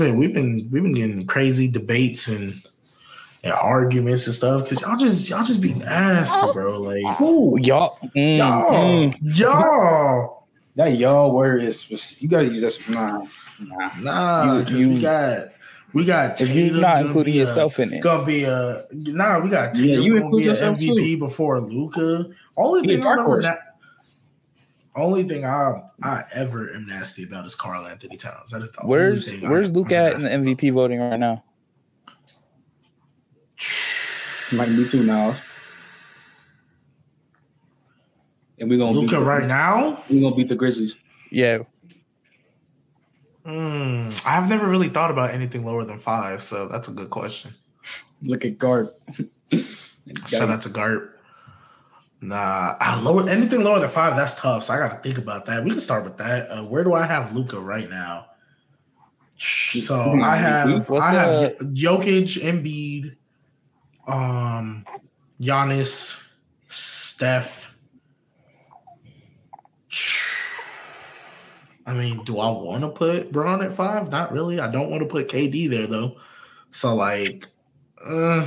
been we've been we've been getting crazy debates and, and arguments and stuff because y'all just y'all just be nasty, bro. Like Ooh, y'all, mm, y'all, mm. y'all. That y'all word is you gotta use that. Nah, nah. Nah, You- you- we got we got Tatum not gonna including be a- yourself in it, Gonna be a nah. We got Yeah, Tatum you gonna be an yourself MVP before Luka. Only thing a I dark ever horse. na- only thing I I ever am nasty about is Karl-Anthony Towns. That is the where's only thing I- where's Luke I'm at in the nasty MVP voting right now? Might be two now. And we're gonna Luka beat, right now. We're gonna beat the Grizzlies. Yeah, Mm, I've never really thought about anything lower than five, so that's a good question. Look at Garp. Shout out to Gart. Nah, I lower anything lower than five. That's tough. So I got to think about that. We can start with that. Uh, where do I have Luka right now? So I have What's I have uh, Jokic, Embiid, um, Giannis, Steph. I mean, do I want to put Braun at five? Not really. I don't want to put KD there though. So like, uh,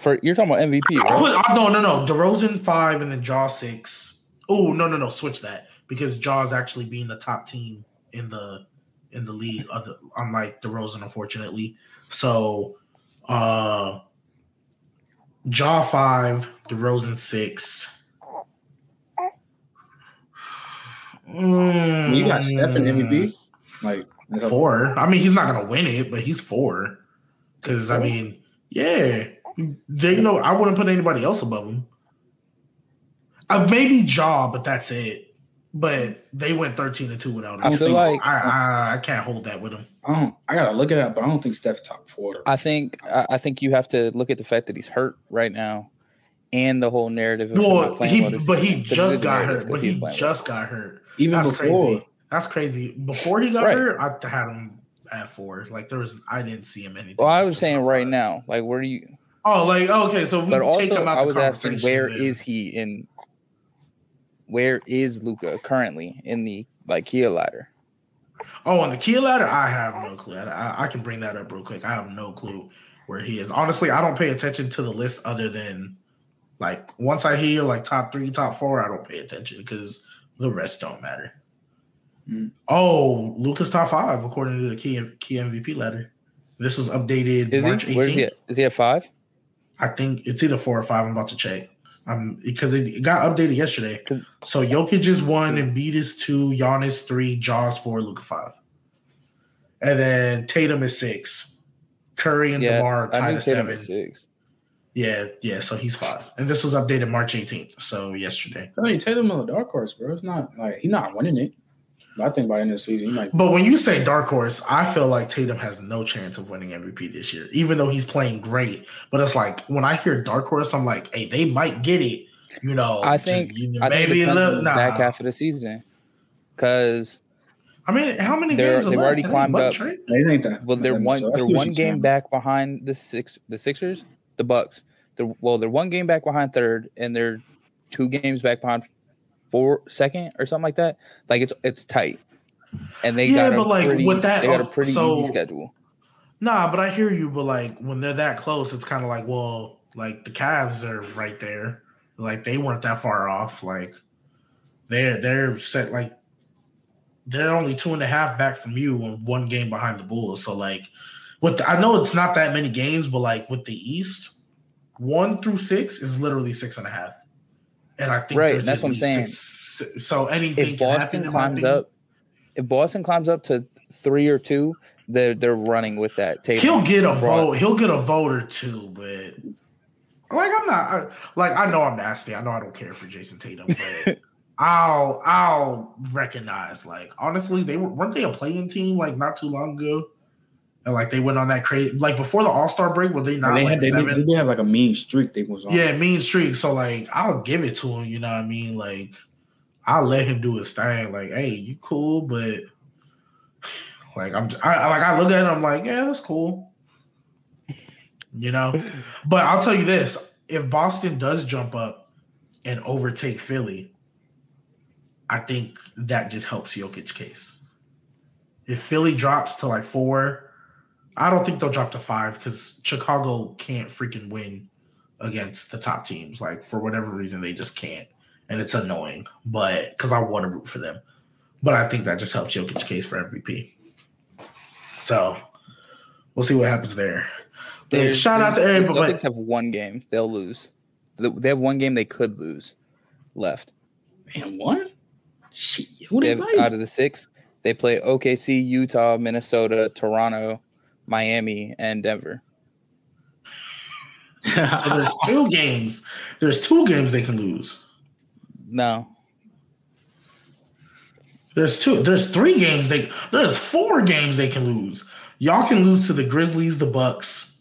for you're talking about MVP, I'll put, oh, no, no, no. DeRozan five and then Ja six. Oh no, no, no. Switch that because Ja's actually being the top team in the in the league. Other unlike DeRozan, unfortunately. So, uh, Ja five, DeRozan six. When you got Steph in MVP, like Mm, four. I mean, he's not gonna win it, but he's four. Because I mean, yeah, they know I wouldn't put anybody else above him. Uh, maybe Ja, but that's it. But they went thirteen and two without him. I feel So like- I, I I can't hold that with him. I don't. I gotta look at it, but I don't think Steph top four. I think I I think you have to look at the fact that he's hurt right now, and the whole narrative. Of him not Well, he well but he. The- just the got hurt. But he's he playing just got hurt. Even That's before, crazy. That's crazy. Before he got Right. hurt, I had him at four. Like there was, I didn't see him anything. well. I was saying right five. now, like where do you? Oh, like okay. So if we But take also, him out I the was asking, conversation, where then- is he in? Where is Luka currently in the like Kia ladder? Oh, on the Kia ladder, I have no clue. I, I can bring that up real quick. I have no clue where he is. Honestly, I don't pay attention to the list other than like once I hear like top three, top four, I don't pay attention because the rest don't matter. Mm. Oh, Luka's top five according to the key key MVP ladder. This was updated Is March he? Where's he? 18th. At? Is he at five? I think it's either four or five. I'm about to check. Um, because it, it got updated yesterday. So Jokic is one, and Embiid is two, Giannis three, Ja's four, Luka five, and then Tatum is six. Curry and Yeah, DeMar I tied at seven. six. Yeah, yeah. So he's five, and this was updated March 18th. So yesterday. I mean, Tatum on the dark horse, bro. It's not like he's not winning it. But I think by the end of the season, he might. But when you say dark horse, I feel like Tatum has no chance of winning MVP this year, even though he's playing great. But it's like when I hear dark horse, I'm like, hey, they might get it. You know, I just, think. you know, I think maybe it a little. the Nah. back half of the season, because I mean, how many They're- games? are they've already climbed up. right? They think that. well, they're one. So They're one game saying. back behind the six. The Sixers, the Bucks. They're well, they're one game back behind third, and they're two games back behind four second or something like that. Like it's it's tight, and they Yeah, got a but, like, pretty, with that- they got a oh, pretty so- easy schedule. Nah, but I hear you. But like when they're that close, it's kind of like, well, like the Cavs are right there. Like they weren't that far off. Like they're they're set like they're only two and a half back from you and one game behind the Bulls. So like with the, I know it's not that many games, but like with the East, one through six is literally six and a half. And I think Right, that's what I'm saying. six- so anything If Boston climbs up, if Boston climbs up to three or two, they're they're running with that table. He'll get a Broad- vote. He'll get a vote or two, but like I'm not I, like I know I'm nasty. I know I don't care for Jayson Tatum, but I'll I'll recognize like honestly they were weren't they a playing team like not too long ago, and like they went on that crazy like before the All Star break were they not they, like had, they, seven? did, they did have like a mean streak they was on. Yeah, mean streak. So like I'll give it to him. You know what I mean? Like I'll let him do his thing. Like hey, you cool, but like I'm I, like I look at it. I'm like yeah, that's cool. You know, but I'll tell you this: if Boston does jump up and overtake Philly, I think that just helps Jokic case. If Philly drops to like four, I don't think they'll drop to five because Chicago can't freaking win against the top teams. Like for whatever reason, they just can't, and it's annoying. But because I want to root for them, but I think that just helps Jokic case for MVP. So we'll see what happens there. But There's- shout out to the Aaron, but Celtics have one game. They'll lose. They have one game they could lose left. Man, what? Shit, who They they have, out of the six, they play OKC, Utah, Minnesota, Toronto, Miami, and Denver. so there's two games. There's two games they can lose. No, There's two. There's three games they. There's four games they can lose. Y'all can lose to the Grizzlies, the Bucks.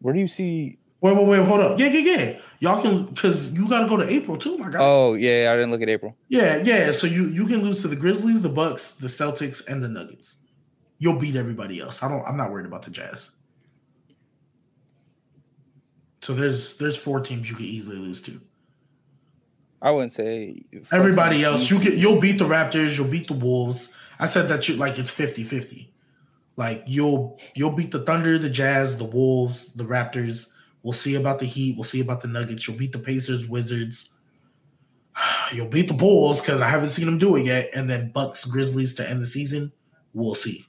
where do you see? Wait, wait, wait. Hold up. Yeah, yeah, yeah. Y'all can because you got to go to April too. My God. Oh yeah, I didn't look at April. Yeah, yeah. So you you can lose to the Grizzlies, the Bucks, the Celtics, and the Nuggets. You'll beat everybody else. I don't. I'm not worried about the Jazz. So there's there's four teams you could easily lose to. I wouldn't say Everybody else, you get you'll beat the Raptors, you'll beat the Wolves. I said that you like it's 50-50. Like you'll you'll beat the Thunder, the Jazz, the Wolves, the Raptors. We'll see about the Heat. We'll see about the Nuggets. You'll beat the Pacers, Wizards. You'll beat the Bulls because I haven't seen them do it yet. And then Bucks, Grizzlies to end the season. We'll see.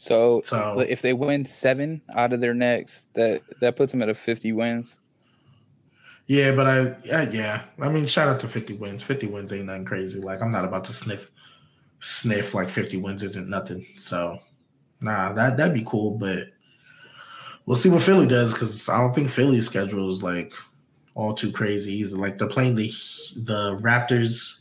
So, So- if they win seven out of their next, that that puts them at a fifty wins. Yeah, but I yeah, yeah. I mean, shout out to 50 wins. 50 wins ain't nothing crazy. Like I'm not about to sniff sniff like 50 wins isn't nothing. So nah, that that'd be cool, but we'll see what Philly does because I don't think Philly's schedule is like all too crazy either. Like they're playing the the Raptors,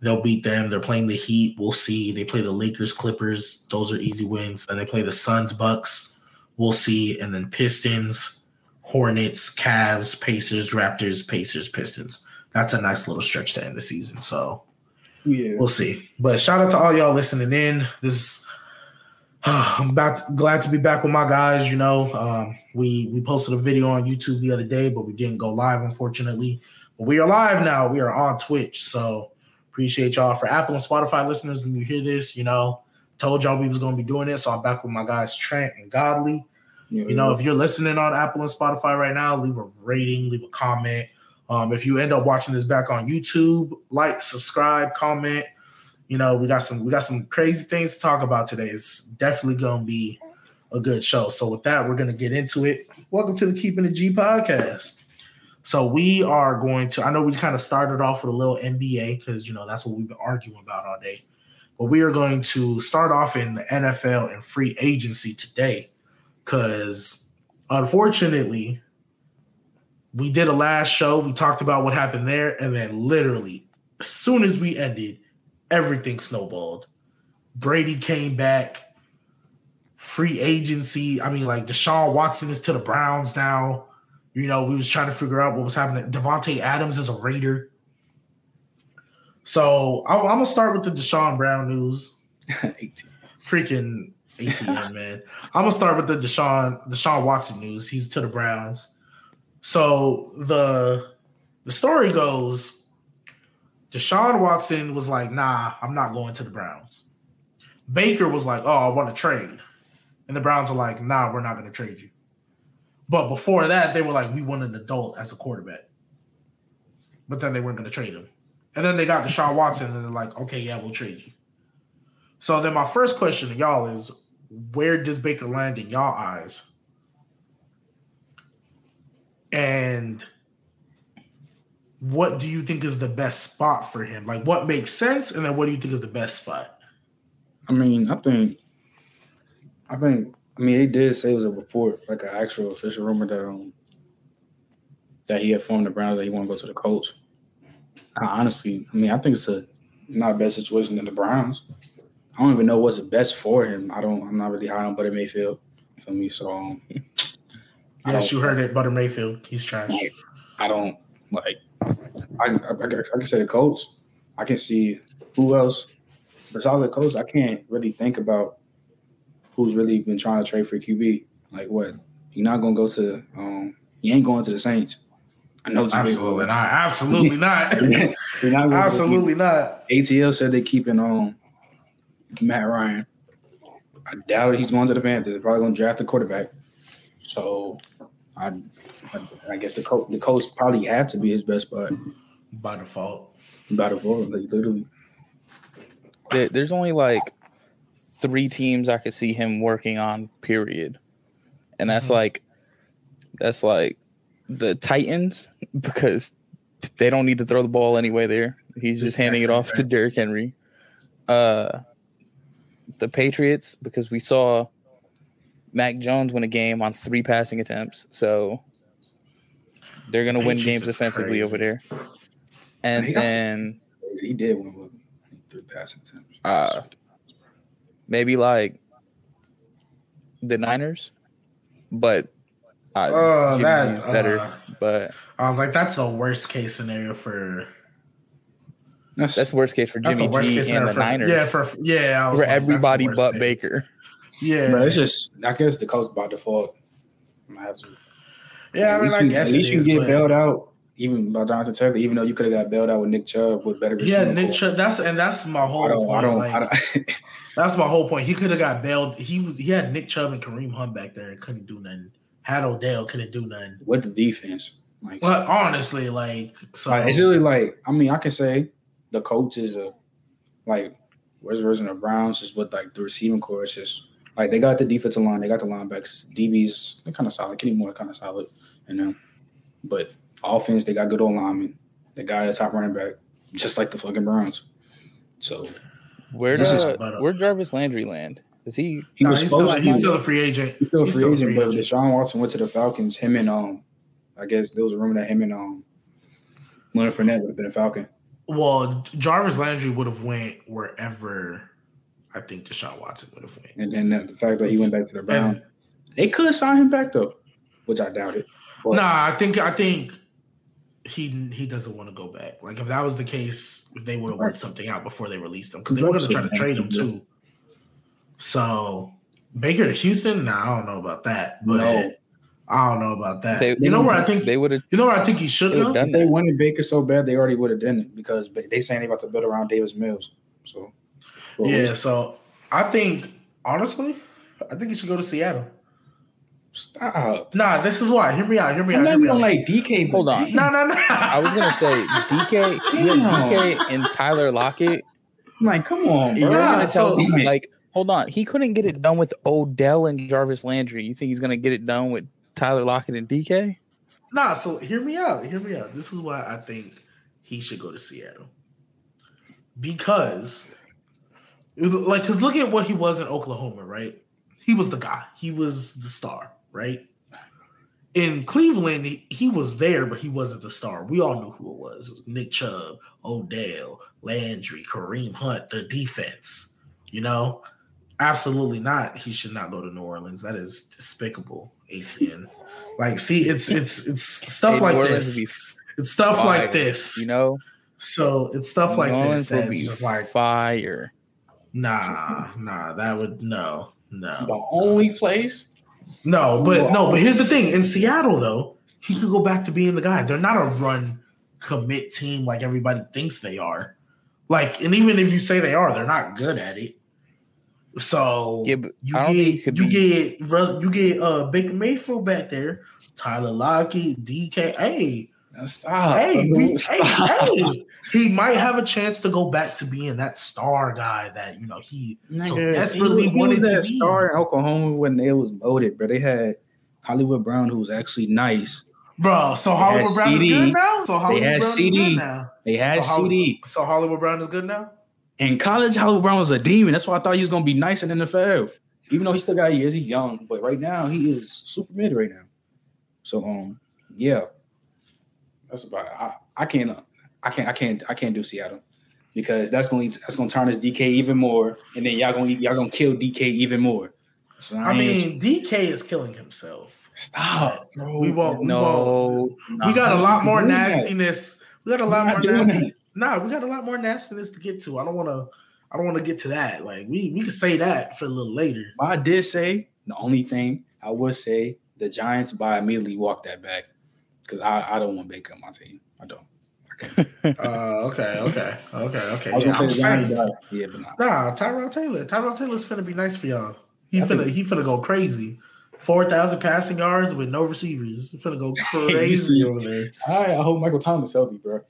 they'll beat them. They're playing the Heat. We'll see. They play the Lakers, Clippers. Those are easy wins. Then they play the Suns, Bucks. We'll see. And then Pistons, Hornets, Cavs, Pacers, Raptors, Pacers, Pistons. That's a nice little stretch to end the season. So yeah. we'll see. But shout out to all y'all listening in. This I'm about to, glad to be back with my guys. You know, um, we we posted a video on YouTube the other day, but we didn't go live, unfortunately. But we are live now. We are on Twitch, so appreciate y'all for Apple and Spotify listeners. When you hear this, you know, told y'all we was gonna be doing it, so I'm back with my guys Trent and Godley. You know, if you're listening on Apple and Spotify right now, leave a rating, leave a comment. Um, if you end up watching this back on YouTube, like, subscribe, comment. You know, we got some we got some crazy things to talk about today. It's definitely gonna be a good show. So with that, we're gonna get into it. Welcome to the Keeping the G podcast. So we are going to. I know we kind of started off with a little NBA because you know that's what we've been arguing about all day. But we are going to start off in the NFL and free agency today because unfortunately we did a last show we talked about what happened there and then literally as soon as we ended everything snowballed brady came back free agency i mean like deshaun watson is to the browns now you know we was trying to figure out what was happening davante adams is a raider so i'm, I'm gonna start with the deshaun brown news freaking ATM, man. I'm gonna start with the Deshaun Deshaun Watson news. He's to the Browns. So the the story goes, Deshaun Watson was like, "Nah, I'm not going to the Browns." Baker was like, "Oh, I want to trade," and the Browns were like, "Nah, we're not going to trade you." But before that, they were like, "We want an adult as a quarterback," but then they weren't going to trade him. And then they got Deshaun Watson, and they're like, "Okay, yeah, we'll trade you." So then my first question to y'all is where does Baker land in y'all eyes? And what do you think is the best spot for him? Like what makes sense? And then what do you think is the best spot? I mean, I think, I think, I mean, he did say it was a report, like an actual official rumor that um that he had formed the Browns that he want to go to the Colts. I honestly, I mean, I think it's a not a better situation than the Browns. I don't even know what's the best for him. I don't. I'm not really high on Buddy Mayfield. For me, so um, Yes, you heard it, Butter Mayfield. He's trash. I don't like. I, I, I, I can say the Colts. I can see who else besides the Colts. I can't really think about who's really been trying to trade for QB. Like what? You're not gonna go to. Um, you ain't going to the Saints. I know what. Absolutely not. Absolutely not. Not Absolutely not. ATL said they're keeping on Matt Ryan. I doubt he's going to the Panthers. They're probably going to draft a quarterback. So I, I, I guess the Colts, the Colts probably had to be his best spot By default. by the vote. Like literally, There's only like three teams I could see him working on. Period, and that's Mhm. like that's like the Titans because they don't need to throw the ball anyway. There, he's just handing it off to Derrick Henry. Uh, the Patriots because we saw Mac Jones win a game on three passing attempts, so they're gonna win games defensively crazy. over there. And then he did win with three passing attempts. Uh, maybe like the Niners, but uh, Oh, Jimmy that G's better. uh, But I was like, that's the worst case scenario for that's, that's worst case for Jimmy the G and the for Niners. yeah for yeah I was for like, everybody but case. Baker. Yeah, Bro, it's just I guess the Colts by default. I'm gonna have to. yeah. I at mean, least I you, guess at least it you get but- bailed out even by Jonathan Taylor, even though you could have got bailed out with Nick Chubb with better. Yeah, Nick. Chubb. That's and that's my whole I don't. point. I don't. like, I don't That's my whole point. He could have got bailed. He was he had Nick Chubb and Kareem Hunt back there and couldn't do nothing. Had Odell couldn't do nothing. with the defense, like, But honestly, like so like, it's really like I mean, I can say the Colts is a like where's version of Browns just with like the receiving core. It's just like they got the defensive line, they got the linebackers, DBs, they're kind of solid. Kenny Moore kind of solid, you know. But offense, they got good old linemen. They got a top running back, just like the fucking Browns. So Where This is does better. where Jarvis Landry land? Is he? he Nah, was he's, supposed still, he's still a free agent. He's still a free still agent, free but agent. Deshaun Watson went to the Falcons. Him and um, I guess there was a rumor that him and um, Leonard Fournette would have been a Falcon. Well, Jarvis Landry would have went wherever I think Deshaun Watson would have went. And then that, the fact that he went back to the Browns, they could sign him back though, which I doubt it. But nah, I think I think he he doesn't want to go back. Like if that was the case, they would have worked something out before they released him because they were going to try to trade him too. So Baker to Houston, nah, I don't know about that. But No. I don't know about that. They- you know where I think They would have. you know where I think he should go. would've if they that. wanted Baker so bad, they already would have done it because they saying they about to build around Davis Mills. So well, Yeah, so I think honestly, I think he should go to Seattle. Stop. Nah, this is why. Hear me out. Hear me I'm out. not Hear me even out. like DK. Hold on. damn. No, no, no. I was gonna say DK. You DK and Tyler Lockett. I'm like, come on, bro. Yeah, gonna tell so- me like, hold on, he couldn't get it done with Odell and Jarvis Landry. You think he's gonna get it done with Tyler Lockett and DK? Nah, so hear me out. Hear me out. This is why I think he should go to Seattle. Because, like, because look at what he was in Oklahoma, right? He was the guy. He was the star, right? In Cleveland, he, he was there, but he wasn't the star. We all knew who it was. It was Nick Chubb, Odell, Landry, Kareem Hunt, the defense. You know, absolutely not. He should not go to New Orleans. That is despicable. ATN. Like, see, it's it's it's stuff Hey, like New Orleans this. be f- It's stuff fire, like this. You know, So it's stuff like New this Orleans would that's just like, fire. nah, nah, that would no, no, The only place. No. But no, but here's the thing: in Seattle, though, he could go back to being the guy. They're not a run commit team like everybody thinks they are. Like, and even if you say they are, they're not good at it. So Yeah, you get think he could you be- get you get uh Baker Mayfield back there, Tyler Lockett, DK. Hey, Stop. hey, we, hey, Stop. hey, he might have a chance to go back to being that star guy that you know he so Nigga, desperately he was, he wanted was to that be. star in Oklahoma when they was loaded, but they had Hollywood Brown, who was actually nice. Bro, so Hollywood had Brown is good now. So Hollywood had Brown CD. is good now. They had so Holly- CD So Hollywood Brown is good now. in college. Hollywood Brown was a demon. That's why I thought he was gonna be nice in the NFL. Even though he still got years, he's young, but right now he is super mid right now. So um, yeah, that's about. It. I I can't I can't I can't I can't do Seattle because that's going to that's going to turn his DK even more, and then y'all going to y'all going to kill DK even more. So I ain't- mean, DK is killing himself. stop, bro. We won't. We won't. No, We got a lot more doing that. nastiness. We got a lot more doing nasty. that. Nah, we got a lot more nastiness to get to. I don't want to. I don't want to get to that. Like we we could say that for a little later. I did say the only thing I would say the Giants by immediately walk that back because I, I don't want Baker on my team. I don't. Uh, okay, okay, okay, okay. I Yeah, gonna I'm saying, yeah, but not. nah, Tyrod Taylor. Tyrod Taylor's finna be nice for y'all. He I think- finna he finna go crazy. Four thousand passing yards with no receivers. He finna go crazy over there. All right, I hope Michael Thomas healthy, bro.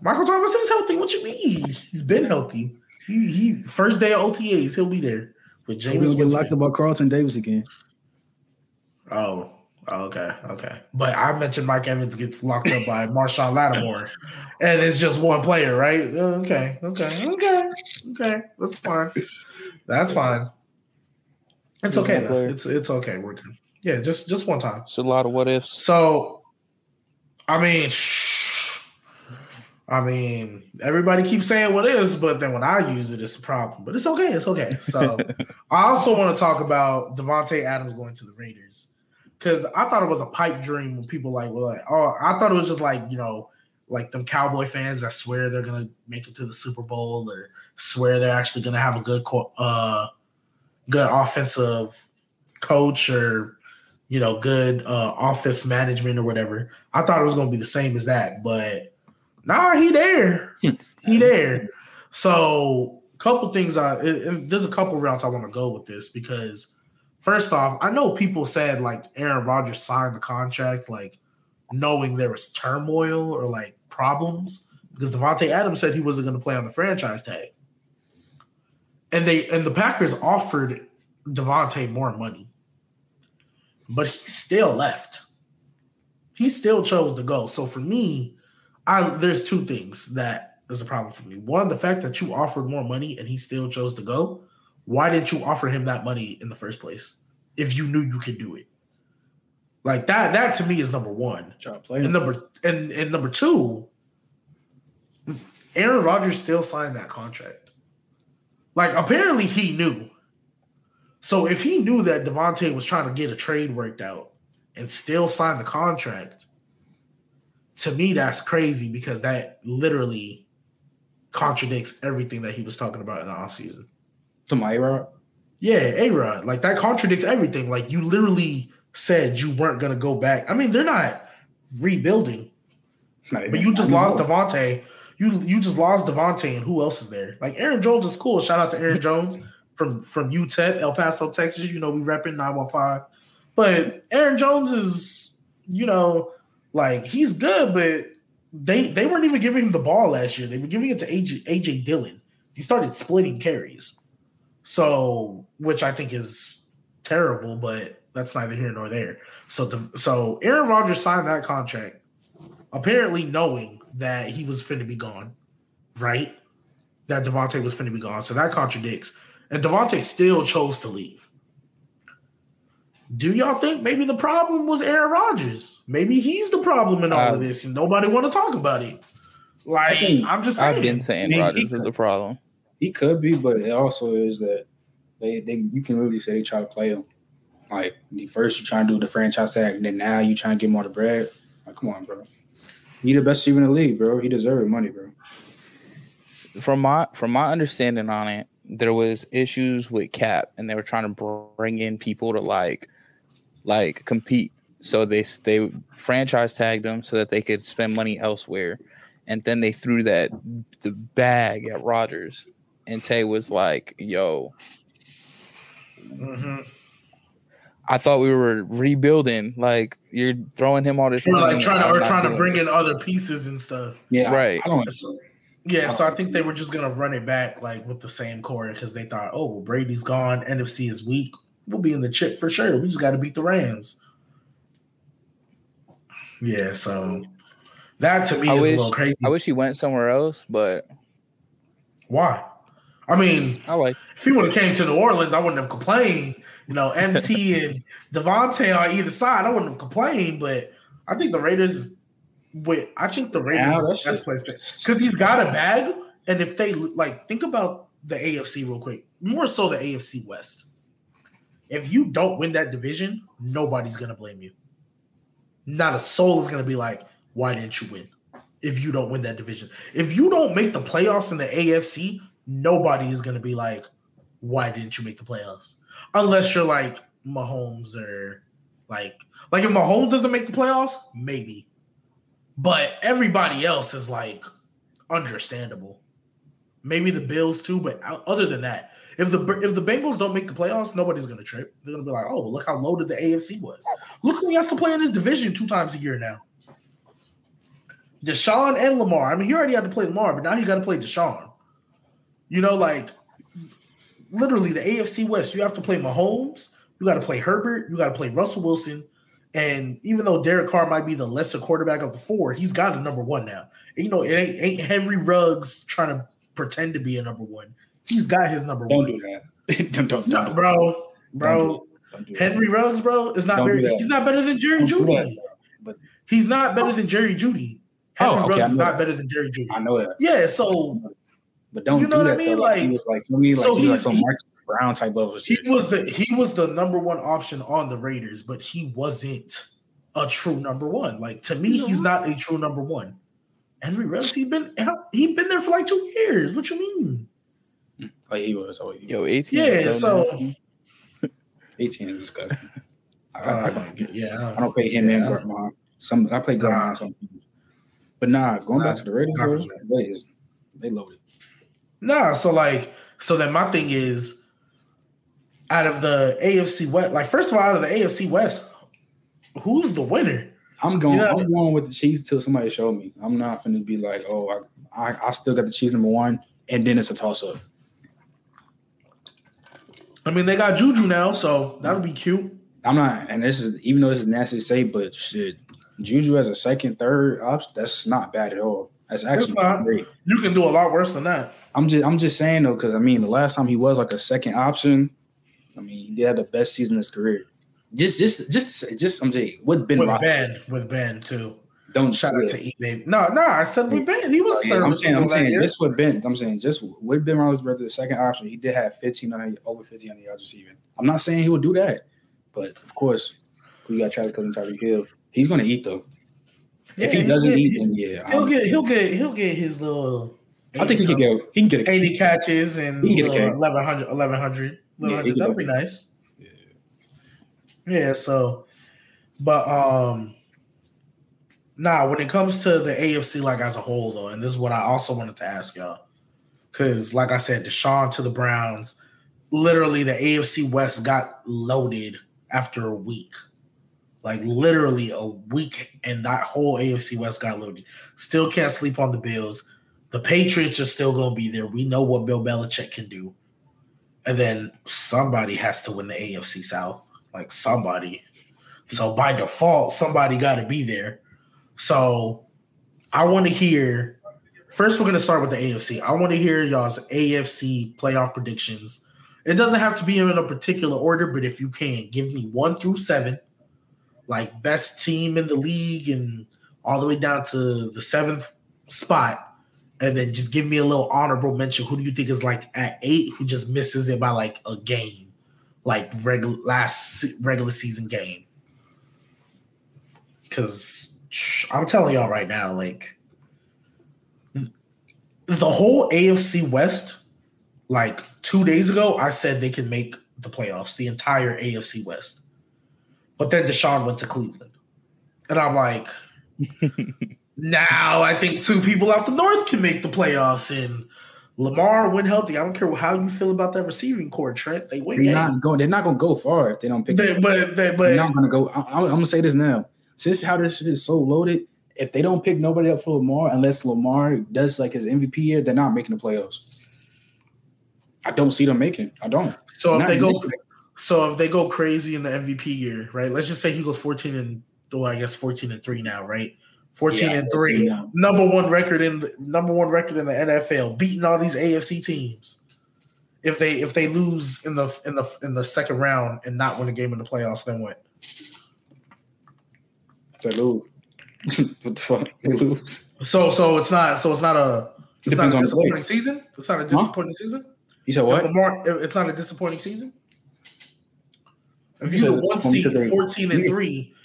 Michael Thomas is healthy. What you mean? He's been healthy. He he first day of OTAs, he'll be there with Jameis don't get locked Winston. up by Carlton Davis again. Oh, okay, okay. But I mentioned Mike Evans gets locked up by Marshon Lattimore, and it's just one player, right? Uh, Okay, okay, okay, okay. That's fine. That's fine. It's okay. Though. It's it's okay. We're good. Yeah, just just one time. It's a lot of what ifs. So, I mean, shh. I mean, everybody keeps saying what is, but then when I use it, it's a problem. But it's okay. It's okay. So, I also want to talk about Davante Adams going to the Raiders because I thought it was a pipe dream when people like were like, oh, I thought it was just like you know, like them Cowboy fans that swear they're gonna make it to the Super Bowl or swear they're actually gonna have a good, uh, good offensive coach or you know, good uh, office management or whatever. I thought it was going to be the same as that, but nah, he there. he there. So, a couple things. I and- and there's a couple routes I want to go with this because first off, I know people said like Aaron Rodgers signed the contract like knowing there was turmoil or like problems because Davante Adams said he wasn't going to play on the franchise tag, and they and the Packers offered Davante more money but he still left. He still chose to go. So for me, I there's two things that is a problem for me. One, the fact that you offered more money and he still chose to go. Why didn't you offer him that money in the first place if you knew you could do it? Like that. That to me is number one. And number and, and number two, Aaron Rodgers still signed that contract. Like apparently he knew. So if he knew that Davante was trying to get a trade worked out and still signed the contract, to me that's crazy because that literally contradicts everything that he was talking about in the offseason. To my A-Rod. Yeah, A Rod. Like that contradicts everything. Like you literally said you weren't gonna go back. I mean, they're not rebuilding. Not But you just lost know. Davante. You you just lost Davante, and who else is there? Like Aaron Jones is cool. Shout out to Aaron Jones from from UTEP, El Paso, Texas. You know we repping nine one five. But Aaron Jones is, you know, like he's good, but they they weren't even giving him the ball last year. They were giving it to AJ, AJ Dillon. He started splitting carries, so which I think is terrible, but that's neither here nor there. So the, so Aaron Rodgers signed that contract apparently knowing that he was finna be gone, right? That Davante was finna be gone. So that contradicts. And Davante still chose to leave. Do y'all think maybe the problem was Aaron Rodgers? Maybe he's the problem in all of Uh, this and nobody want to talk about it. Like, I think- I'm just saying. I've been saying Maybe Rodgers is the problem. He could be, but it also is that they, they you can really say they try to play him. Like first you trying to do the franchise tag, and then now you trying to get more the bread. Like, come on, bro. He the best receiver in the league, bro. He deserves money, bro. From my from my understanding on it, there was issues with cap, and they were trying to bring in people to like like compete. So they they franchise tagged them so that they could spend money elsewhere, and then they threw that the bag at Rodgers, and Tay was like, "Yo, Mhm. I thought we were rebuilding. Like you're throwing him all this Or money. like trying to or trying to bring it." in other pieces and stuff. Yeah, Right. I, don't. So, yeah, so I think they were just gonna run it back like with the same core because they thought, oh, well, Brady's gone, NFC is weak, we'll be in the chip for sure. We just got to beat the Rams. Yeah, so that to me I is wish- a little crazy. I wish he went somewhere else, but Why? I mean, I like. if he would have came to New Orleans, I wouldn't have complained. You know, MT and Davante on either side, I wouldn't have complained. But I think the Raiders, wait, I think the Raiders Now, is the best place because he's got a bag. And if they like, think about the AFC real quick, more so the AFC West. If you don't win that division, nobody's gonna blame you. Not a soul is gonna be like, "Why didn't you win?" If you don't win that division, if you don't make the playoffs in the AFC, nobody is gonna be like, "Why didn't you make the playoffs?" Unless you're like Mahomes or like like if Mahomes doesn't make the playoffs, maybe. but everybody else is like understandable. Maybe the Bills too, but other than that, if the if the Bengals don't make the playoffs, nobody's gonna trip. They're gonna be like, oh, well, look how loaded the AFC was. Look who he has to play in this division two times a year now. Deshaun and Lamar. I mean, he already had to play Lamar, but now he got to play Deshaun. You know, like literally the AFC West. You have to play Mahomes. You got to play Herbert. You got to play Russell Wilson. And even though Derek Carr might be the lesser quarterback of the four, he's got a number one now. And, you know, it ain't, ain't Henry Ruggs trying to pretend to be a number one. He's got his number Don't one. do that. don't, don't, No, don't, bro, bro. don't do that. Henry Ruggs, bro, is not very. He's not better than Jerry Don't Judy. that, But He's not better oh. than Jerry Jeudy. Oh, Henry Oh, okay, Ruggs is not that. better than Jerry Jeudy. I know that. Yeah, so But don't You know do what I that. mean? though. Like, he was like, you know I mean? Like, so he was like he's- some he- Marcus Brown type of he shit. was the he was the number one option on the Raiders, but he wasn't a true number one. Like to me, he's not a true number one. Henry Ruggs, he been he been there for like two years. What you mean? Like he was. Oh, he Yo, 18. Yeah, is so- 18 is disgusting. I, Uh, I, I, don't, yeah, I don't play him and Yeah. Gartman. Some I play Nah. Gartman some But nah, going Nah, back to the Raiders, nah, they, they loaded. Nah. So like, so then my thing is, out of the AFC West, like first of all, out of the AFC West, who's the winner? I'm going. Yeah. I'm going with the Chiefs till somebody show me. I'm not going to be like, oh, I, I, I still got the Chiefs number one, and then it's a toss up. I mean, they got Juju now, so that'll be cute. I'm not, and this is even though this is nasty to say, but shit, Juju as a second, third option, that's not bad at all. That's actually great. You can do a lot worse than that. I'm just, I'm just saying though, because I mean, the last time he was like a second option, I mean, he had the best season of his career. Just, just, just, to say, just, I'm saying, with Ben, with Roethlisberger, Ben, with Ben too. don't Shout out to E baby. No, no, I said with Ben. He was oh, Yeah, I'm saying, I'm saying, year. just with Ben, I'm saying, just with Ben Roethlisberger, the second option, he did have 1500 over 1500 yards receiving. I'm not saying he would do that, but of course, we got Travis Cousins, Tyreek Hill. He's going to eat though. if he doesn't he'll eat, get, then yeah, he'll I'm- get he'll get he'll get his little. I think he can 80 get, he can get a 80 catches and He can get a little 1100 1100 Yeah, he 1100 can that'd be nice. Yeah so but um nah when it comes to the afc like as a whole though and this is what i also wanted to ask y'all because like i said deshaun to the browns literally the afc west got loaded after a week. Like literally a week and that whole afc west got loaded. Still can't sleep on the bills the Patriots are still going to be there. We know what Bill Belichick can do. And then somebody has to win the AFC South. Like somebody. So by default, somebody got to be there. So I want to hear. First, we're going to start with the AFC. I want to hear y'all's AFC playoff predictions. It doesn't have to be in a particular order, but if you can, give me one through seven, like best team in the league and all the way down to the seventh spot and then just give me a little honorable mention. Who do you think is like at eight who just misses it by like a game, like regular last regular season game? Because I'm telling y'all right now, like the whole AFC West, like two days ago, I said they can make the playoffs, the entire AFC West. But then Deshaun went to Cleveland, and I'm like. Now I think two people out the north can make the playoffs, and Lamar when healthy. I don't care how you feel about that receiving core, Trent. They win They're not going. They're not going to go far if they don't pick. They- but they, they're but not going to go. I, I'm, I'm going to say this now. Since how this is so loaded, if they don't pick nobody up for Lamar, unless Lamar does like his MVP year, they're not making the playoffs. I don't see them making. I don't. so if they go, it. so if they go crazy in the MVP year, right? Let's just say he goes fourteen and well, I guess fourteen and three now, right? Fourteen Yeah, and three, now. number one record in the, number one record in the NFL, beating all these AFC teams. If they if they lose in the in the in the second round and not win a game in the playoffs, then what? They lose. what the fuck? They lose. So so it's not so it's not a it's not a disappointing season. It's not a disappointing season. You said what? Lamar, it's not a disappointing season. If You you're the one seed, because they- fourteen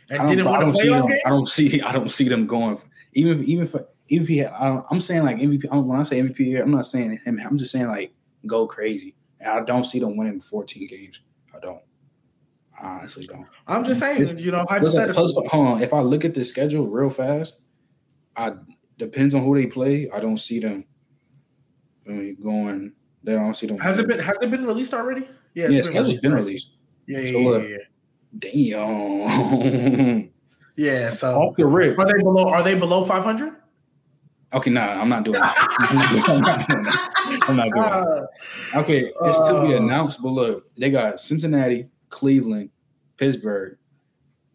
and I don't, didn't I win don't see them. game, I don't see. I don't see them going. Even if, even if even if he, had, I'm saying like MVP. When I say MVP, I'm not saying him. I'm just saying like go crazy. And I don't see them winning 14 games. I don't. I honestly don't. I'm just saying, you know, hypothetically. plus, hold on. If I look at the schedule real fast, I depends on who they play. I don't see them. I mean, going. They don't see them. Has it been has it been released already? Yeah, it's yeah, been, been released. Yeah, yeah, so, yeah, yeah, Damn. Yeah. So off the rip. Are they below? Are they below five hundred? Okay, nah, I'm not doing that. I'm not doing that. I'm not doing that. Okay, it's uh, to be announced, but look, they got Cincinnati, Cleveland, Pittsburgh,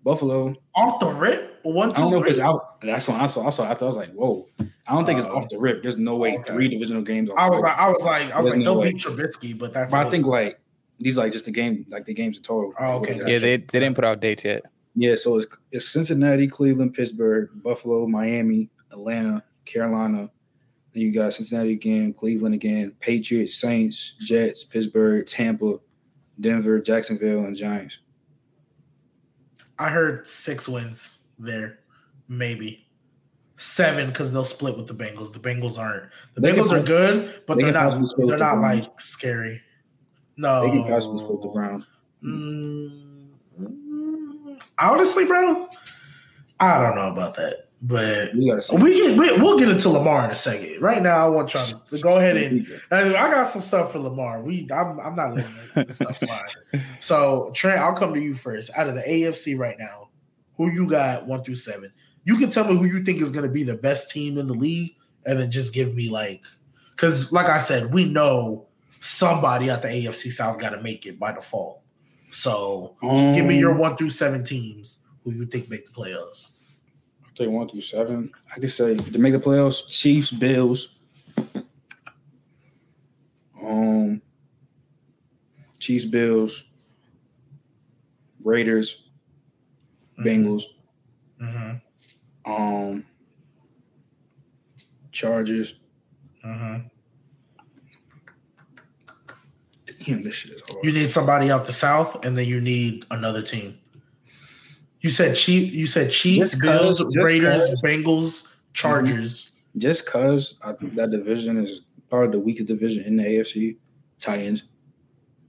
Buffalo. Off the rip? One, two, I don't know three? if it's out. That's what I saw. I saw. I, thought, I was like, whoa. I don't think uh, it's off the rip. There's no way okay. three divisional games. I was like, I was like, I was There's like, don't beat Trubisky, but that's. But I think like these like just the game, like the games in total. Oh, okay. Yeah, they, they didn't put out dates yet. Yeah, so it's, it's Cincinnati, Cleveland, Pittsburgh, Buffalo, Miami, Atlanta, Carolina. Then you got Cincinnati again, Cleveland again, Patriots, Saints, Jets, Pittsburgh, Tampa, Denver, Jacksonville, and Giants. I heard six wins there, maybe seven because they'll split with the Bengals. The Bengals aren't. The they Bengals are good, but they are not. They're not the like scary. No, they can possibly split the Browns. Mm, honestly, bro, I don't know about that. But we, we, we will get into Lamar in a second. Right now, I want y'all to go ahead and I got some stuff for Lamar. We I'm, I'm not letting this stuff slide. So Trent, I'll come to you first. Out of the AFC right now, who you got one through seven? You can tell me who you think is going to be the best team in the league, and then just give me like, because like I said, we know somebody at the AFC South got to make it by default. So just give me your um, one through seven teams who you think make the playoffs. I'll take one through seven. I could say to make the playoffs, Chiefs, Bills. Um Chiefs, Bills, Raiders, mm-hmm. Bengals. Mm-hmm. Um Chargers. Mm-hmm. Damn, this shit is hard. You need somebody out the south, and then you need another team. You said Chief. You said Chiefs, Bills, Raiders, cause. Bengals, Chargers. Mm-hmm. Just cause I think that division is probably the weakest division in the AFC. Titans.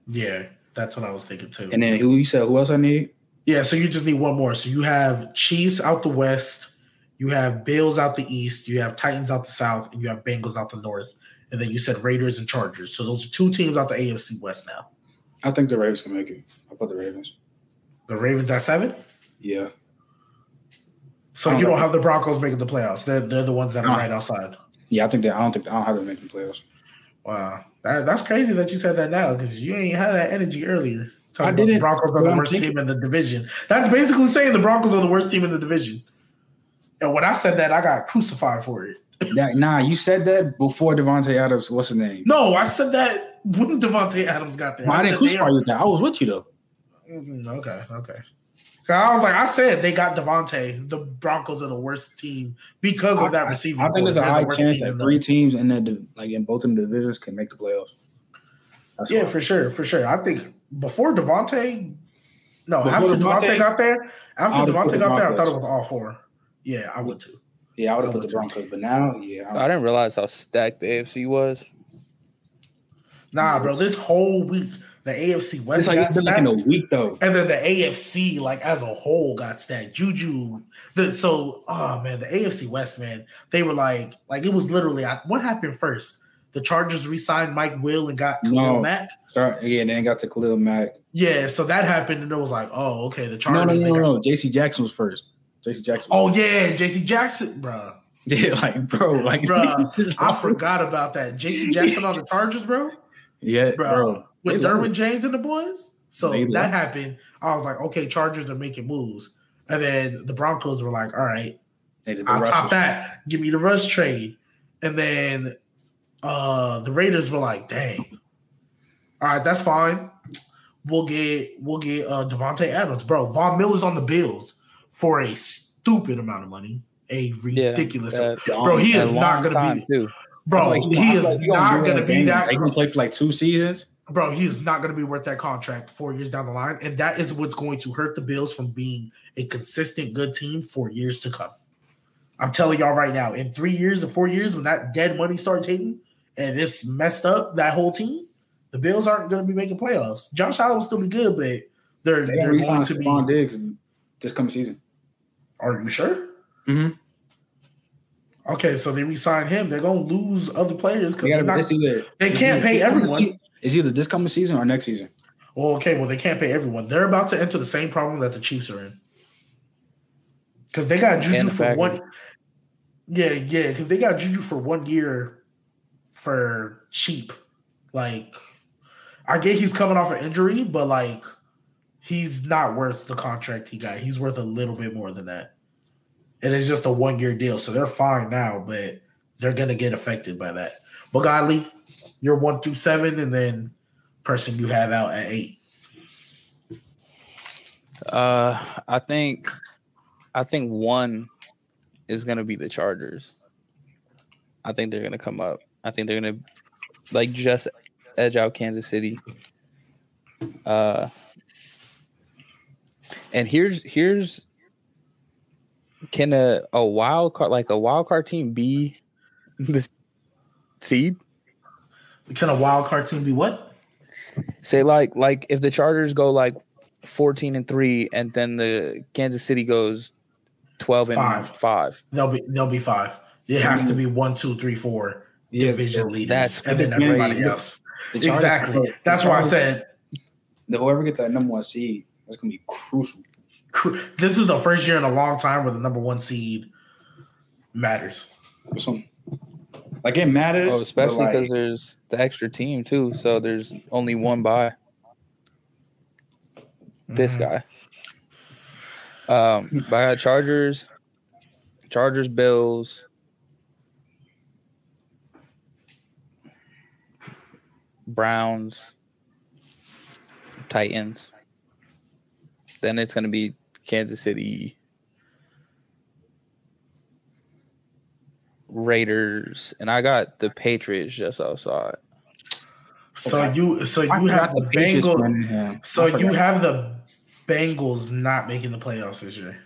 Yeah, that's what I was thinking too. And then who you said? Who else I need? Yeah, so you just need one more. So you have Chiefs out the west, you have Bills out the east, you have Titans out the south, and you have Bengals out the north and then you said Raiders and Chargers. So those are two teams out the AFC West now. I think the Ravens can make it. I'll put the Ravens. The Ravens at seven? Yeah. So don't you don't have the Broncos making the playoffs. They're they're the ones that are right outside. Yeah, I think that I don't think I don't have them making playoffs. Wow. That, that's crazy that you said that now because you ain't had that energy earlier. I didn't. The Broncos are the worst thinking. team in the division. That's basically saying the Broncos are the worst team in the division. And when I said that, I got crucified for it. That, nah, you said that before Davante Adams. What's his name? No, I said that when Davante Adams got there. Well, I, didn't crucify you. I was with you though. Mm-hmm, okay, okay. I was like, I said they got Davante. The Broncos are the worst team because of that receiver. I, I think there's a high the chance that three teams in that like in both of the divisions can make the playoffs. That's yeah, for sure, for sure. I think before Davante, no, before after Davante got there, after Davante got there, I thought it was all four. Yeah, I would too. Yeah, I would have put the Broncos, but now, yeah. I, I didn't realize how stacked the AFC was. Nah, bro, this whole week the AFC West it's like it's been like in a week though, and then the AFC like as a whole got stacked. Juju, the, so oh man, the AFC West man, they were like like it was literally what happened first. The Chargers re-signed Mike Will and got Khalil no. Mack. Yeah, then got to Khalil Mack. Yeah, so that happened, and it was like, oh, okay. The Chargers. No, no, no, no. J.C. Jackson was first. J.C. Jackson. Oh yeah, J.C. Jackson, bro. Yeah, like bro, like bro, I forgot about that. J.C. Jackson on the Chargers, bro. Yeah, bro. bro. With Derwin James and the boys. So they that happened. I was like, okay, Chargers are making moves, and then the Broncos were like, all right, I'll top that. Give me the Russ trade, and then uh the Raiders were like, dang, all right, that's fine. We'll get we'll get uh Davante Adams, bro. Von Miller's on the Bills for a stupid amount of money, a ridiculous. Yeah, bro, he is not going to be. Too. Bro, like, he, he is not going to be that. He going to play for like two seasons. Bro, he is not going to be worth that contract four years down the line, and that is what's going to hurt the Bills from being a consistent good team for years to come. I'm telling y'all right now, in three years or four years, when that dead money starts hitting and it's messed up that whole team, the Bills aren't going to be making playoffs. Josh Allen will still be good, but they're, they are going to be. Diggs this coming season. Are you sure? Mm-hmm. Okay, so they resign him. They're gonna lose other players because They gotta. not, either they can't pay everyone. It's either this coming season or next season. Well, okay, well they can't pay everyone. They're about to enter the same problem that the Chiefs are in. Because they got Juju the for Packers. one. Yeah, yeah, because they got Juju for one year for cheap. Like, I get he's coming off an injury, but like, he's not worth the contract he got. He's worth a little bit more than that. It's just a one year deal, so they're fine now, but they're gonna get affected by that. But Godley, you're one through seven, and then person you have out at eight. Uh, I think, I think one is gonna be the Chargers. I think they're gonna come up. I think they're gonna like just edge out Kansas City. Uh, and here's here's can a a wild card like a wild card team be the seed? Can a wild card team be what? Say like like if the Chargers go like fourteen and three, and then the Kansas City goes twelve and Five. five. They'll be they'll be five. It has to mm-hmm. be one, two, three, four division leaders, that's and then everybody else. The Chargers- Exactly. the That's why I Chargers- said the whoever get that number one seed, that's gonna be crucial. this is the first year in a long time where the number one seed matters. Like it matters, Oh, especially but, like, because there's the extra team too. So there's only one by this Mhm. guy. Um, but I got Chargers, Chargers, Bills, Browns, Titans. Then it's gonna be Kansas City, Raiders, and I got the Patriots just outside. So you so you forgot have the Bengals. went in here. So you have the Bengals not making the playoffs this year.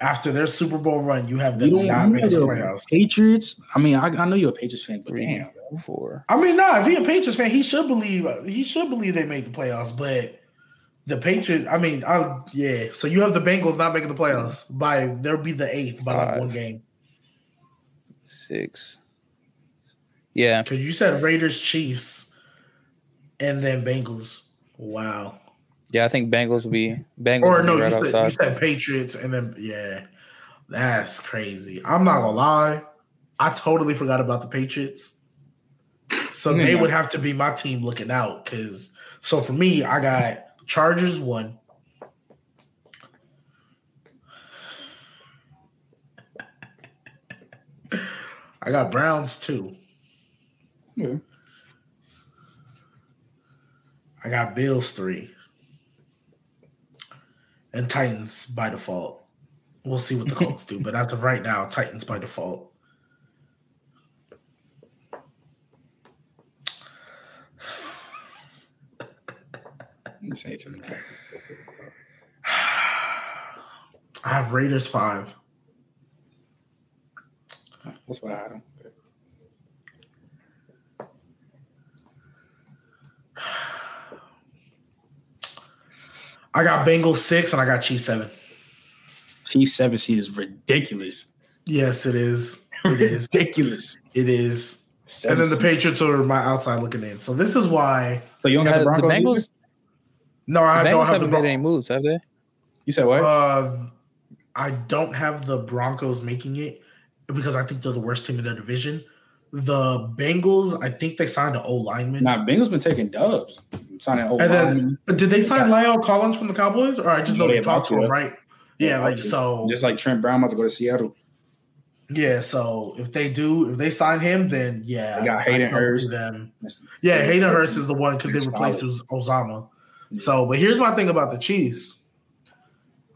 After their Super Bowl run, you have them don't making the playoffs. Patriots. I mean, I, I know you're a Patriots fan, but Three, damn, four. I mean, nah, if he a Patriots fan, he should believe he should believe they make the playoffs. But the Patriots, I mean, I yeah. So you have the Bengals not making the playoffs by they'll be the eighth by like one game. six. Yeah, Because you said Raiders, Chiefs, and then Bengals. Wow. yeah. I think Bengals will be Bengals Or no, right you, said, you said Patriots, and then yeah, that's crazy. I'm not gonna lie, I totally forgot about the Patriots. So Yeah. they would have to be my team looking out. Because so for me, I got Chargers one. I got Browns two. Yeah. I got Bills three. And Titans by default. We'll see what the Colts do, but as of right now, Titans by default. Say it to me. I have Raiders five. That's what I don't. I got Bengals six and I got Chiefs seven. Chiefs seven seed is ridiculous. Yes, it is. It is. ridiculous. It is. Seven And then the. Patriots are my outside looking in. So this is why. So you don't Yeah, have the the Broncos. either? Bengals, No, I the don't have the haven't made any moves, have they? You said what? uh, I don't have the Broncos making it because I think they're the worst team in their division. The Bengals, I think they signed an O lineman. nah, Bengals been taking dubs. Signing old And then- linemen. Did they sign La'el Collins from the Cowboys, or I just know they they talked to him, to. right? Yeah, About like to. so. just like Trent Brown about to go to Seattle. Yeah, so if they do, if they sign him, then yeah, They got I- I Hayden Hurst. Them. Yeah, Hayden Hurst is the one because they He's replaced solid. So, but here's my thing about the Chiefs.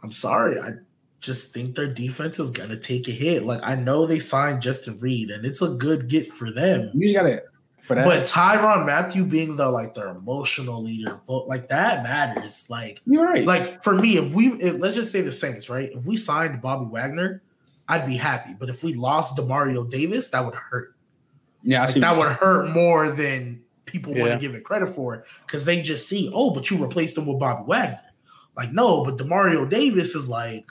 I'm sorry, I just think their defense is gonna take a hit. Like I know they signed Justin Reid, and it's a good get for them. You just gotta for that. But Tyrann Mathieu being the like their emotional leader, like that matters. Like you're right. like for me, if we if, let's just say the Saints, right? If we signed Bobby Wagner, I'd be happy. But if we lost Demario Davis, that would hurt. yeah, I Like, see. that would hurt more than people want to give it credit for it because they just see, oh, but you replaced him with Bobby Wagner. Like, no, but Demario Davis is like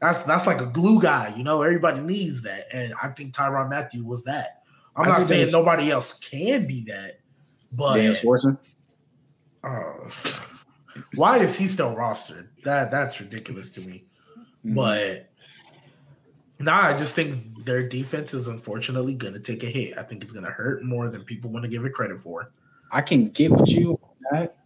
That's that's like a glue guy, you know. Everybody needs that, and I think Tyrann Mathieu was that. I'm I not saying that- nobody else can be that, but Daniel Sorensen. uh, why is he still rostered? That that's ridiculous to me. Mm-hmm. But nah, I just think their defense is unfortunately going to take a hit. I think it's going to hurt more than people want to give it credit for. I can get with you on that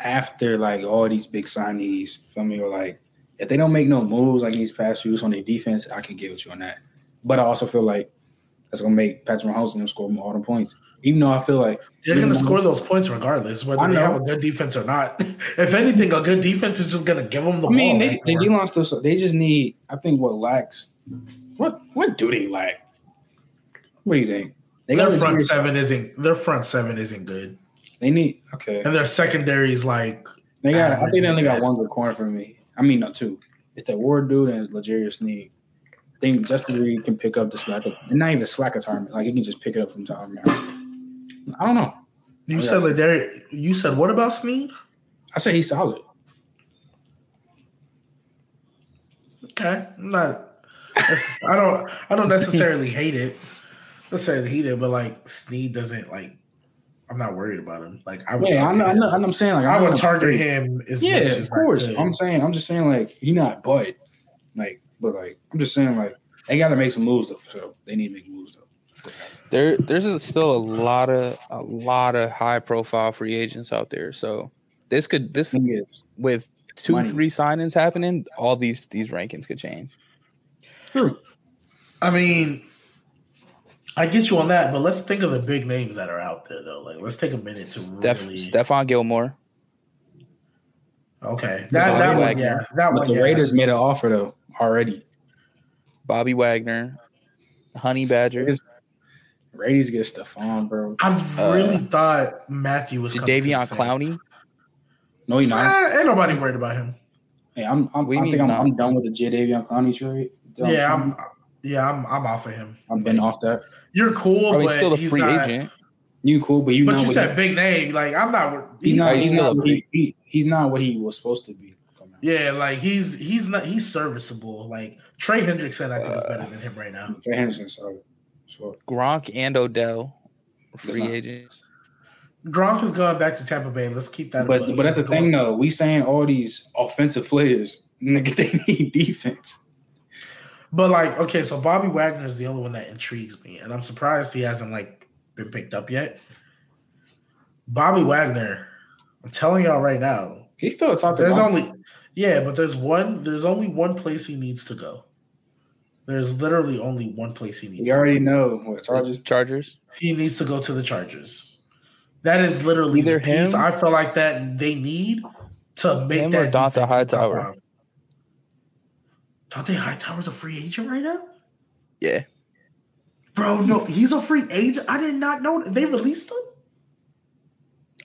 after like all these big signees. Feel me? Or like if they don't make no moves like these past few on their defense, I can get with you on that. But I also feel like that's gonna make Patrick Mahomes and them score more points. Even though I feel like They're going to score those points regardless, whether they have a good defense or not. if anything, a good defense is just going to give them the I mean, ball. they they more. D line still. They just need. I think what lacks. What what do they lack? What do you think? They their front seven isn't their front seven isn't good, They need okay. and their secondary is like They got. I think they only got one good corner for me. I mean, not two. It's that Ward dude and L'Jarius Sneed. I think Justin Reid can pick up the slack. Of, and not even slack of time. Like he can just pick it up from time. I don't know. you said. yeah. Like there, you said what about Sneed? I say he's solid. Okay, I'm not. I don't. I don't necessarily hate it. Necessarily hate it, but like Sneed doesn't like. I'm not worried about him. Like I would. Yeah, I target know. I him. know. I'm saying like I would know- target him as Yeah, much as of course. I could. I'm saying. I'm just saying like he not but like but like I'm just saying like they got to make some moves though. So they need to make moves though. There, there's a- still a lot of a lot of high profile free agents out there. So this could this with two Money. three signings happening, all these these rankings could change. True. I mean, I get you on that, but let's think of the big names that are out there though. Like, let's take a minute to Steph, really. Stephon Gilmore, Okay, that Bobby that one, yeah, that But one, the yeah. Raiders made an offer though already. Bobby Wagner, Honey Badger, Raiders, Raiders get Stephon, bro. I Uh, really thought Mathieu was coming to the Davion Clowney. No, he's not. Ah, ain't nobody worried about him. Hey, I'm. I'm I think I'm. I'm done with the Jadeveon Clowney trade. I'm yeah, I'm. Yeah, I'm. I'm off of him. I've been off that. You're cool, I mean, but still a free not- agent. You cool, but you But know you what said he, big name. Like I'm not. he's, He's, not. he's He's not. a He, he, he's not what he was supposed to be. Yeah, like he's he's not he's serviceable. Like Trey Hendrickson, I think is Uh, better than him right now. Trey Henderson, sorry. Sure. Gronk and Odell, free not- agents. Gronk is going back to Tampa Bay. Let's keep that. But but that's the He's thing though. We saying all these offensive players, nigga, they need defense. But like, okay, so Bobby Wagner is the only one that intrigues me, and I'm surprised he hasn't like been picked up yet. Bobby Wagner, I'm telling y'all right now, He's still a top. there's There's only yeah, but there's one. There's only one place he needs to go. There's literally only one place he needs. We to go. already know what charges. Chargers. He needs to go to the Chargers. That is literally Either the piece him- I feel like that they need to make Him or that Dont'a defense be top Hightower. five. Dont'a Hightower's a free agent right now, Yeah, bro. No, he's a free agent. I did not know they released him.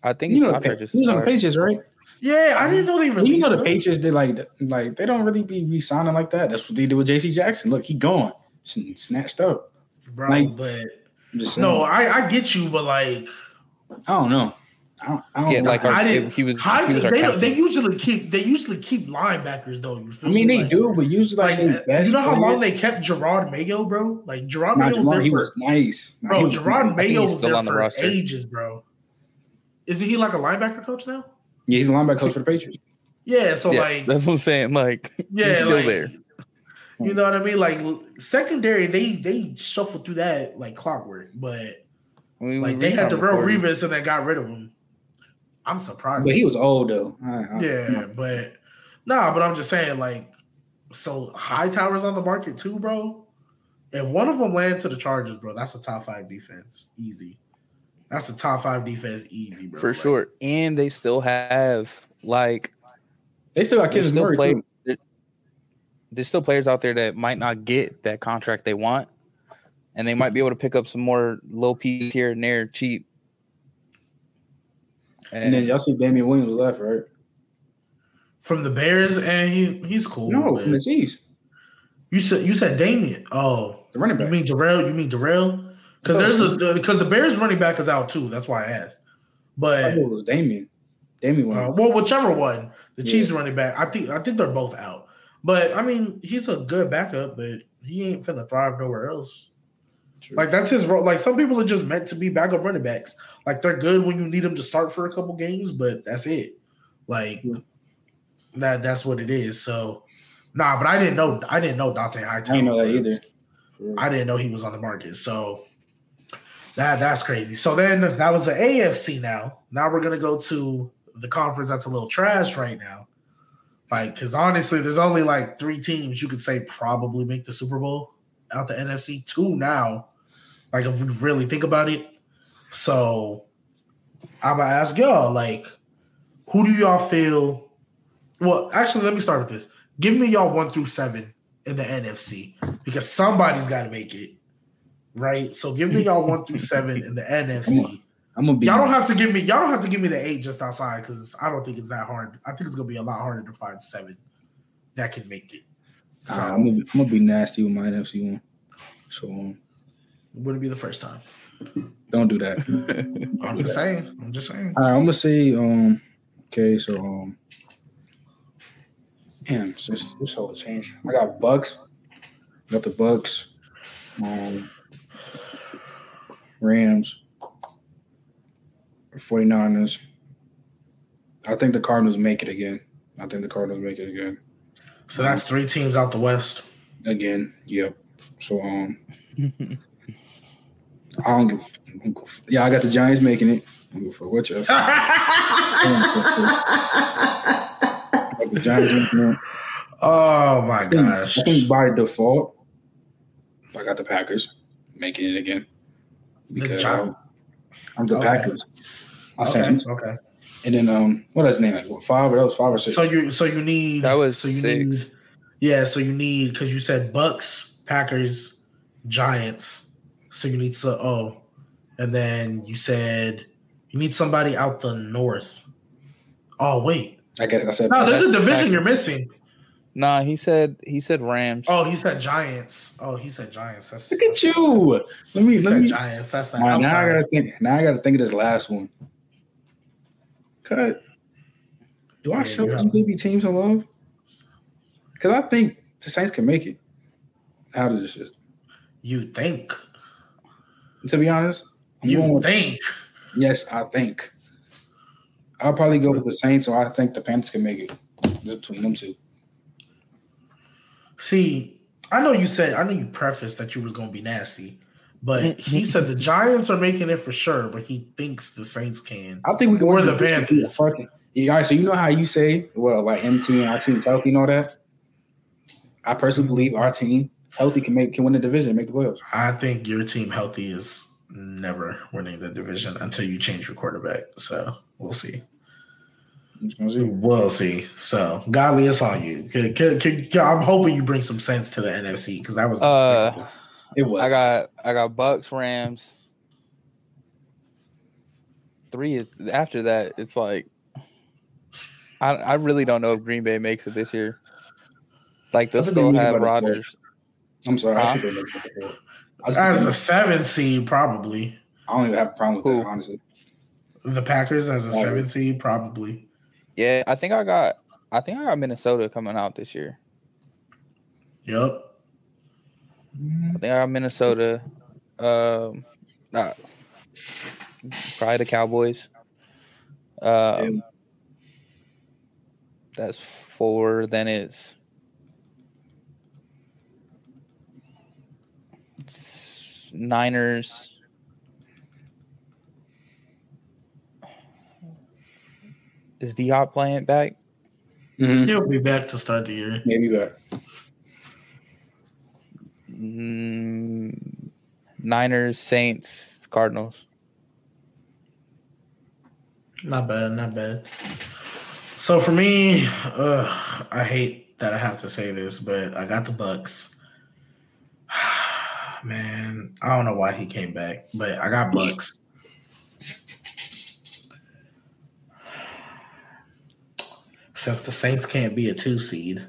I think You know, the, contract he was on the. Patriots, right? Yeah, I didn't know they released You know the him. Patriots did like like they don't really be re-signing like that. That's what they did with J.C. Jackson. Look, he gone, Sn- snatched up. bro. like- but just no, I, I get you, but like, I don't know. I don't. I don't Yeah, know. like our, I didn't- he was. high, he was our they, they usually keep they usually keep linebackers though. You feel I mean, me? they Like- do, but usually like, Like, uh, best you know how long players- they kept Gerard Mayo, bro? Like Gerard Nah, Mayo's Jamar, there he for was nice. Nah, Bro, was Gerard nice. Mayo was still there on the for roster. ages, bro. Isn't he like a linebacker coach now? Yeah, he's a linebacker coach for the Patriots. Yeah, so yeah, like, that's what I'm saying. Like, yeah, he's still like, there. You know what I mean? Like secondary, they they shuffled through that like clockwork, but We- like they had the real recording. Revis and they got rid of him. I'm surprised. But he was old though. I- I- yeah, but nah, but I'm just saying, like, so Hightower's on the market too, bro. If one of them land to the Chargers, bro, that's a top five defense, easy. That's a top five defense, easy, bro. for Like, sure. And they still have like They still got kids still Murray play, too. there- there's still players out there that might not get that contract they want, and they might be able to pick up some more low piece here and there cheap. And then y'all see Damien Williams left, right? From the Bears, and he he's cool. No, but- from the Chiefs. you said you said Damien. Oh, The running back. you mean Darrel? You mean Darrel? Because there's a because the Bears running back is out too. That's why I asked. But thought it was Damien, Damian Uh, well, whichever one, the Yeah. Chiefs running back. I think I think they're both out. But I mean, he's a good backup, but he ain't finna thrive nowhere else. Like that's his role. Like some people are just meant to be backup running backs. Like they're good when you need them to start for a couple games, but that's it. Like Yeah. that that's what it is. So nah, but I didn't know I didn't know Dont'a Hightower. I didn't know that either. I didn't know he was on the market. So that that's crazy. So then that was the AFC now. Now we're gonna go to the conference that's a little trash right now. Like, cause honestly, there's only like three teams you could say probably make the Super Bowl out the NFC. Two now. Like if we really think about it. So I'm gonna ask y'all, like, who do y'all feel? Well, actually, let me start with this. Give me y'all one through seven in the NFC because somebody's got to make it, right? So give me y'all one through seven in the NFC. I'm gonna be. Y'all don't have to give me y'all don't have to give me the eight just outside because I don't think it's that hard. I think it's gonna be a lot harder to find seven that can make it. So Nah, I'm, gonna be, I'm gonna be nasty with my NFC one. So um, wouldn't be the first time. don't do that. I'm just saying. I'm just saying. All right, I'm gonna say um. Okay, so um. Damn, this this whole change. I got Bucks. Got the Bucks. Um. Rams. 49ers. I think the Cardinals make it again. I think the Cardinals make it again. So that's three teams out the West. Again, yep. So um, I don't give. I don't give Yeah, I got the Giants making it. I don't give a what y'all say. I got the Giants making it. oh my gosh. I think by default, I got the Packers making it again because Gi- I'm, I'm the Okay. Packers. I Okay. said, Okay. and then um, what is his name? Like what, five? That was five or six. So you so you need That was so you six. need yeah so you need because you said Bucks Packers Giants so you need so oh and then you said you need somebody out the north. Oh wait, I guess I said. no, there's a division Packers. you're missing. Nah, he said he said Rams. Oh, he said Giants. Oh, he said Giants. That's Look at you. Let me He let said me. Giants. That's not. All right, I'm now I gotta think. Now I gotta think of this last one. Cut. Do I Yeah, show you these have- baby teams some love? Because I think the Saints can make it out of this shit. You think? To be honest, I'm going You with, think? yes, I think. I'll probably go with the Saints, or I think the Panthers can make it. Just between them two. See, I know you said I know you prefaced that you was gonna be nasty, but mm-hmm. he said the Giants are making it for sure, but he thinks the Saints can. I think we can Or win the Panthers. Fucking- Yeah, all right, so you know how you say, well, like MT and our team healthy and all that. I personally believe our team healthy can make can win the division, make the playoffs. I think your team healthy is never winning the division until you change your quarterback. So we'll see. I'm just gonna see. We'll see. So Godley, it's on you. Can- can- can- I'm hoping you bring some sense to the NFC because that was Uh. It was. I got I got Bucks, Rams. Three is after that. It's like I I really don't know if Green Bay makes it this year. Like they'll I think they still have go Rodgers. I'm sorry. I, think they make the playoffs. I, just as a seven seed, probably I don't even have a problem with Who? that, honestly. the Packers as a Packers. seven seed, probably. Yeah, I think I got I think I got Minnesota coming out this year. Yep. I think I got Minnesota. Um, nah, probably the Cowboys. Um, Yeah. that's four. Then it's, it's Niners. Is Deebo playing back? Mhm. He'll be back to start the year. Maybe back. Mm, Niners, Saints, Cardinals. Not bad, not bad. So for me, uh, I hate that I have to say this, but I got the Bucks. Man, I don't know why he came back, but I got Bucks. Since the Saints can't be a two seed,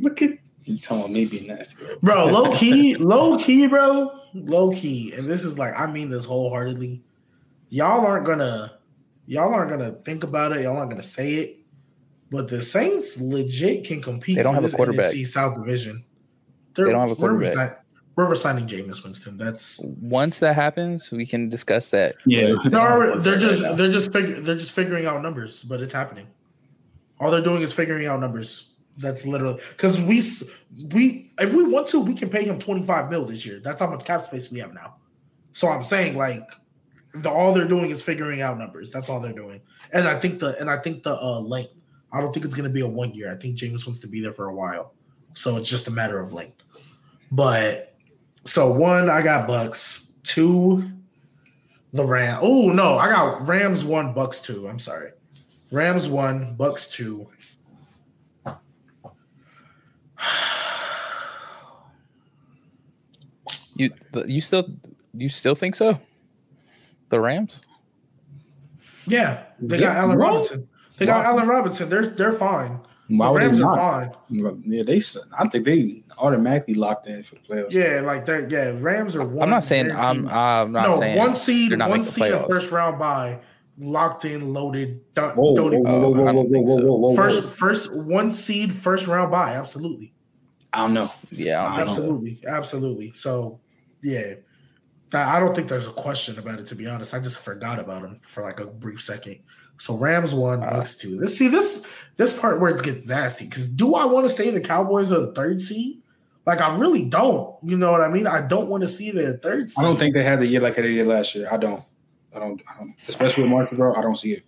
Look at you talking me being nasty. Bro. bro. Low key, low key, bro. Low key, and this is like I mean this wholeheartedly. Y'all aren't gonna, y'all aren't gonna think about it. Y'all aren't gonna say it. but the Saints legit can compete. They don't have a quarterback. NFC South Division. They don't have a we're quarterback. resign- We're resigning Jameis Winston. That's Once that happens, we can discuss that. Yeah. But- they're, they're just they're just fig- they're just figuring out numbers, but it's happening. All they're doing is figuring out numbers. That's literally because we we if we want to, we can pay him twenty five mil this year. That's how much cap space we have now. So I'm saying like the all they're doing is figuring out numbers. That's all they're doing. And I think the and I think the uh length. I don't think it's gonna be a one year. I think Jameis wants to be there for a while. So it's just a matter of length. But so one, I got Bucks. Two, the Ram. Oh no, I got Rams one, Bucks two. I'm sorry. Rams one, Bucks two. You you still you still think so? The Rams? Yeah, they Yeah, got Allen bro. Robinson. They got Wow. Allen Robinson. They're they're fine. Why the Rams they are fine. Yeah, they. s- I think they automatically locked in for the playoffs. Yeah, like that. Yeah, Rams are one. I'm not saying. I'm I'm not no saying one seed, one seed, a playoffs. first round bye, locked in, loaded. Don't, Whoa, even- whoa, whoa, whoa, so. First, first one seed, first round bye. Absolutely. I don't know. yeah, don't think so. Absolutely, absolutely. So, yeah, I don't think there's a question about it. To be honest, I just forgot about him for like a brief second. So Rams one, Wow. Uh, Bucks two. Let's see this this part where it gets nasty. Because do I want to say the Cowboys are the third seed? Like I really don't. You know what I mean? I don't want to see their third seed. I don't think they had the year like they did last year. I don't. I don't. I don't. Especially with Marcus, bro. I don't see it.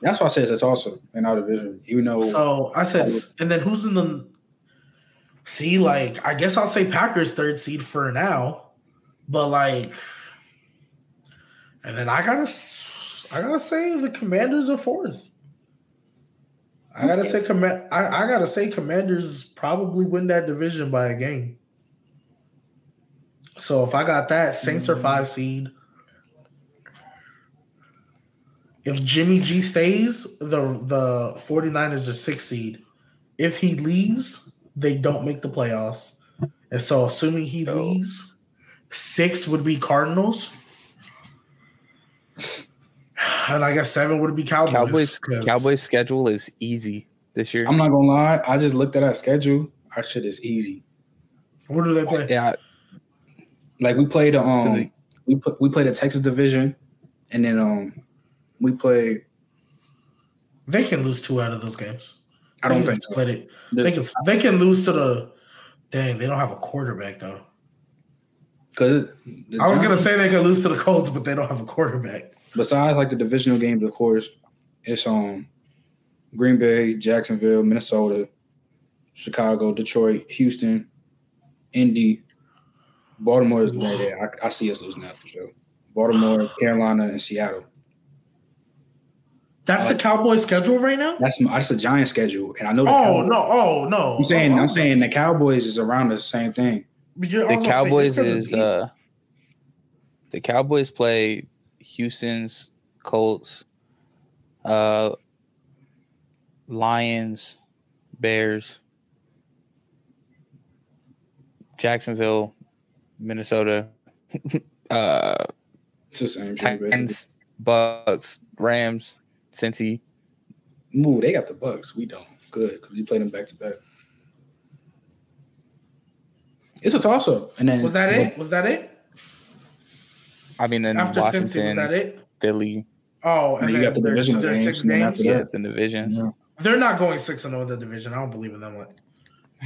That's why I says it's also in our division. Even though So I said, and then who's in the? See, like I guess I'll say Packers third seed for now, but like, and then I gotta, I gotta say the Commanders are fourth. I gotta say command. I, I gotta say Commanders probably win that division by a game. So if I got that, Saints are mm-hmm. five seed. If Jimmy G stays, the the 49ers are six seed. If he leaves, they don't make the playoffs. And so assuming he No. leaves, six would be Cardinals. And I guess seven would be Cowboys. Cowboys 'cause- Cowboys schedule is easy this year. I'm not gonna lie, I just looked at our schedule. Our shit is easy. Where do they play? yeah, Like we played um we put we played the Texas division, and then um we play. They can lose two out of those games. I don't think so. split it. They can they can lose to the dang, they don't have a quarterback though. Cause I was gonna say they can lose to the Colts, but they don't have a quarterback. besides like the divisional games, of course, it's um Green Bay, Jacksonville, Minnesota, Chicago, Detroit, Houston, Indy, Baltimore is there. there. I, I see us losing that for sure. Baltimore, Carolina, and Seattle. That's the Cowboys schedule right now? That's my, that's the Giant schedule, and I know. The Oh Cowboys- no, oh no. I'm saying Oh, I'm saying the Cowboys is around the same thing. The was about to say, Cowboys is schedule's uh the Cowboys play Houston's Colts, uh Lions, Bears, Jacksonville, Minnesota, uh It's the same. shit. Titans, Bucks, Rams, Cincy. Ooh, they got the Bucks. We don't. Good because we played them back to back. It's a toss up, and then Was that it? Was that it? I mean then After Cincy, was Washington, that it? Philly, Oh, And and you then got the there's, divisional there's games, six games. after yeah, the division. Yeah. They're not going six and zero in the division. I don't believe in them.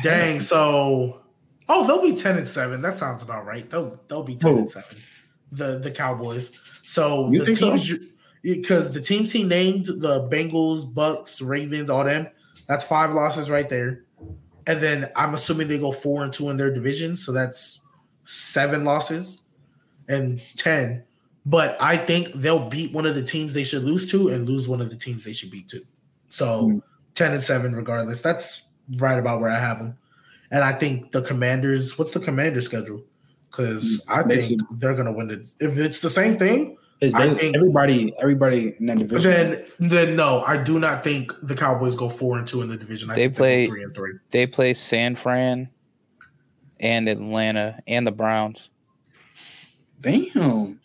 Dang. So, oh, they'll be ten and seven. That sounds about right. They'll they'll be ten Who? and seven. The the Cowboys. So You the think so? teams because the teams he named the Bengals, Bucks, Ravens, all them. That's five losses right there. And then I'm assuming they go four and two in their division, so that's seven losses and ten. But I think they'll beat one of the teams they should lose to and lose one of the teams they should beat to. So Hmm. 10 and 7 regardless. That's right about where I have them. And I think the Commanders, what's the Commander schedule? Because I think they're gonna win it. If it's the same thing, It's I ba- think- everybody, everybody in that division. then then no, I do not think the Cowboys go four and two in the division. I They think go play- three and three. They play San Fran and Atlanta and the Browns. Damn.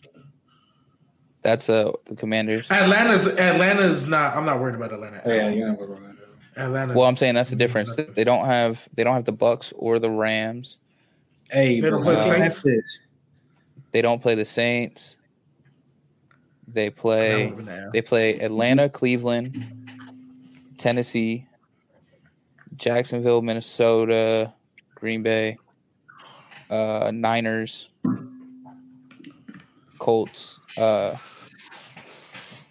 That's uh the Commanders. Atlanta's Atlanta's not. I'm not worried about Atlanta. Yeah, you know what I'm Atlanta. Well, I'm saying that's the difference. They don't have they don't have the Bucks or the Rams. Hey, They don't play the Saints? They don't play the Saints. They play would've been there. they play Atlanta, Cleveland, Tennessee, Jacksonville, Minnesota, Green Bay, uh, Niners, Colts, uh,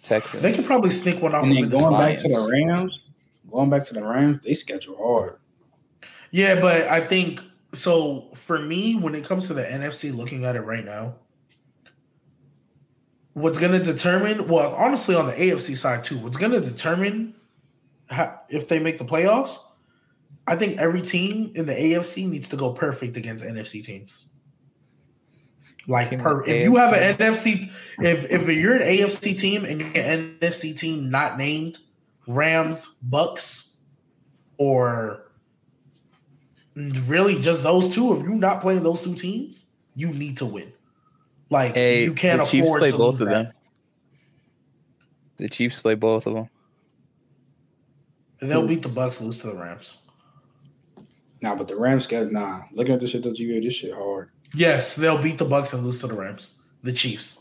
Texans. They could probably sneak one off. And of then Minnesota. going back to the Rams, going back to the Rams, they schedule hard. Yeah, but I think so. For me, when it comes to the NFC, looking at it right now, what's going to determine? Well, honestly, on the AFC side too, what's going to determine how, if they make the playoffs? I think every team in the AFC needs to go perfect against NFC teams. Like, per, if you have an NFC, if if you're an AFC team and you're an NFC team not named Rams, Bucks, or really just those two, if you're not playing those two teams, you need to win. Like Hey, you can't the Chiefs afford play to both lose of that. them. The Chiefs play both of them. And they'll beat the Bucks, lose to the Rams. Nah, but the Rams schedule, nah. Looking at this shit that you this shit hard. Yes, they'll beat the Bucks and lose to the Rams. The Chiefs.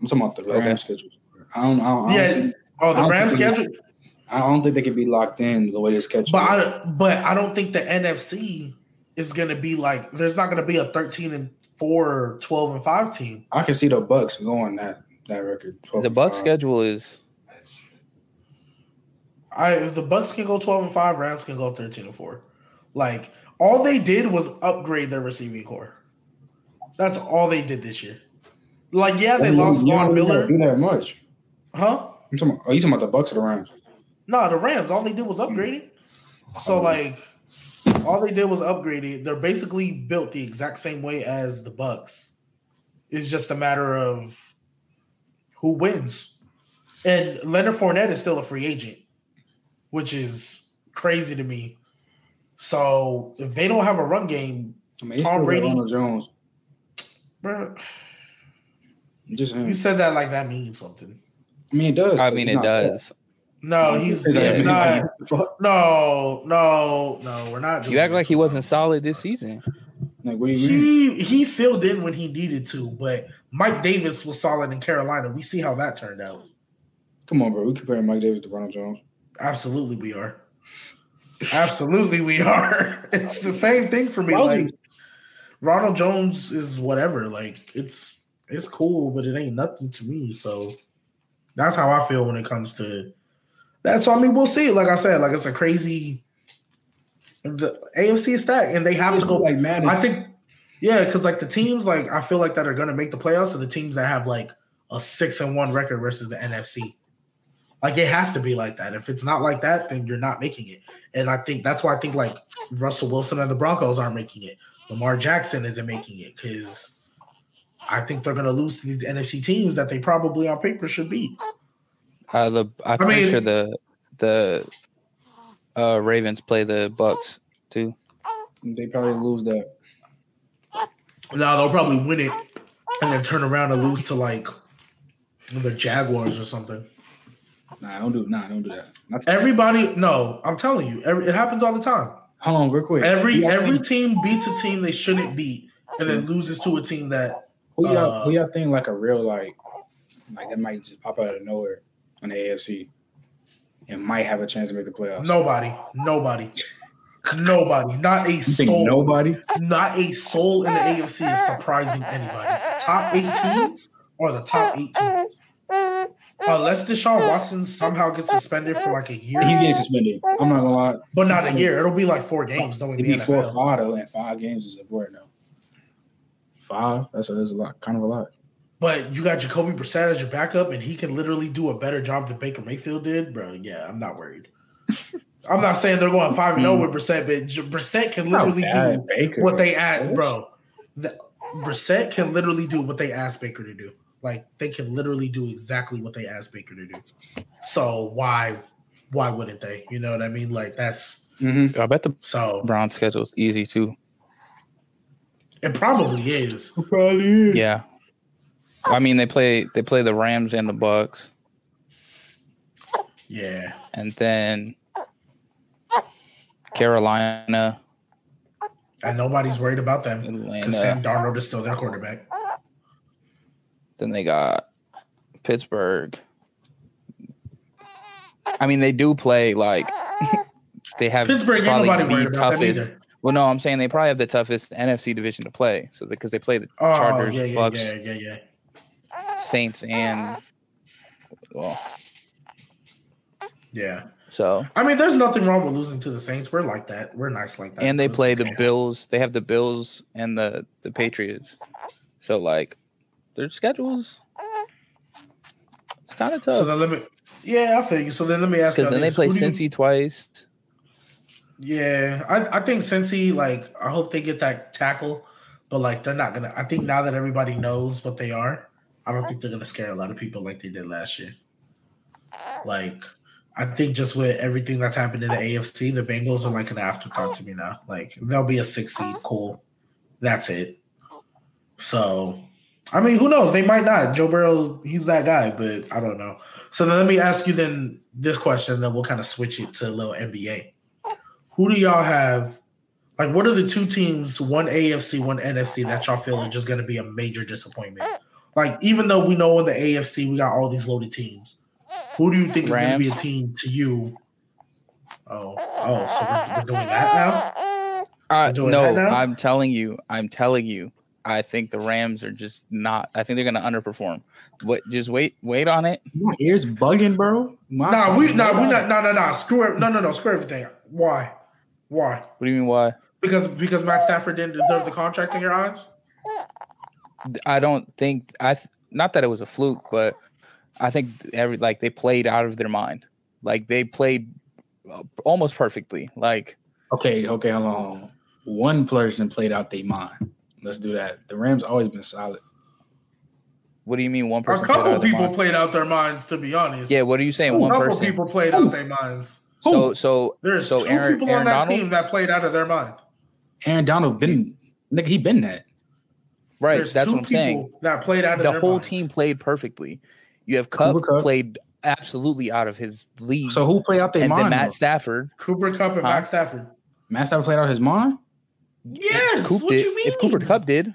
I'm talking about the Okay. Rams schedule. I don't, I don't, I Yeah. don't, see- Oh, the Rams think they- schedule, I don't think they can be locked in the way they schedule. but I but I don't think the NFC is gonna be like there's not gonna be a 13 and 4 12 and 5 team. I can see the Bucks going that that record. 12 The and Bucks schedule is I if the Bucks can go 12 and 5, Rams can go 13 and 4. Like all they did was upgrade their receiving corps. That's all they did this year. Like, yeah, they You lost don't- Von really Miller. do that much. Huh? I'm talking about, are you talking about the Bucks or the Rams? No, the Rams, all they did was upgrading. So oh. like all they did was upgrade it. They're basically built the exact same way as the Bucks. It's just a matter of who wins. And Leonard Fournette is still a free agent, which is crazy to me. So if they don't have a run game, I mean, Tom Brady- Ronald Jones. bro, Just saying. you said that like that means something. I mean, it does. I mean it does. bad. Does. No, he's, he's he's not. No, no, no. We're not. You act like he wasn't solid this season. Like, what do you mean? He he filled in when he needed to, but Mike Davis was solid in Carolina. We see how that turned out. Come on, bro. We comparing Mike Davis to Ronald Jones. Absolutely, we are. Absolutely, we are. It's the same thing for me. Why was he- Like Ronald Jones is whatever. Like it's it's cool, but it ain't nothing to me. So that's how I feel when it comes to that. So I mean, we'll see. Like I said, like it's a crazy. The AFC is stacked, and they have to go. like. I think, yeah, because like the teams, like I feel like that are going to make the playoffs are the teams that have like a six and one record versus the NFC. Like it has to be like that. If it's not like that, then you're not making it. And I think that's why I think like Russell Wilson and the Broncos aren't making it. Lamar Jackson isn't making it because I think they're going to lose to these NFC teams that they probably on paper should beat. Uh, the I'm pretty mean- sure the the uh, Ravens play the Bucks too. they probably lose that. Now they'll probably win it and then turn around and lose to like the Jaguars or something. Nah, don't do. Nah, don't do that. Not Everybody, no, I'm telling you, every, it happens all the time. Hold on, real quick. Every Who every team beats a team they shouldn't beat, and then loses to a team that who y'all, uh, who y'all think like a real like like that might just pop out of nowhere on the AFC and might have a chance to make the playoffs. nobody, nobody, nobody, not a you soul, nobody? not a soul in the AFC is surprising anybody. Top eight teams are the top eight teams. Unless Deshaun Watson somehow gets suspended for like a year, He's getting suspended. I'm not gonna lie. but not a year. It'll be like four games, knowing He the beat four NFL. five though, and five games is important though. Five? That's a, that's a lot, kind of a lot. But you got Jacoby Brissett as your backup, and he can literally do a better job than Baker Mayfield did, bro. Yeah, I'm not worried. I'm not saying they're going five and zero with Brissett, but J- Brissett can literally do Baker. what they ask, bro. The, Brissett can literally do what they ask Baker to do. Like they can literally do exactly what they ask Baker to do. So why, why wouldn't they? You know what I mean? Like that's Mhm. I bet the so. Browns schedule is easy too. It probably is. Probably is. Yeah. I mean they play they play the Rams and the Bucks, Yeah. and then Carolina, and nobody's worried about them because Sam Darnold is still their quarterback. Then they got Pittsburgh. I mean, they do play like they have Pittsburgh ain't probably nobody the toughest. either. Well, no, I'm saying they probably have the toughest NFC division to play. So because they play the Oh Chargers, yeah, yeah, Bucks, yeah, yeah, yeah, Saints, and well, yeah. so I mean, there's nothing wrong with losing to the Saints. We're like that. We're nice like that. and they So play the okay. Bills. They have the Bills and the the Patriots. So like their schedules, it's kind of tough. So then let me. Yeah, I feel you. So then let me ask you. because then they play do you- Cincy twice. Yeah, I, I think Cincy, like, I hope they get that tackle, but like, they're not gonna. I think now that everybody knows what they are, I don't uh, think they're gonna scare a lot of people like they did last year. Uh, like, I think just with everything that's happened in the uh, AFC, the Bengals are like an afterthought to me now. Like, they'll be a six seed, cool. That's it. So, I mean, who knows? They might not. Joe Burrow, he's that guy, but I don't know. So then let me ask you then this question, then we'll kind of switch it to a little NBA who do y'all have? Like, what are the two teams, one AFC, one NFC, that y'all feel are just going to be a major disappointment? Like, even though we know in the AFC we got all these loaded teams, who do you think is going to be a team to you? Oh, oh, so we're, we're doing that now. Uh, doing no, that now? I'm telling you, I'm telling you, I think the Rams are just not. I think they're going to underperform. What? Just wait, wait on it. My ears bugging, bro. My Nah, we, nah, we not, nah, nah, nah. Screw it. No, no, no. Screw everything. Why? Why? What do you mean? Why? Because because Matt Stafford didn't deserve the contract in your eyes. I don't think I. th- Not that it was a fluke, but I think every like they played out of their mind. Like they played uh, almost perfectly. Like Okay, okay, hold on. One person played out their mind. Let's do that. The Rams always been solid. what do you mean? One A person played out couple of their people mind? played out their minds. To be honest, Yeah. What are you saying? a One couple person. people played out their minds. So so There's So two Aaron- people Aaron on that Donald? team that played out of their mind. Aaron Donald been nigga, he been that. Right. There's that's two what I'm saying. that played out of the their whole minds. team played perfectly. You have Kupp, Cooper Kupp. played absolutely out of his league, So who played out their and mind? then Matt? Stafford. Cooper Kupp and Huh? Matt Stafford. Matt Stafford played out his mind? Yes. What did. you mean? If Cooper Kupp did,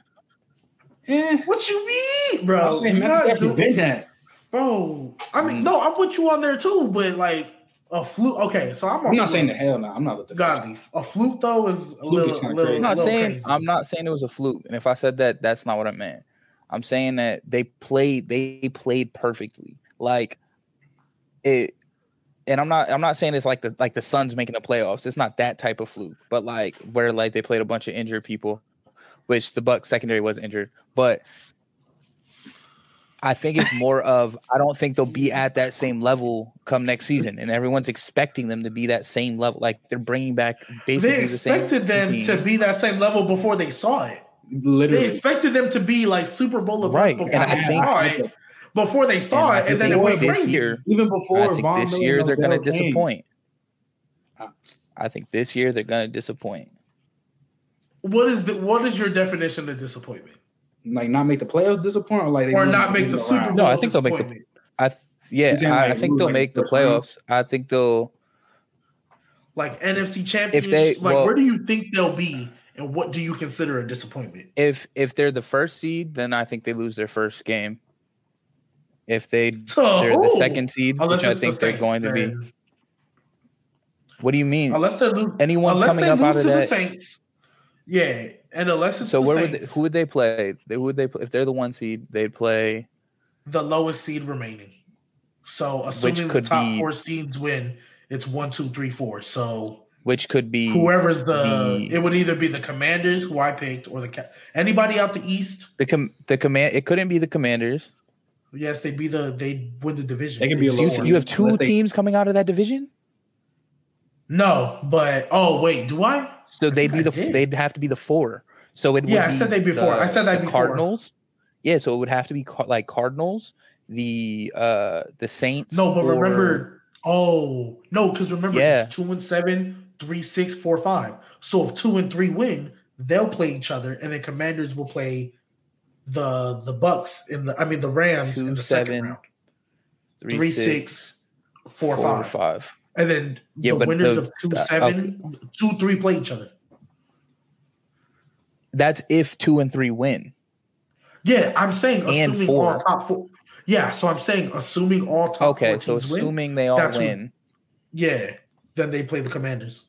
Eh. What you mean, bro? I'm saying Matt Stafford doing- been that. bro. I Mm. mean, no, I'm with you on there too, but like a fluke. Okay, so I'm. I'm not saying the hell no. I'm not with the Godley. A fluke though is a Fluke is little, kinda little, crazy. I'm not little saying crazy. I'm not saying it was a fluke. And if I said that, that's not what I meant. I'm saying that they played they played perfectly. Like it and I'm not I'm not saying it's like the like the Suns making the playoffs. It's not that type of fluke, but like where like they played a bunch of injured people, which the Bucks secondary was injured. But I think it's more of I don't think they'll be at that same level come next season, and everyone's expecting them to be that same level. Like they're bringing back basically They the same expected them team. to be that same level before they saw it. Literally, They expected them to be like Super Bowl of Right, before and they I think- saw it. Before they saw And it, and then it went this crazy. year, Even before I think Von this Miller year they're going to disappoint. Uh, I think this year they're going to disappoint. What is the what is your definition of disappointment? Like not make the playoffs disappoint or like they Or not make the Super round? Bowl? No, I think they'll make the- I th- yeah, You're saying, I, I think they'll like, make the first round? playoffs. I think they'll like NFC championship. they- like well- where do you think they'll be, and what do you consider a disappointment? if if they're the first seed, then I think they lose their first game. If they So oh. they're the second seed, which I it's the think they're going to be. What do you mean? Unless they lose, Anyone unless coming they up lose out of to the? Saints, yeah, and unless it's So the where would they, who would they play? They would they play? if they're the one seed? They'd play the lowest seed remaining. So assuming could the top be- four seeds win, it's one, two, three, four. So which could be whoever's the, the- it would either be the Commanders, who I picked, or the anybody out the East. the com- the command. It couldn't be the Commanders. Yes, they'd be the They'd win the division. They can be a It's You, lower you have two Unless they- teams coming out of that division, no, but oh wait, do I? so I they'd be the they'd have to be the four. So it would Yeah, I be said that before. I said that the before. Cardinals. Yeah, so it would have to be ca- like Cardinals, the uh the Saints. No, but or- remember, oh no, because remember Yeah. it's two and seven, three, six, four, five. So if two and three win, they'll play each other, and then Commanders will play the the Bucks in the I mean the Rams Two, in the second round. three, Three, six, six, four, four, five. five. And then Yeah, the winners the- of two uh, seven, two three play each other. That's if two and three win. Yeah, I'm saying And assuming four. all top four. Yeah, so I'm saying assuming all top Okay, four so teams win. assuming they all That's what- win, Yeah, then they play the Commanders.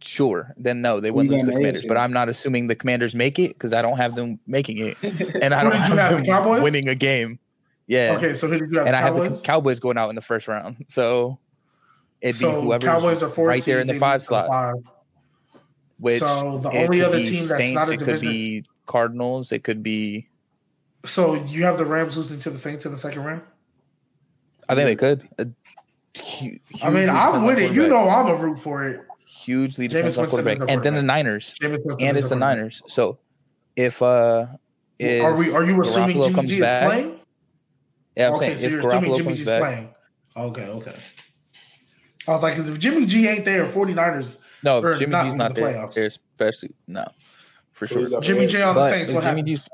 sure, then no, they wouldn't you lose the Commanders. AFC? But I'm not assuming the Commanders make it because I don't have them making it, and I don't did you have, them Cowboys? winning a game. Yeah, Okay, so who did you have? and I have the Cowboys going out in the first round, so it'd be so whoever's Cowboys are four right there in the five lose to the slot. five. Which so the only other be team that's not a it could be Cardinals, it could be. So you have the Rams losing to the Saints in the second round. I think they could. Uh, hu- I mean, I'm with it. You know, I'm a root for it. hugely depends on Winston quarterback, and then the. Niners, Winston and it's the quarterback. Niners. So if uh, if are we? Are you assuming Jimmy G is back, playing? Yeah, I'm okay, saying so if you're assuming Jimmy G's back, playing. Okay, okay. I was like, because if Jimmy G ain't there, 49ers, no, or if Jimmy not G's not the there, playoffs. especially no, for sure. got? Jimmy G on the Saints, what Jimmy happens? G's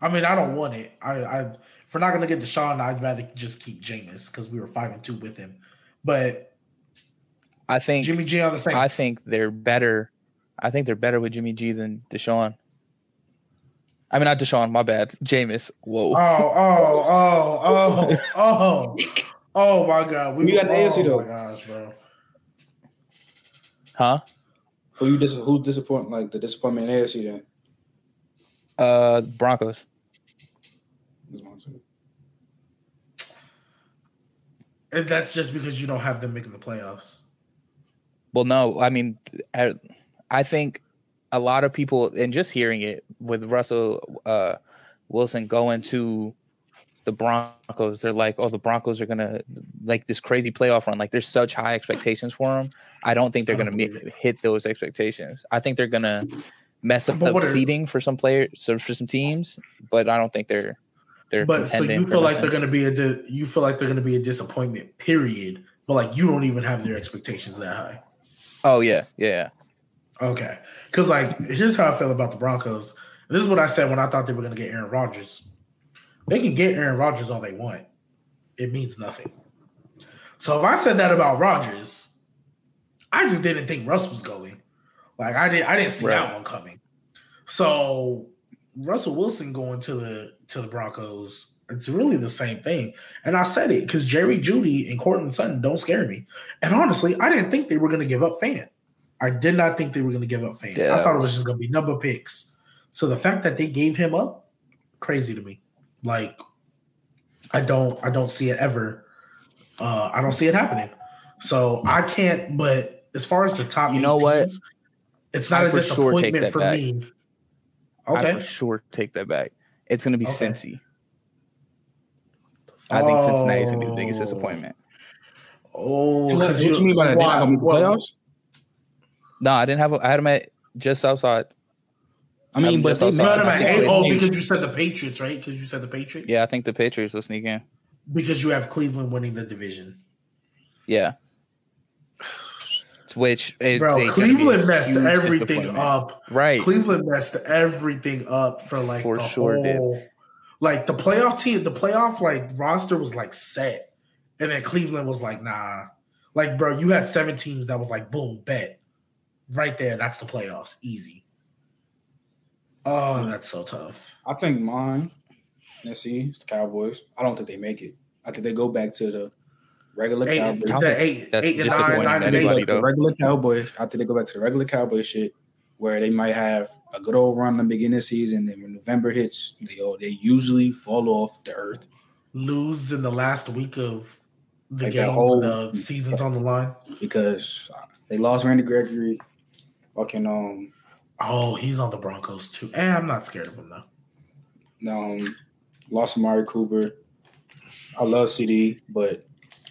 I mean, I don't want it. I, I if we're not gonna get Deshaun, I'd rather just keep Jameis because we were five and two with him. But I think Jimmy G on the Saints. I think they're better. I think they're better with Jimmy G than Deshaun. I mean, not Deshaun. My bad. Jameis. Whoa. Oh, oh, oh, oh, oh, oh my god. Who you got the oh AFC though? my gosh, bro. Huh? Who you dis- who's disappointing? Like the disappointment in AFC then? Uh, Broncos. That's one, two. And that's just because you don't have them making the playoffs. Well, no, I mean, I, I think a lot of people, and just hearing it with Russell uh, Wilson going to the Broncos, they're like, oh, the Broncos are gonna like this crazy playoff run. Like, there's such high expectations for them. I don't think they're don't gonna believe mi- hit those expectations. I think they're gonna mess up But the are- seeding for some players, so for some teams, but I don't think they're they're. But so you feel like nothing. they're gonna be a di- you feel like they're gonna be a disappointment, period. But like you don't even have their expectations that high. Oh yeah, yeah. Okay. Because, like, here's how I feel about the Broncos. This is what I said when I thought they were going to get Aaron Rodgers. They can get Aaron Rodgers all they want, it means nothing. So, if I said that about Rodgers, I just didn't think Russ was going. Like, I didn't, I didn't see Right. that one coming. So, Russell Wilson going to the to the Broncos, it's really the same thing. And I said it because Jerry Jeudy and Courtland Sutton don't scare me. And honestly, I didn't think they were going to give up Fant. I did not think they were going to give up Fant. Yeah, I thought it was was- just going to be number picks. So the fact that they gave him up, crazy to me. Like, I don't, I don't see it ever. Uh, I don't see it happening. So I can't. But as far as the top, You eight know what? teams, it's not I a for sure take disappointment that for back. me. I Okay. for sure take that back. It's going to be Okay. Cincy. I think Cincinnati's going to be the biggest Oh. disappointment. Oh, because you mean by that? They not gonna the playoffs? No, I didn't have. A, I had them at just outside. I mean, I'm but just they. No, made- no, no, I think oh, because you said the Patriots, right? Because you said the Patriots. Yeah, I think the Patriots will sneak in. Because you have Cleveland winning the division. Yeah. Which is Bro, a- gonna be a Cleveland messed everything up. Right. Cleveland messed everything up for like For the sure did. whole, like the playoff team, the playoff like roster was like set, and then Cleveland was like, nah. Like, bro, you had seven teams that was like, boom, bet, right there. That's the playoffs, easy. Oh, that's so tough. I think mine, let's see, it's the Cowboys. I don't think they make it. I think they go back to the regular Eight, Cowboys. Count- the eight, that's eight and nine, disappointing nine to and anybody, eight. regular Cowboys. I think they go back to the regular Cowboys shit, where they might have a good old run in the beginning of the season. Then when November hits, they oh, they usually fall off the earth Lose in the last week of the Like game, whole- when the season's on the line. because they lost Randy Gregory. Fucking um, Oh, he's on the Broncos too. And I'm not scared of him though. um, lost Amari Cooper. I love CeeDee, but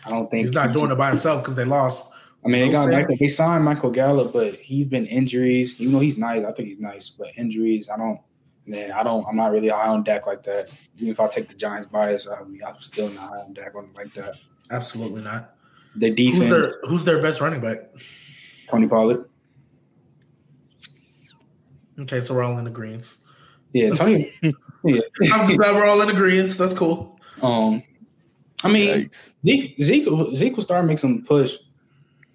I don't think He's not doing it by himself because they lost. I mean, they got. Michael, they signed Michael Gallup, but he's been injuries. Even though he's nice, I think he's nice, but injuries, I don't. Man, I don't. I'm not really high on Dak like that. Even if I take the Giants bias, I mean, I'm still not high on Dak on like that. Absolutely not. The Who's defense, their Who's their best running back? Tony Pollard. Okay, so we're all in agreement. Yeah, Tony. yeah. I'm just glad we're all in agreement. That's cool. Um, I mean, Yikes. Zeke, Zeke, Zeke will start making some push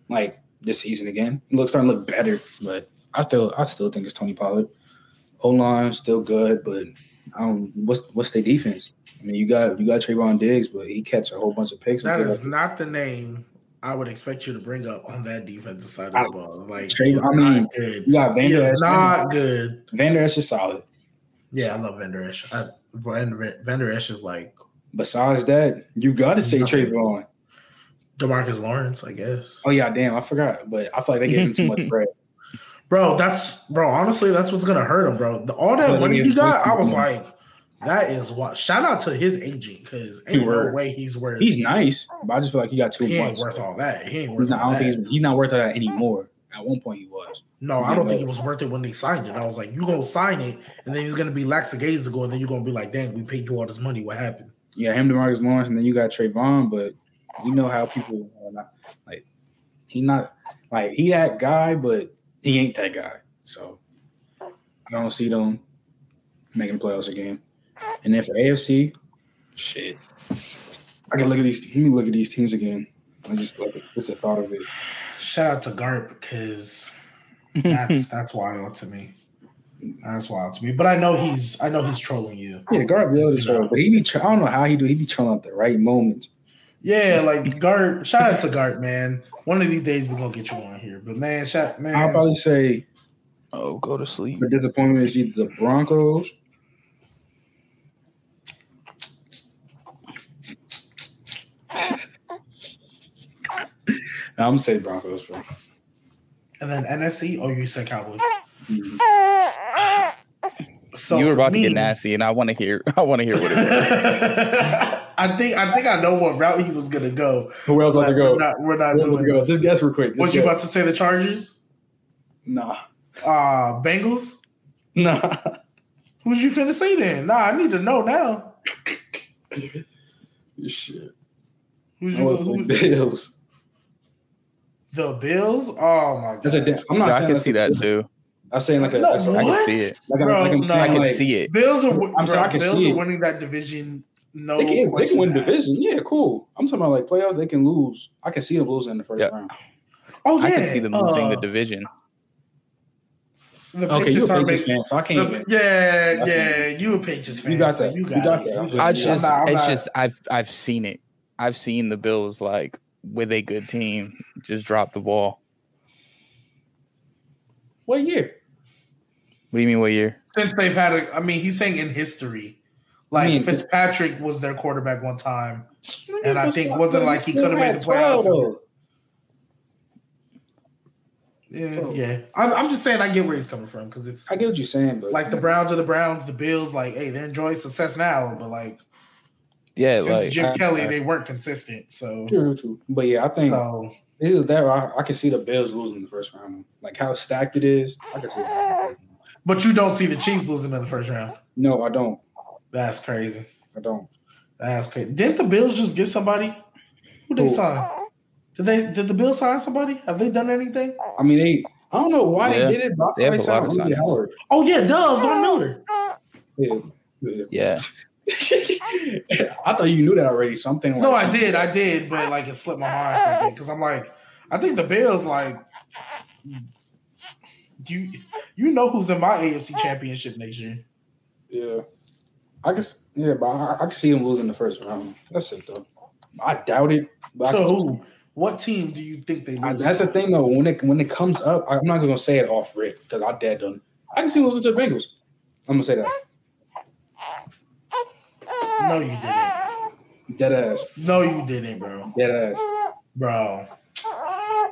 like this season again. He looks starting to look better, but I still I still think it's Tony Pollard. O line still good, but I don't what's what's their defense? I mean, you got you got Trevon Diggs, but he catch a whole bunch of picks. That and is stuff. not the name I would expect you to bring up on that defensive side of the ball. Like, Trey- I mean, not good. you got Vander is Esch. not good. Vander Esch is solid. Yeah, I love Vander Esch. I, Vander Esch is like Besides that, you got to say. Trevon. DeMarcus Lawrence, I guess. Oh yeah, damn, I forgot. But I feel like they gave him too much bread. Bro, that's bro. Honestly, that's what's gonna hurt him, bro. The, all that money he got, I was like, that is what. Shout out to his agent because ain't no way he's worth. He's nice, but I just feel like he got too he ain't worth all that. He ain't He's worth not, I don't that. think he's, he's not worth that anymore. At one point, he was. No, I don't think it was worth it when they signed it. I was like, you gonna sign it, and then he's gonna be lackadaisical, and then you're gonna be like, dang, we paid you all this money. What happened? Yeah, him, DeMarcus Lawrence, and then you got Trevon, but you know how people are not like he not like he that guy, but he ain't that guy. So I don't see them making playoffs again. And then for AFC, shit. I can look at these let me look at these teams again. I just like just the thought of it. Shout out to Garp because that's that's wild to me. That's wild to me. But I know he's I know he's trolling you. Yeah, Garb Hill is troll, but he be tr- I don't know how he do. He be trolling at the right moment. Yeah, like Gart. Shout out to Gart, man. One of these days we're gonna get you on here. But man, shout I'll man. probably say Oh, go to sleep. the disappointment is either the Broncos. I'm gonna say Broncos, bro. And then NFC, oh you said Cowboys. Mhm. So you were for about to get nasty, and I want to hear. I want to hear what it was. I think I think I know what route he was gonna go. Who else about but to go? We're not, we're not Who else about doing to go? this. Just guess real quick. Just What you about to say? The Chargers? Nah, Uh Bengals? nah. Who's you finna say then? Nah, I need to know now. Shit. Who's I you? was Who, Bills. The Bills? Oh my god. That's a. da- I'm not Yeah, I can see that too. I'm saying like a. No, that's a- I can what? see it. Like, I'm- Bro, like I'm no. saying, I can like, see it. Bills are I'm Bills are. sorry, I can Bills see are it. winning that division. No, They can, they can win asked. division. Yeah, cool. I'm talking about like playoffs. They can lose. I can see them losing in the first Yeah. round. Oh yeah, I can see them losing uh, the division. The Okay, you're Patriots a are Patriots fan, so I can't. the- yeah, I yeah, you a Patriots fan. You got that. You You got, got it. that. I'm You just- I I'm not- I'm it's not- just, I've, I've seen it. I've seen the Bills like with a good team just drop the ball. What year? What do you mean? What year? since they've had a. I mean, he's saying in history, like mean, Fitzpatrick was their quarterback one time. And I think wasn't but like he still coulda made the 12, playoffs. Yeah, So- yeah. I'm, I'm just saying I get where he's coming from because it's I get what you're saying, but like the Browns are the Browns, the Bills. Like, hey, they're enjoying success now, but like Yeah, since like Jim I- Kelly, I- they weren't consistent. So, True, true. But yeah, I think so either that or I, I can see the Bills losing in the first round. Like how stacked it is, I can see. That. but you don't see the Chiefs losing in the first round. No, I don't. That's crazy. I don't. That's crazy. Didn't the Bills just get somebody? Who they Who? sign? Did they? Did the Bills sign somebody? Have they done anything? I mean, they. I don't know why Yeah. they did it, but They have a lot of signed. Howard. Oh yeah, duh, Von Miller. Yeah. yeah. I thought you knew that already. Something. Like No, I did, I did, but like it slipped my mind for a bit because I'm like, I think the Bills like you you know who's in my AFC championship next year. Yeah. I guess. Yeah, but I, I can see them losing the first round. That's it though. I doubt it. But So who? What team do you think they lose? I, that's the thing though. When it when it comes up, I'm not gonna say it off rip because I dead done. I can see losing to the Bengals. I'm gonna say that. No, you didn't. Dead ass. No, you didn't, bro. Dead ass. Bro,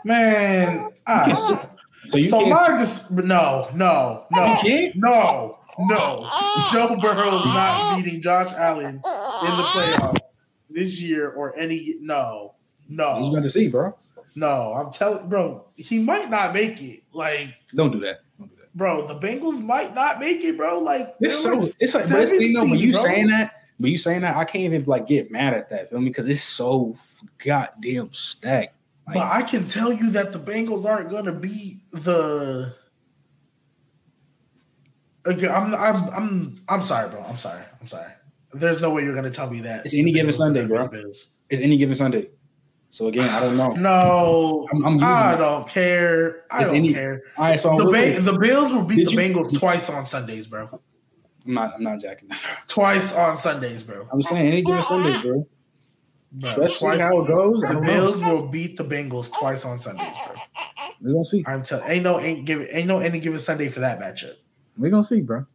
man. Can ah. so you so can't. my just no, no, no, You can't? no, no. Joe Burrow's not beating Josh Allen in the playoffs this year or any. No, no, got to see, bro. no. I'm telling, bro, he might not make it. Like, Don't do that. Don't do that. bro, the Bengals might not make it, bro. Like, It's so. It's like, it's, you know, when you bro. saying that, when you saying that, I can't even like get mad at that. Feel me? Because it's so goddamn stacked. Like, But I can tell you that the Bengals aren't gonna be the. Again, I'm I'm I'm I'm sorry, bro. I'm sorry. I'm sorry. There's no way you're gonna tell me that. It's any given Sunday, bro. Bills. It's any given Sunday. So again, I don't know. No, I'm, I'm using I don't care. I It's don't any- care. All right, so The, ba- the Bills will beat Did the you- Bengals twice on Sundays, bro. I'm not. I'm not jacking. that. Twice on Sundays, bro. I'm saying any given Sunday, bro. Bro, Especially twice- how it goes. The don't know. Bills will beat the Bengals twice on Sundays, bro. We gonna see. I'm telling. Ain't no ain't give ain't no any given Sunday for that matchup. We're gonna see, bro.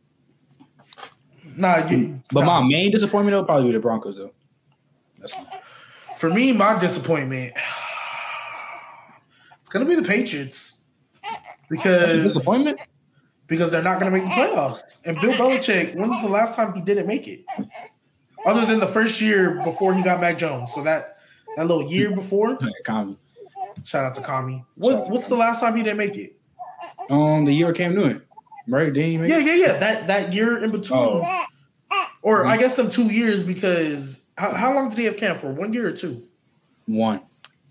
Nah, you. But nah. my main disappointment will probably be the Broncos, though. That's fine. For me, my disappointment, it's gonna be the Patriots because disappointment. Because they're not gonna make the playoffs. And Bill Belichick, when was the last time he didn't make it? Other than the first year before he got Mac Jones, so that that little year before. Comedy. Shout out to Kami. What what's the last time he didn't make it? Um, the year Cam Newton, right? Didn't he make Yeah, yeah, yeah. That that year in between, Oh. or I guess them two years because how, how long did he have Cam for? One year or two? one?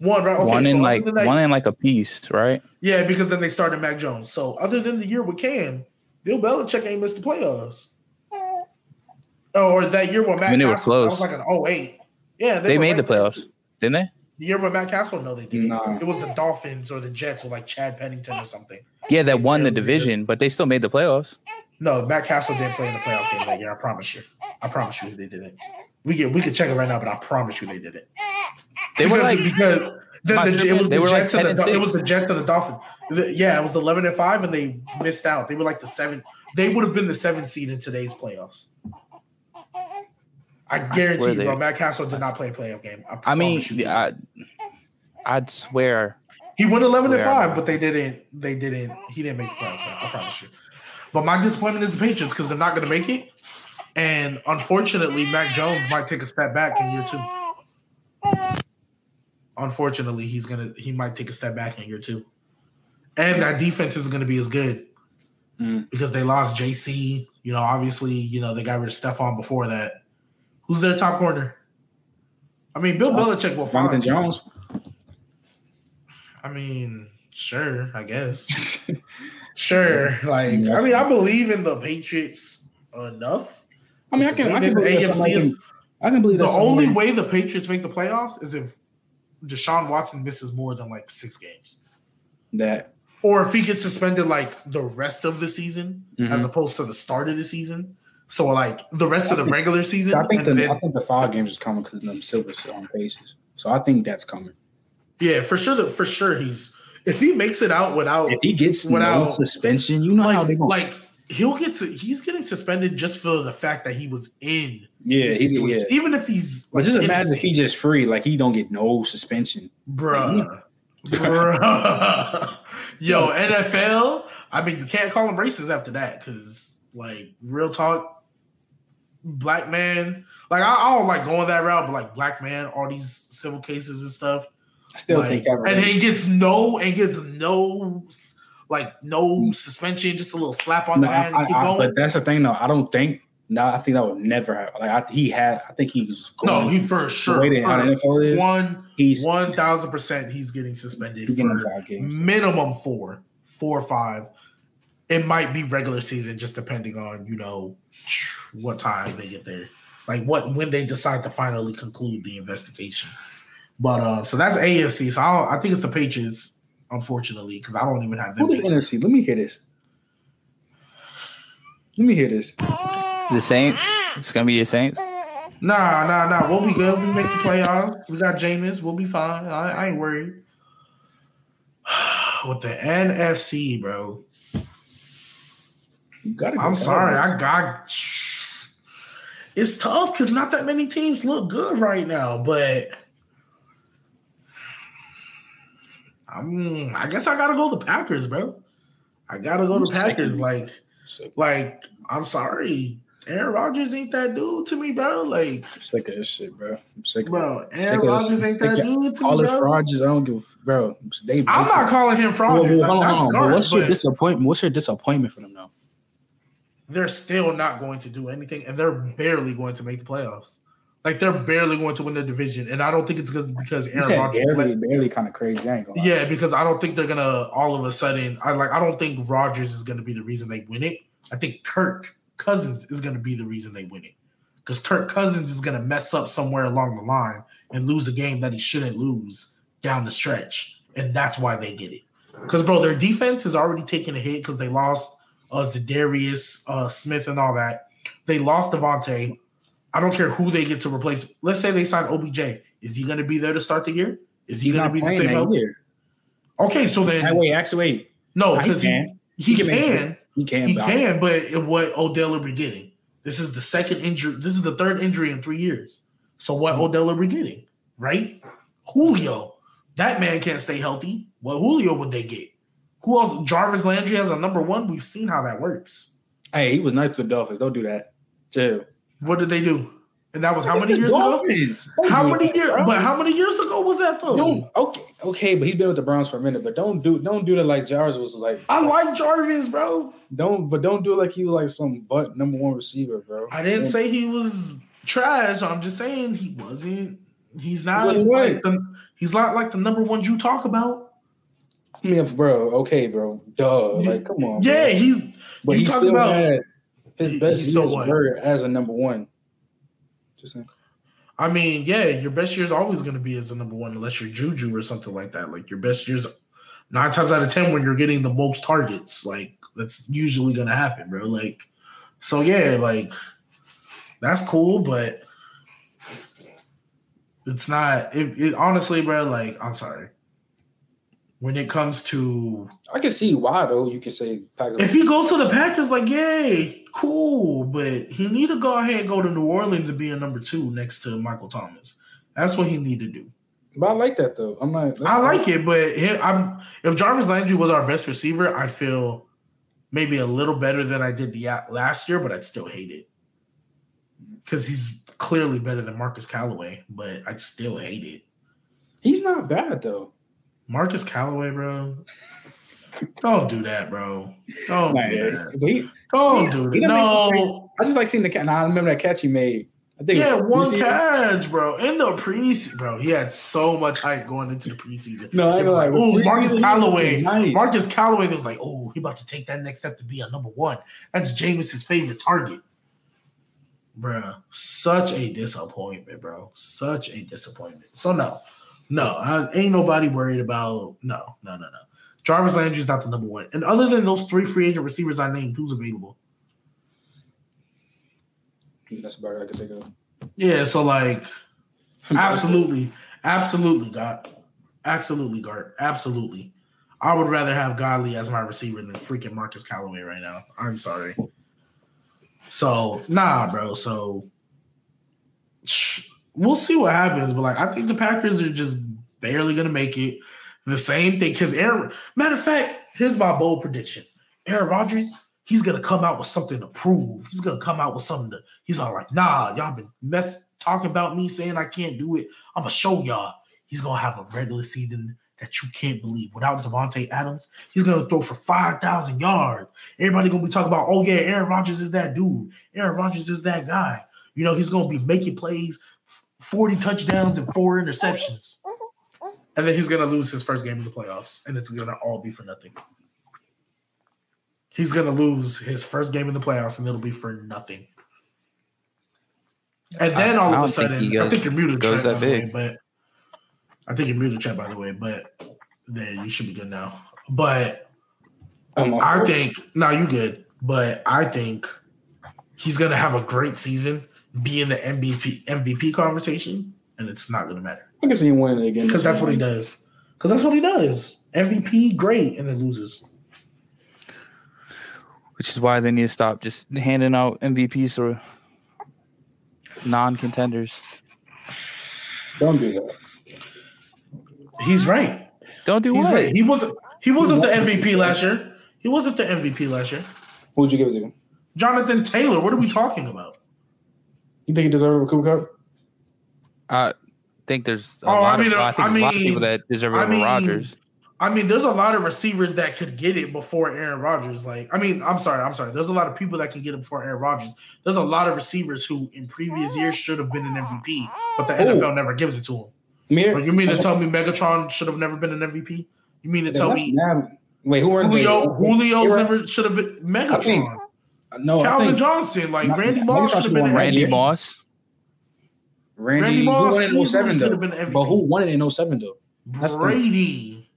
One, right? Okay, one in other like that- one in like a piece, right? Yeah, because then they started Mac Jones. So other than the year with Cam, Bill Belichick ain't missed the playoffs. Oh, or that year with Matt I mean, they were Cassel, that was like an 08. Yeah, They were made the right there. playoffs, didn't they? The year with Matt Cassel, no, they didn't. Nah. It was the Dolphins or the Jets with like Chad Pennington or something. Yeah, that won the barely did. division, but they still made the playoffs. No, Matt Cassel didn't play in the playoff game that year. I promise you. I promise you they didn't. We could we could check it right now, but I promise you they didn't. They were like because the, the, it was they the were like Jets and the it was the Jets and the Dolphins. The- yeah, it was eleven and five, and they missed out. They were like the seven. They would have been the seventh seed in today's playoffs. I guarantee swear you, they- bro. Matt Cassel did not play a playoff game. I, I mean, you. I, I'd swear. he went eleven and five, but they didn't. They didn't. He didn't make the playoffs. I promise you. But my disappointment is the Patriots because they're not going to make it, and unfortunately, Mac Jones might take a step back in year two. Unfortunately, he's gonna he might take a step back in year two, and that defense isn't to be as good Mm. because they lost JC. You know, obviously, you know they got rid of Stephon before that. Who's their top corner? I mean, Bill Belichick will Jonathan find. Jones. I mean, sure, I guess. Sure. Like, I mean, I believe in the Patriots enough. I mean, I can. I can believe that AFC is- I can believe The only way the Patriots make the playoffs is if Deshaun Watson misses more than like six games. that Or if he gets suspended like the rest of the season Mhm. as opposed to the start of the season. So like the rest of the regular season. I think and the then- I think the five games is coming because of them silver on paces. So I think that's coming. yeah, for sure that for sure he's if he makes it out without If he gets no Without- suspension, you know how they going. like he'll get to he's getting suspended just for the fact that he was in yeah, he's yeah. even if he's But just imagine if he just free, like he don't get no suspension. bruh, bruh. Yo, NFL. I mean, you can't call him racist after that because, like, real talk, black man. Like, I, I don't like going that route, but like, black man, all these civil cases and stuff. I still like, think and he gets no, and gets no, like, no suspension, just a little slap on No, the hand. And I- I- but that's the thing, though. I don't think. No, I think that would never happen. Like I, he had, I think he was just no, he for the sure. way the for NFL is. one, he's one thousand percent, he's getting suspended he's getting for minimum four, four or five. It might be regular season, just depending on you know what time they get there, like what when they decide to finally conclude the investigation. But uh, so that's AFC. So I, don't, I think it's the Patriots, unfortunately, because I don't even have them. Who is NFC? Let me hear this. Let me hear this. The Saints. It's gonna be the Saints. Nah, nah, nah. We'll be good. We make the playoffs. We got Jameis. We'll be fine. I, I ain't worried. With the NFC, bro. You gotta go I'm sorry. Cowboys. I got. It's tough because not that many teams look good right now, but I'm. I guess I gotta go the Packers, bro. I gotta go I'm the Packers. sick Like, Sick, like I'm sorry. Aaron Rodgers ain't that dude to me, bro. Like, sick of this shit, bro. I'm sick of bro. Sick Aaron of Rodgers ain't that dude to Call me, bro. Rodgers. I don't give, bro. They. I'm not calling him Well, fraud. well, hold on, hold on. What's your disappointment? What's your disappointment for them though? they're still not going to do anything, and they're barely going to make the playoffs. Like they're barely going to win the division, and I don't think it's good because Aaron Rodgers. barely, barely kind of crazy. I ain't gonna lie. yeah, because I don't think they're gonna all of a sudden. I like. I don't think Rodgers is gonna be the reason they win it. I think Kirk Cousins is gonna be the reason they win it, because Kirk Cousins is gonna mess up somewhere along the line, and lose a game that he shouldn't lose down the stretch, and that's why they get it. Because bro, their defense is already taking a hit because they lost uh Za'Darius uh, Smith and all that. They lost Davante. I don't care who they get to replace. Let's say they sign OBJ. Is he going to be there to start the year? Is he going to be the same? that year. Okay, so then Hey, wait, actually, wait. no, because he, can. he, He can make can. He can. He but can, but what Odell are we getting? This is the second injury. This is the third injury in three years. So what Mm-hmm. Odell are we getting? Right? Julio. That man can't stay healthy. What Julio would they get? Who else? Jarvis Landry as a number one. We've seen how that works. Hey, he was nice to the Dolphins. Don't do that. Chill. What did they do? And that was how many years ago? Dolphins. Don't How do many that, years? bro. But how many years ago was that though? Don't okay, okay, but he's been with the Browns for a minute. But don't do don't do that like Jarvis was like. I like Jarvis, bro. Don't but don't do it like he was like some butt number one receiver, bro. I didn't And- say he was trash. I'm just saying he wasn't. He's not wasn't like the, he's not like the number one you talk about. I mean, bro, okay, bro, duh, like come on, bro. Yeah, he. but you he talking still about- had his best he still years won. were as a number one. Just saying. I mean, yeah, your best year is always going to be as a number one, unless you're Juju or something like that. Like your best years, nine times out of ten, when you're getting the most targets, like that's usually going to happen, bro. Like, so yeah, like that's cool, but it's not. It, it honestly, bro. Like, I'm sorry. When it comes to I can see why though. You can say Packers. if he goes to the Packers, like, yay, cool, but he need to go ahead and go to New Orleans and be a number two next to Michael Thomas. That's what he need to do. but I like that though. I'm not. I like it, but I'm if Jarvis Landry was our best receiver, I'd feel maybe a little better than I did the last year, but I'd still hate it because he's clearly better than Marquez Callaway, but I'd still hate it. He's not bad though. Marquez Callaway, bro. Don't do that, bro. Don't do that. he, Don't he- do that. done made some No. I just like seeing the cat. Nah, I remember that catch he made. I think Yeah, one catch, bro. In the preseason, bro, he had so much hype going into the preseason. No, I know. was Like, oh, Marquez Callaway. Nice. Marquez Callaway was like, oh, he about to take that next step to be a number one. That's Jameis's favorite target. Bruh, such a disappointment, bro. Such a disappointment. So no, no, I, ain't nobody worried about no, no, no, no. Jarvis Landry's not the number one. And other than those three free agent receivers I named, who's available? That's about it I can think of. Yeah, so like absolutely, absolutely, God. Absolutely, Gart. Absolutely. I would rather have Godley as my receiver than freaking Marquez Callaway right now. I'm sorry. So nah, bro. So we'll see what happens. But like, I think the Packers are just barely gonna make it. The same thing because Aaron. Matter of fact, here's my bold prediction: Aaron Rodgers. He's gonna come out with something to prove. He's gonna come out with something to. He's all like, nah, y'all been mess talking about me saying I can't do it. I'm gonna show y'all. He's gonna have a regular season that you can't believe. Without Davante Adams, he's gonna throw for five thousand yards. Everybody gonna be talking about, oh yeah, Aaron Rodgers is that dude. Aaron Rodgers is that guy. You know, he's gonna be making plays, forty touchdowns and four interceptions, mm-hmm. Mm-hmm. Mm-hmm. and then he's gonna lose his first game of the playoffs, and it's gonna all be for nothing. He's gonna lose his first game in the playoffs, and it'll be for nothing. And then I- all I of a don't think sudden, he I think you're muted, goes Trent, that by the way, big. but I think you're muted, Trent, by the way. But then you should be good now. But I'm. I think no, you good. But I think he's gonna have a great season, be in the MVP MVP conversation, and it's not gonna matter I can see him winning again because that's what he does. Because that's what he does. MVP, great, and then loses. which is why they need to stop just handing out MVPs or non-contenders. Don't do that. He's right. Don't do He's what? right. He wasn't. He wasn't the MVP last year. He wasn't the MVP last year. Who would you give it to? Jonathan Taylor. What are we talking about? You think he deserves a Cooper Kupp? I think there's a Oh, I lot mean, of I think I a lot of mean- people that deserve it I mean, Rodgers. I mean, there's a lot of receivers that could get it before Aaron Rodgers. Like, I mean, I'm sorry, I'm sorry. There's a lot of people that can get it before Aaron Rodgers. There's a lot of receivers who, in previous years, should have been an MVP, but the Who? NFL never gives it to him. Mir- you mean to tell me Megatron should have never been an MVP? You mean to Yeah, tell me not- Wait, who are Julio? they? Julio's never should have been I think- Megatron. No, I Calvin think Johnson, like Not- Randy Megatron Moss should have been won an that Randy year. Moss. Randy, Randy who Moss won in oh easily 07 though? have been MVP. But who won it in 07 though? That's the- Brady.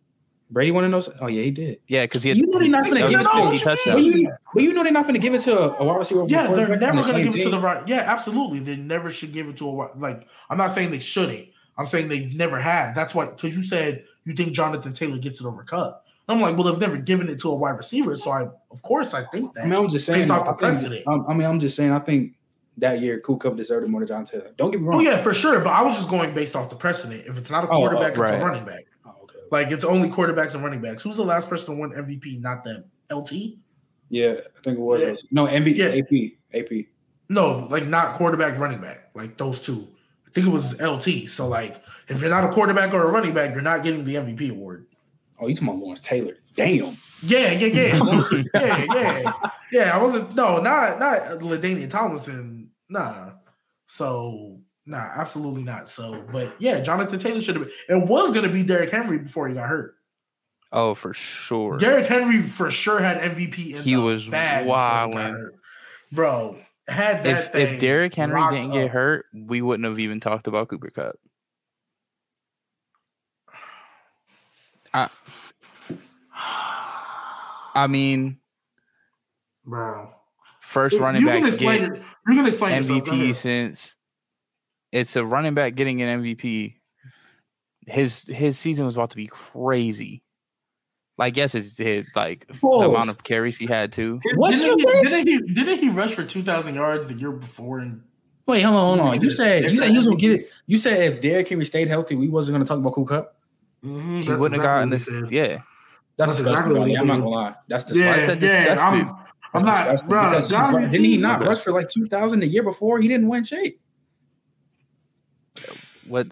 Brady won in 07? Oh yeah, he did. Yeah, because he had You know they're not that gonna was give it to 50 him. But you, but you know they're not going to give it to a, a wide receiver. Yeah, they're never the going to same give it to the right. Yeah, absolutely. They never should give it to a wi- like. I'm not saying they shouldn't. I'm saying they've never had. That's why because you said you think Jonathan Taylor gets it over Kupp. I'm like, well, they've never given it to a wide receiver, so I of course I think that. I mean, I'm just saying. Based off the I think- precedent. I mean, I'm just saying. I think that year, Cool Cup deserved it more than John Taylor. Don't get me wrong. oh yeah, for sure. But I was just going based off the precedent. If it's not a Oh, oh, quarterback, it's a running back. Oh, okay. Like it's only quarterbacks and running backs. Who's the last person to win MVP? Not them. LT? Yeah, I think it was. Yeah. No, MVP, Yeah. AP, AP. No, like not quarterback, running back. Like those two. I think it was LT. So like, if you're not a quarterback or a running back, you're not getting the MVP award. Oh, you talking about Lawrence Taylor? Damn. Yeah, yeah, yeah, yeah, yeah, yeah. I wasn't. No, not not LaDainian Tomlinson. Nah. So nah, absolutely not. So, but yeah, Jonathan Taylor should have been. It was going to be Derrick Henry before he got hurt. Oh, for sure. Derrick Henry for sure had MVP. In He the was bag before he got wildin'. hurt. bro. Had that If thing if Derrick Henry didn't get hurt, we wouldn't have even talked about Cooper Kupp. I, I mean, bro. first running you back can to explain get it. You can explain MVP ahead. since it's a running back getting an MVP. His his season was about to be crazy. Like yes, his, his like the amount of carries he had too. What didn't, you he, say? didn't he? Didn't he rush for two thousand yards the year before? And Wait, hold on, hold on. You said you said he was gonna get it. You said if Derrick Henry stayed healthy, we wasn't gonna talk about Cool Cup. Mm-hmm, he wouldn't have gotten this. Yeah, That's, That's disgusting. exactly what he I'm not gonna lie. That's Yeah, disgusting. said yeah. I'm, I'm not, disgusting bro. because he, didn't he not rush for like two thousand the year before? He didn't win shit. what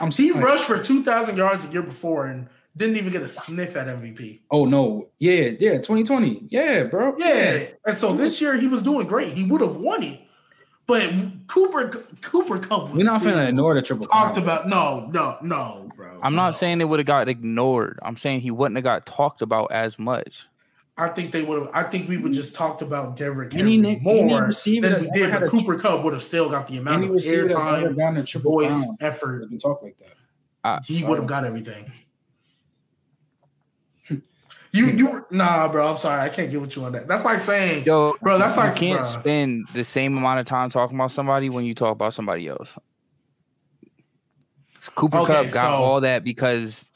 I'm He seeing. rushed for two thousand yards the year before and didn't even get a sniff at MVP. Oh no, yeah, yeah, 2020, yeah, bro, Yeah, and so this year he was doing great. He would have won it, but Cooper Cooper Kupp was We're not still gonna ignore the triple. talked crown. about. No, no, no, bro. I'm not no. saying it would have got ignored. I'm saying he wouldn't have got talked about as much. I think they would have. I think we would just talked about Derrick Henry any more receiver than we did. But a- Cooper Kupp would have still got the amount Any of receiver that's airtime, gotten a triple voice, crown effort. doesn't talk like that. I, He would have got everything. You you nah, bro. I'm sorry. I can't get with you on that. That's like saying, yo, bro. That's like you can't bruh. spend the same amount of time talking about somebody when you talk about somebody else. Cooper Okay, Kupp got so- all that because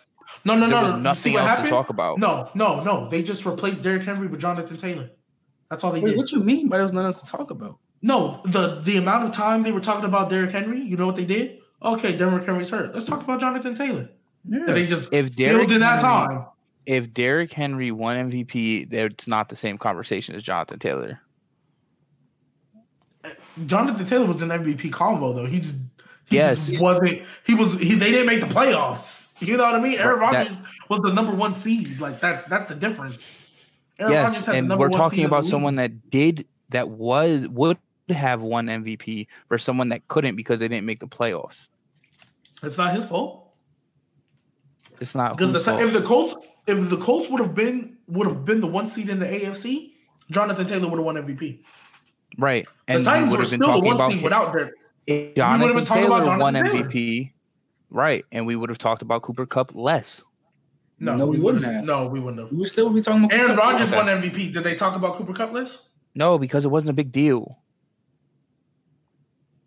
No, no, there no. was no. Nothing what else to talk about. No, no, no. They just replaced Derrick Henry with Jonathan Taylor. That's all they Wait, did. what you mean? But there was nothing else to talk about. No, the the amount of time they were talking about Derrick Henry. You know what they did? Okay, Derrick Henry's hurt. Let's talk about Jonathan Taylor. Yeah, they just If filled Derrick in that Henry- time. if Derrick Henry won MVP, it's not the same conversation as Jonathan Taylor. Jonathan Taylor was an MVP combo though. He just he Yes. wasn't. He was. He they didn't make the playoffs. You know what I mean? Aaron That- Rodgers was the number one seed. Like that. That's the difference. Aaron yes, the and we're talking about someone that did that was would have won MVP versus someone that couldn't because they didn't make the playoffs. It's not his fault It's not because the whose ti- fault. if the Colts if the Colts would have been would have been the one seed in the AFC, Jonathan Taylor would have won MVP. right. The And we Titans were still the one seed without Derrick. If been Jonathan talking about Taylor won Jonathan Taylor. MVP. Right, and we would have talked about Cooper Kupp less. No, No, we we wouldn't wouldn't. have. No, we wouldn't have. we still would still be talking about Aaron Rodgers Okay. won MVP. Did they talk about Cooper Kupp less? No, because it wasn't a big deal.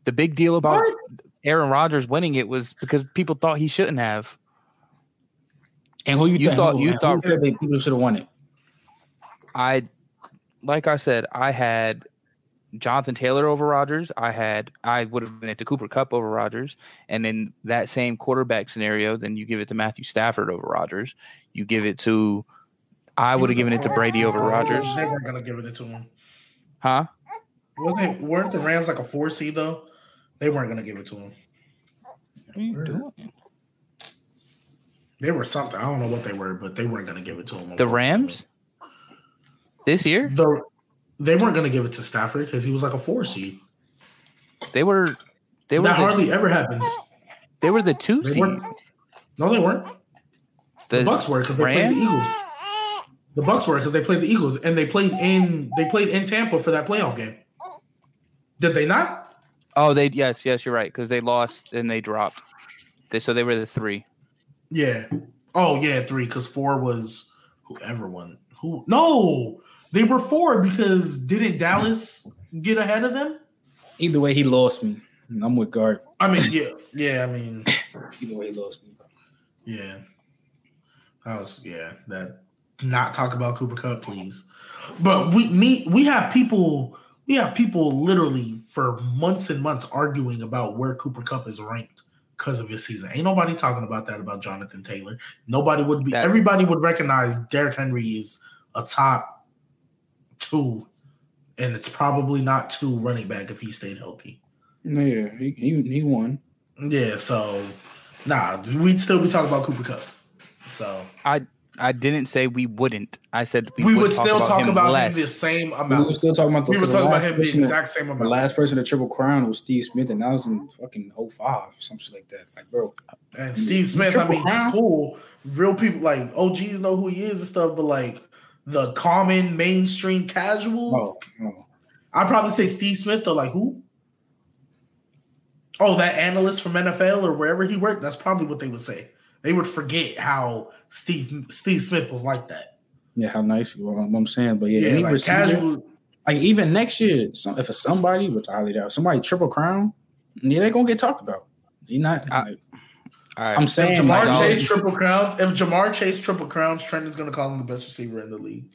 The big deal about What? Aaron Rodgers winning it was because people thought he shouldn't have. And who you, You think, thought- who, you who thought- said they people should have won it? I, like I said, I had Jonathan Taylor over Rodgers. I had I would have been at the Cooper Kupp over Rodgers, and in that same quarterback scenario, then you give it to Matthew Stafford over Rodgers. You give it to, I would have given it to Brady over Rodgers, They weren't gonna give it to him. huh? Wasn't weren't the Rams like a four seed though? They weren't gonna give it to him. What are you doing? They were something. I don't know what they were, but they weren't gonna give it to him. The Rams this year The they weren't gonna give it to Stafford because he was like a four seed. they were they were that the, hardly ever happens. they were the two They seed. weren't. No, they weren't. The, Bucks were because they played the Eagles. The Bucks were because they played the Eagles and they played in they played in Tampa for that playoff game. Did they not? Oh, they yes, yes, you're right because they lost and they dropped. They, so they were the three. Yeah. Oh yeah, three because four was whoever won. Who? No, they were four because didn't Dallas get ahead of them? Either way, he lost me. I'm with Gart. I mean, yeah, yeah. I mean, Either way, he lost me. yeah. That was yeah. That not talk about Cooper Kupp, please. But we me we have people we have people literally for months and months arguing about where Cooper Kupp is ranked because of his season. Ain't nobody talking about that about Jonathan Taylor. Nobody would be. That- everybody would recognize Derrick Henry is a top two, and it's probably not two running back if he stayed healthy. Yeah, he he, he won. Yeah, so nah, we'd still be talking about Cooper Kupp. So I I didn't say we wouldn't. I said we, we, would, would still talk him about him the same amount. We were still talking about the, We were 'cause the talking about him the exact same amount. The last person to triple crown was Steve Smith, and that was in fucking 05 or some shit like that. Like, bro, And Steve Smith, I mean, crown? he's cool. Real people like OGs know who he is and stuff, but like the common mainstream casual, oh, no. I'd probably say Steve Smith. Though, like who? Oh, that analyst from NFL or wherever he worked. That's probably what they would say. They would forget how Steve Steve Smith was like that. yeah, how nice he was. I'm saying, but yeah, Yeah, like receiver, casual. like even next year, some, if it's somebody, which I highly doubt, somebody triple crown, yeah, they gonna get talked about. He not. I- right. I'm saying If saying, Ja'Marr like, Chase triple crowns, if Ja'Marr Chase triple crowns, Trent is going to call him the best receiver in the league.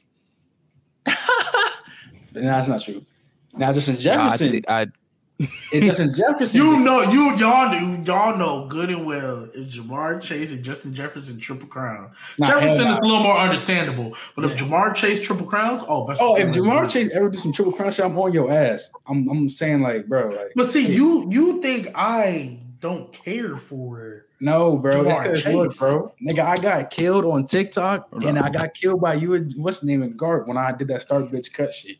nah, that's not true. Now, Justin Nah, I Jefferson, thi- I, it's Justin Jefferson. You know, you y'all knew, y'all know good and well if Ja'Marr Chase and Justin Jefferson triple crown. Nah, Jefferson is a little more understandable, but if Ja'Marr Chase triple crowns, oh, best Oh, if receiver Ja'Marr. Chase ever do some triple crown shit, I'm on your ass. I'm, I'm saying like, bro, like, But see, you you think I don't care for? No, bro, it's because look, bro, nigga, I got killed on TikTok, and I got killed by you. and What's the name of Gart when I did that start bitch cut shit?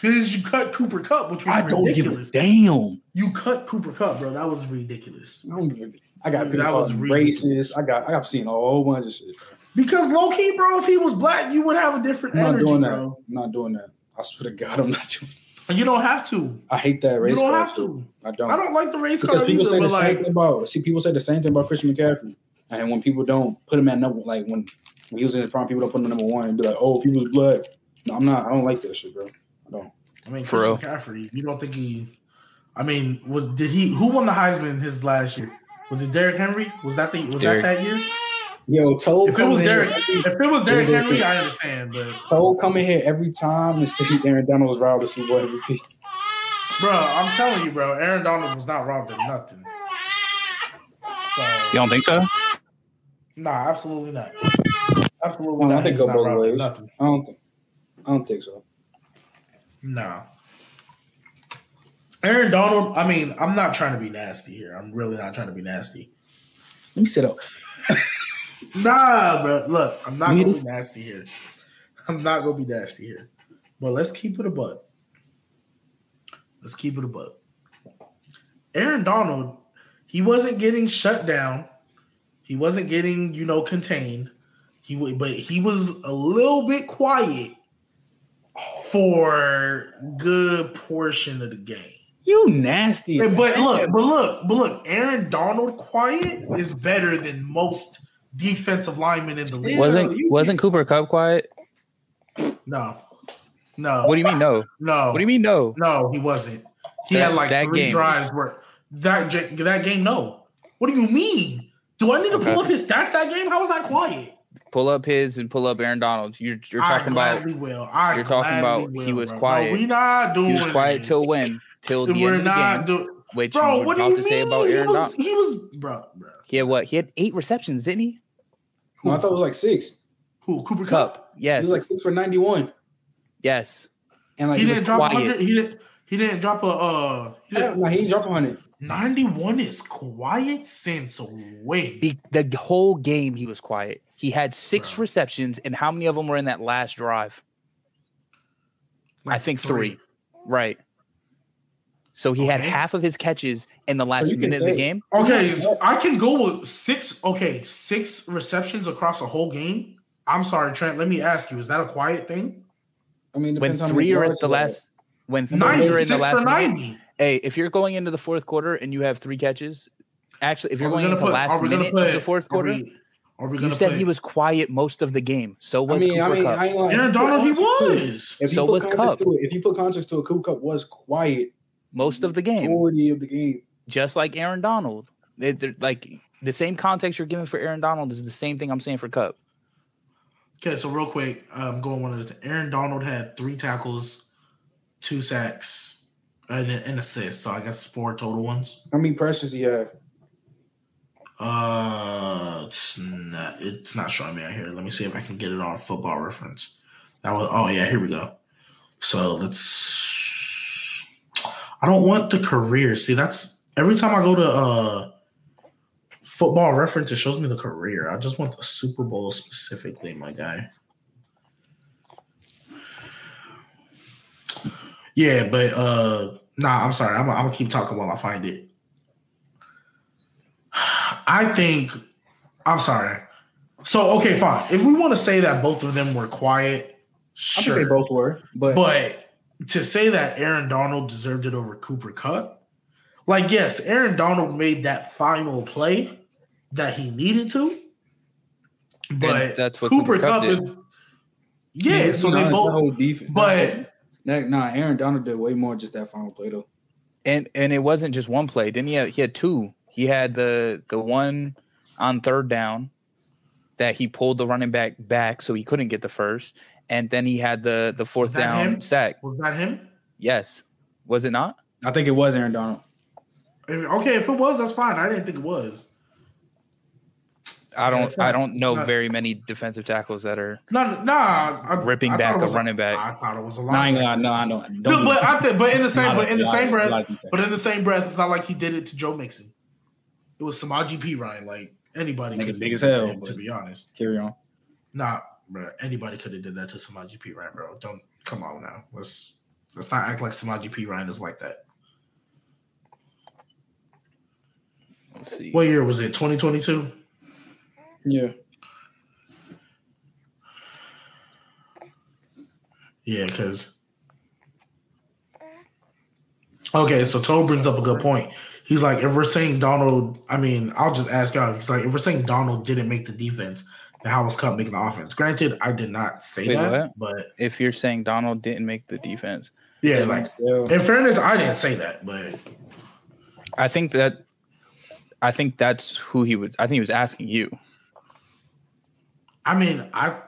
Because you cut Cooper Kupp, which was I don't give a ridiculous. damn. You cut Cooper Kupp, bro. That was ridiculous. I don't give a. I got That was ridiculous. racist. I got I got seen a whole bunch of shit. Bro. Because low key, bro, if he was black, you would have a different I'm not energy, doing that. bro. I'm not doing that. I swear to God, I'm not doing. And you don't have to. I hate that race You don't have shit. to. I don't. I don't like the race because card people either, say the but same like, thing about. See, people say the same thing about Christian McCaffrey, and when people don't put him at number, like when, when he was in his prime, people don't put him at number one and be like, "Oh, if he was black." No, I'm not. I don't like that shit, bro. I don't. I mean, For Christian McCaffrey, you don't think he? I mean, was did he? Who won the Heisman his last year? Was it Derrick Henry? Was that the? Was Derrick. that that year? Yo, Toe If it was coming here Derrick, if it was Derrick Derrick Henry, Henry. I understand, but Toe coming here every time and say Aaron Donald was robbed to Super Bowl MVP. bro, I'm telling you, bro, Aaron Donald was not robbed of nothing. you don't think so? nah, absolutely not. Absolutely Well, I think He's go not both ways. Nothing. I don't think. I don't think so. No. Aaron Donald, I mean, I'm not trying to be nasty here. I'm really not trying to be nasty. Let me sit up. Nah, bro. Look, I'm not gonna be nasty here. I'm not gonna be nasty here. But let's keep it a buck. Let's keep it a buck. Aaron Donald, he wasn't getting shut down. He wasn't getting, you know, contained. He wa- but he was a little bit quiet for good portion of the game. You nasty. But look, but look, but look, Aaron Donald quiet is better than most defensive linemen in the league. Wasn't you- wasn't Cooper Kupp quiet? No, no. What do you mean no? No. What do you mean no? No, he wasn't. He That- had like that three game. drives where that that game. No. What do you mean? Do I need to Okay. pull up his stats that game? How was that quiet? Pull up his and pull up Aaron Donald's. You're you're I talking about gladly will. I you're talking about will, he was bro. quiet. No, we not doing. he was quiet this. till when? Till the We're end of the not game. doing. Which Bro, you were what do you to mean? say about he Aaron was, he was, bro, bro. He had what? He had eight receptions, didn't he? No, I thought it was like six. Who? Cooper Kupp. Kupp. He was like six for ninety one, yes. and like he he, didn't drop quiet. 100. He didn't. He didn't drop a. uh he didn't- no, he didn't drop hundred. 91 is quiet since when? Be, the whole game he was quiet. He had six Bro. receptions, and how many of them were in that last drive? I Like think three. Right. So he had half of his catches in the last you can minute of the game. Okay, so I can go with six. Okay, six receptions across a whole game. I'm sorry, Trent. Let me ask you: Is that a quiet thing? I mean, When depends how three are at yards the last, when three Ninety are in the last minute, ninety. Hey, if you're going into the fourth quarter and you have three catches, actually, if you're going gonna into put- last are we gonna minute put- of the fourth are quarter, we- Are we you said put, he was quiet most of the game. So I was mean, I Cooper mean, Kupp. I ain't gonna- Aaron if you put Donald? He context to it- was. If you So put was context Kupp. to it, if you put context to it, Cooper Kupp was quiet most of the game, majority of the game. just like Aaron Donald. They- they're like the same context you're giving for Aaron Donald is the same thing I'm saying for Kupp. Okay, so real quick, um, going one of the Aaron Donald had three tackles, two sacks, and an assist. So I guess four total ones. How many pressures he had? Uh, it's not. It's not showing me out here. Let me see if I can get it on Football Reference. That was. Oh yeah, here we go. So let's. I don't want the career. See, that's every time I go to uh Football Reference, it shows me the career. I just want the Super Bowl specifically, my guy. Yeah, but uh, nah. I'm sorry. I'm, I'm gonna keep talking while I find it. I think I'm sorry. So okay, fine. If we want to say that both of them were quiet, I sure. think they both were, but, But to say that Aaron Donald deserved it over Cooper Kupp, like yes, Aaron Donald made that final play that he needed to, but that's what Cooper, Cooper Kupp Cup is did. yeah. So they the both, whole defense. but nah, nah, Aaron Donald did way more just that final play though. And and it wasn't just one play. Didn't he have he had two. He had the the one on third down that he pulled the running back back so he couldn't get the first. And then he had the the fourth that down him? sack. was that him? Yes. Was it not? I think it was Aaron Donald. If- Okay, if it was, that's fine. I didn't think it was. I don't it's I don't know not- very many defensive tackles that are No, nah. I, ripping I back thought it a running back. I thought it was a lot. Nah, I ain't no, I know. Don't No, but. I think, but in the same, but in the same a breath, lot of defense. but in the same breath, it's not like he did it to Joe Mixon. It was Samaje Perine. Like anybody Nigga could big as hell, To be honest, carry on. nah, bro. Anybody could have did that to Samaje Perine, bro. Don't come on now. Let's let's not act like Samaje Perine is like that. let's see. What year was it? Twenty twenty two. Yeah, Yeah, because. Okay, so Toe brings up a good point. He's like, if we're saying Donald, I mean, I'll just ask y'all. He's like, if we're saying Donald didn't make the defense, then how was Kupp making the offense? Granted, I did not say Wait, that, but If you're saying Donald didn't make the defense, yeah, like yeah. in fairness, I didn't say that, but I think that I think that's who he was I think he was asking you. I mean, I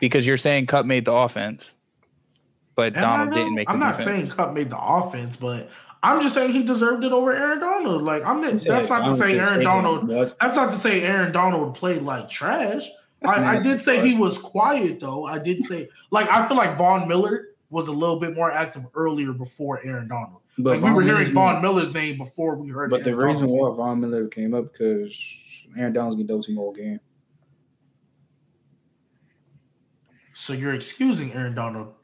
Because you're saying Kupp made the offense, but Donald didn't make I'm not defense. saying Kupp made the offense, but I'm just saying he deserved it over Aaron Donald. Like I'm not, that's not to say Aaron Donald. That's not to say Aaron Donald played like trash. I, I did say he was quiet though. I did say like I feel like Von Miller was a little bit more active earlier before Aaron Donald. but Like we were hearing Von Miller's name before we heard. But the reason Donald. why Von Miller came up because Aaron Donald's getting double team all game. So you're excusing Aaron Donald.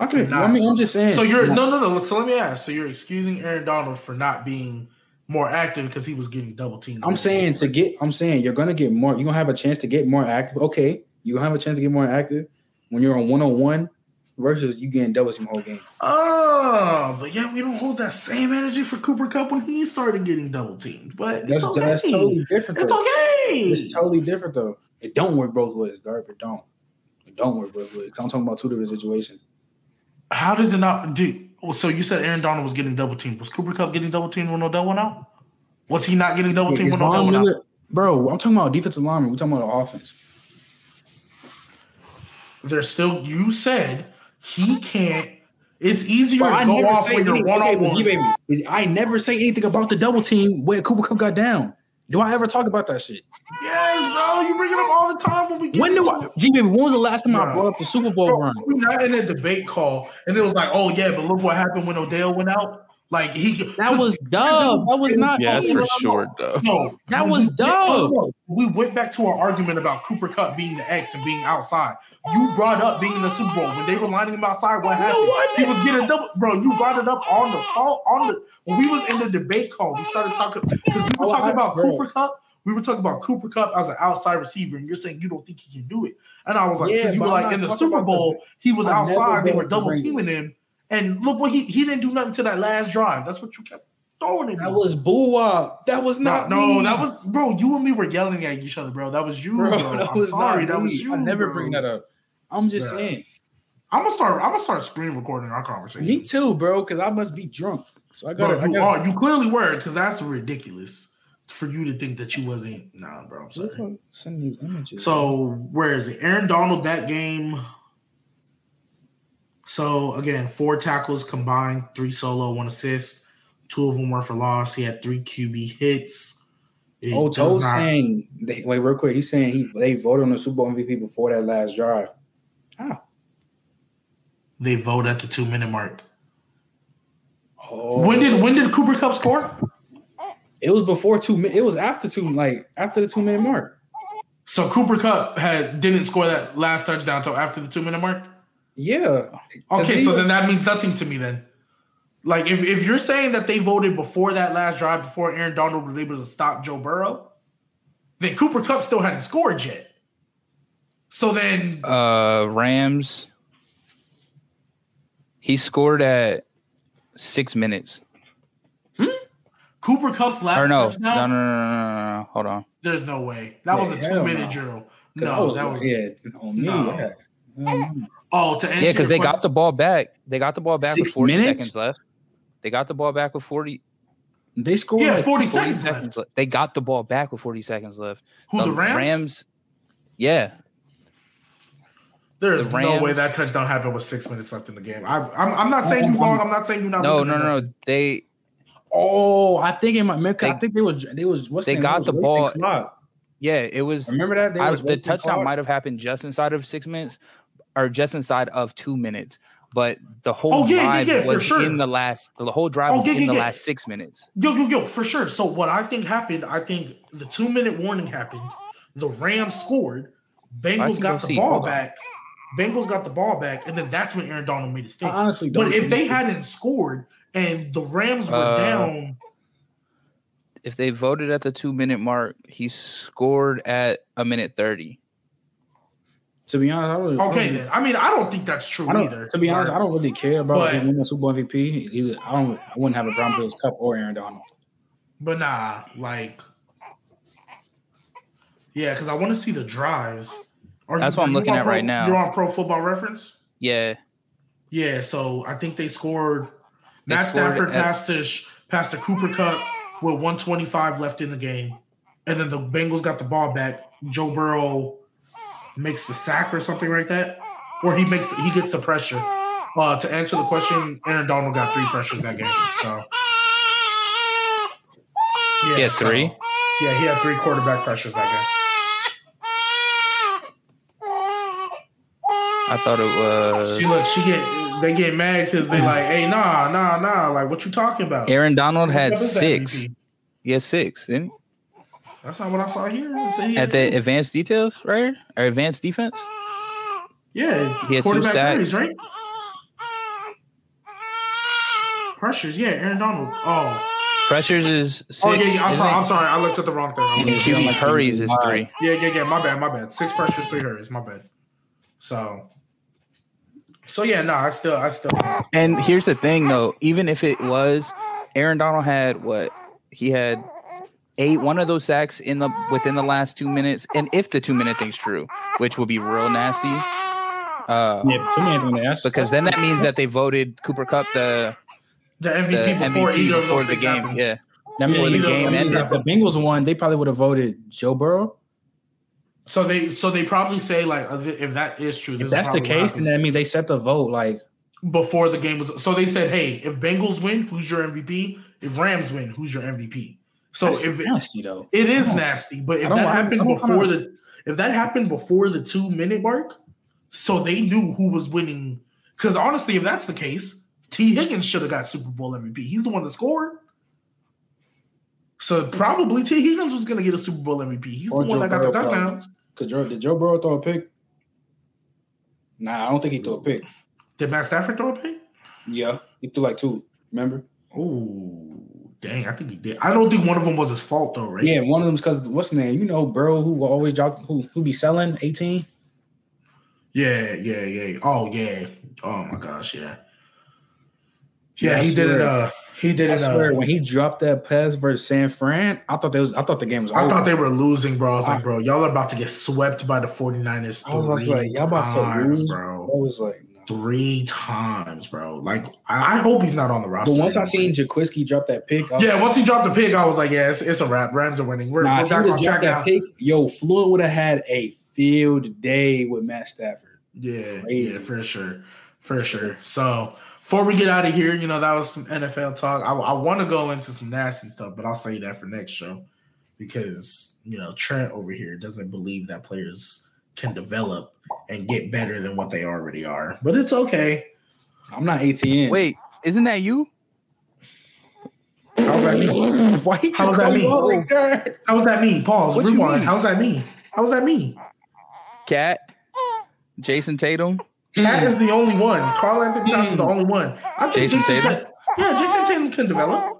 Okay, not- I mean, I'm just saying. So you're no no no. So let me ask. So you're excusing Aaron Donald for not being more active because he was getting double teamed. I'm saying to get. I'm saying you're gonna get more. You're gonna have a chance to get more active. Okay, you gonna have a chance to get more active when you're on one on one versus you getting double team whole game. Oh, but yeah, we don't hold that same energy for Cooper Kupp when he started getting double teamed. But That's it's okay. that's totally different. it's though. okay. It's totally different though. It don't work both ways, Garb. It don't. It don't work both ways. I'm talking about two different situations. How does it not do? So you said Aaron Donald was getting double teamed. Was Cooper Kupp getting double teamed when Odell went out? Was he not getting double teamed when Odell went out? Bro, I'm talking about defensive lineman. We're talking about offense. There's still. You said he can't. It's easier Bro, to I go never off say when you're anything- one on one. I never say anything about the double team where Cooper Kupp got down. Do I ever talk about that shit? Yes, bro. You bring it up all the time when we get When do into I, it. G baby? When was the last time I brought up the Super Bowl Bro, run? we not in a debate call, and it was like, "Oh yeah, but look what happened when Odell went out." Like he That was dumb. That was not. Yeah, that's for no, no. sure, though. No, That was we- no, no, dumb. We went back to our argument about Cooper Kupp being the X and being outside. You brought up being in the Super Bowl when they were lining him outside. What happened? I he was getting double, bro. You brought it up on the call on the when we was in the debate call. We started talking because we were Oh, talking I- about bro. Cooper Kupp. We were talking about Cooper Kupp as an outside receiver, and you're saying you don't think he can do it. And I was like, Yeah, because you were like in the Super Bowl, he was I outside. They were the double teaming him, And look what he he didn't do nothing to that last drive. That's what you kept throwing at That was boo up. That was no, not no, me. that was bro. You and me were yelling at each other, bro. That was you, bro. bro. That I'm was sorry, that was you. I never bro. bring that up. I'm just saying. I'm gonna start. I'm gonna start screen recording our conversation. Me too, bro. Because I must be drunk. So I got Bro, to. are, you clearly were because that's ridiculous for you to think that you wasn't. Nah, bro. I'm sorry. Send these images. So where is it? Aaron Donald that game. So again, four tackles combined, three solo, one assist. Two of them were for loss. He had three QB hits. It Oh, Toad's not- saying. They, wait, real quick. He's saying he they voted on the Super Bowl MVP before that last drive. How? they vote at the two minute mark. Oh, When did when did Cooper Kupp score? It was before two? mi- It was after two, like after the two minute mark. So Cooper Kupp had didn't score that last touchdown until after the two minute mark. Yeah. Okay, so was- then that means nothing to me then. Like if, if you're saying that they voted before that last drive, before Aaron Donald was able to stop Joe Burrow, then Cooper Kupp still hadn't scored yet. So then Uh, Rams. He scored at six minutes. Cooper Kupp's last Or no, no, touchdown, no, no, no, no, no. Hold on. there's no way. That was a two minute no. drill. 'cause I No, that was yeah on me. No. Yeah. Oh to answer Yeah, because your they got the ball back. They got the ball back Six with 40 minutes? seconds left. They got the ball back with 40, They scored yeah like 40 40 seconds seconds left. left. They got the ball back with 40 seconds left. Who the, Rams? yeah. There's the no way that touchdown happened with six minutes left in the game. I, I'm, I'm not saying oh, you I'm- wrong. I'm not saying you're not. No, no, no, no. They Oh, I think it might. I They- think they was they was what's they name? got They the ball- clock. yeah, it was Remember that they I, was the touchdown might have happened just inside of six minutes or just inside of two minutes. But the whole Oh, yeah, yeah, drive yeah, for was sure. in the last the whole drive Oh, was yeah, in yeah, the yeah. last six minutes. Yo, yo, yo, for sure. So what I think happened, I think the two minute warning happened. The Rams scored. Bengals got the see. ball Hold on. back. Bengals got the ball back, and then that's when Aaron Donald made his I thing. honestly. But if they hadn't scored and the Rams were Uh, down, If they voted at the two minute mark, he scored at a minute thirty. to be honest, I really, okay, don't- then. I mean, I don't think that's true either. to be honest, I don't really care about But- him winning Super Bowl MVP. Either I don't. I wouldn't have a problem if it was Kupp or Aaron Donald. But nah, like, yeah, because I want to see the drives. Are That's what I'm you looking at Pro- right now. You're on Pro Football Reference. Yeah, Yeah, so I think they scored. They Matt Stafford passed to Sh- passed to Cooper Kupp with 125 left in the game, and then the Bengals got the ball back. Joe Burrow makes the sack or something like that, or he makes he gets the pressure. Uh, to answer the question, Aaron Donald got three pressures that game. So yeah, he had so- three. yeah, he had three quarterback pressures that game. I thought it was She look, she get they get mad because they like, hey, nah, nah, nah, like what you talking about? Aaron Donald had What is that six. He had six, didn't he? That's not what I saw here. It said he At the two. advanced details, right? Or advanced defense? yeah, he had two sacks. right? Pressures, yeah, Aaron Donald. Oh, Pressures is six. oh yeah, yeah. I'm sorry, it? I'm sorry. I looked at the wrong thing. QB hurries is three. Yeah, yeah, yeah. My bad, my bad. Six pressures, three hurries. My bad. So, so yeah, no, I still, I still. And here's the thing, though. Even if it was, Aaron Donald had what he had eight one of those sacks in the within the last two minutes. And if the two minute thing's true, which would be real nasty, uh, Yeah, to me, I because then that means that they voted Cooper Kupp the, The the MVP before MVP before the game. happened. Yeah, That means Yeah, the either- game either- ended. If the Bengals won, they probably would have voted Joe Burrow. So they, so they probably say like, uh, if that is true, If that's the case, then that means they set the vote. Like, before the game was so they said, Hey, if Bengals win, who's your MVP? If Rams win, who's your MVP? So that's if it, nasty though. it is nasty, but if that happened before the if that happened before the two minute mark, so they knew who was winning. Because honestly, if that's the case, Tee Higgins should have got Super Bowl MVP. He's the one that scored. So probably Tee Higgins was gonna get a Super Bowl MVP. He's Or the one Joe that got the Burrow, probably. Cause Joe, did Joe Burrow throw a pick? Nah, I don't think he threw a pick. Did Matt Stafford throw a pick? Yeah, he threw like two. Remember? Oh, dang! I think he did. I don't think one of them was his fault though, right? Yeah, one of them's because what's the name? You know, Burrow who will always drop who who be selling eighteen. Yeah, yeah, yeah. Oh, yeah. Oh my gosh, yeah. Yeah, I he did it. Uh, he did I it. swear, Uh, when he dropped that pass versus San Fran, I thought they was. I thought the game was. I over. thought they were losing, bro. I was like, bro, y'all are about to get swept by the 49ers I was like, y'all about to lose, bro. I was like, no. Three times, bro. Like, I, I hope he's not on the roster. But once I seen Jaquiski drop that pick, yeah, once he dropped the pick, I was like, yeah, it's, it's a wrap. Rams are winning. We're, Nah, we're back on track that now. pick, yo, Floyd would have had a field day with Matt Stafford. Yeah, Crazy. yeah, for sure, for sure. So before we get out of here, you know that was some NFL talk. I, I want to go into some nasty stuff, but I'll say that for next show because you know Trent over here doesn't believe that players can develop and get better than what they already are. But it's okay. I'm not ATN. Wait, isn't that you? How's that mean? why he How just does that me? mean? you out that? How's that mean? Pause. What Rewind. mean? How's that mean? How's that mean? KAT, Jayson Tatum. KAT is the only one. Karl-Anthony Towns is the only one. I think Jayson Tatum? Can, yeah, Jayson Tatum can develop.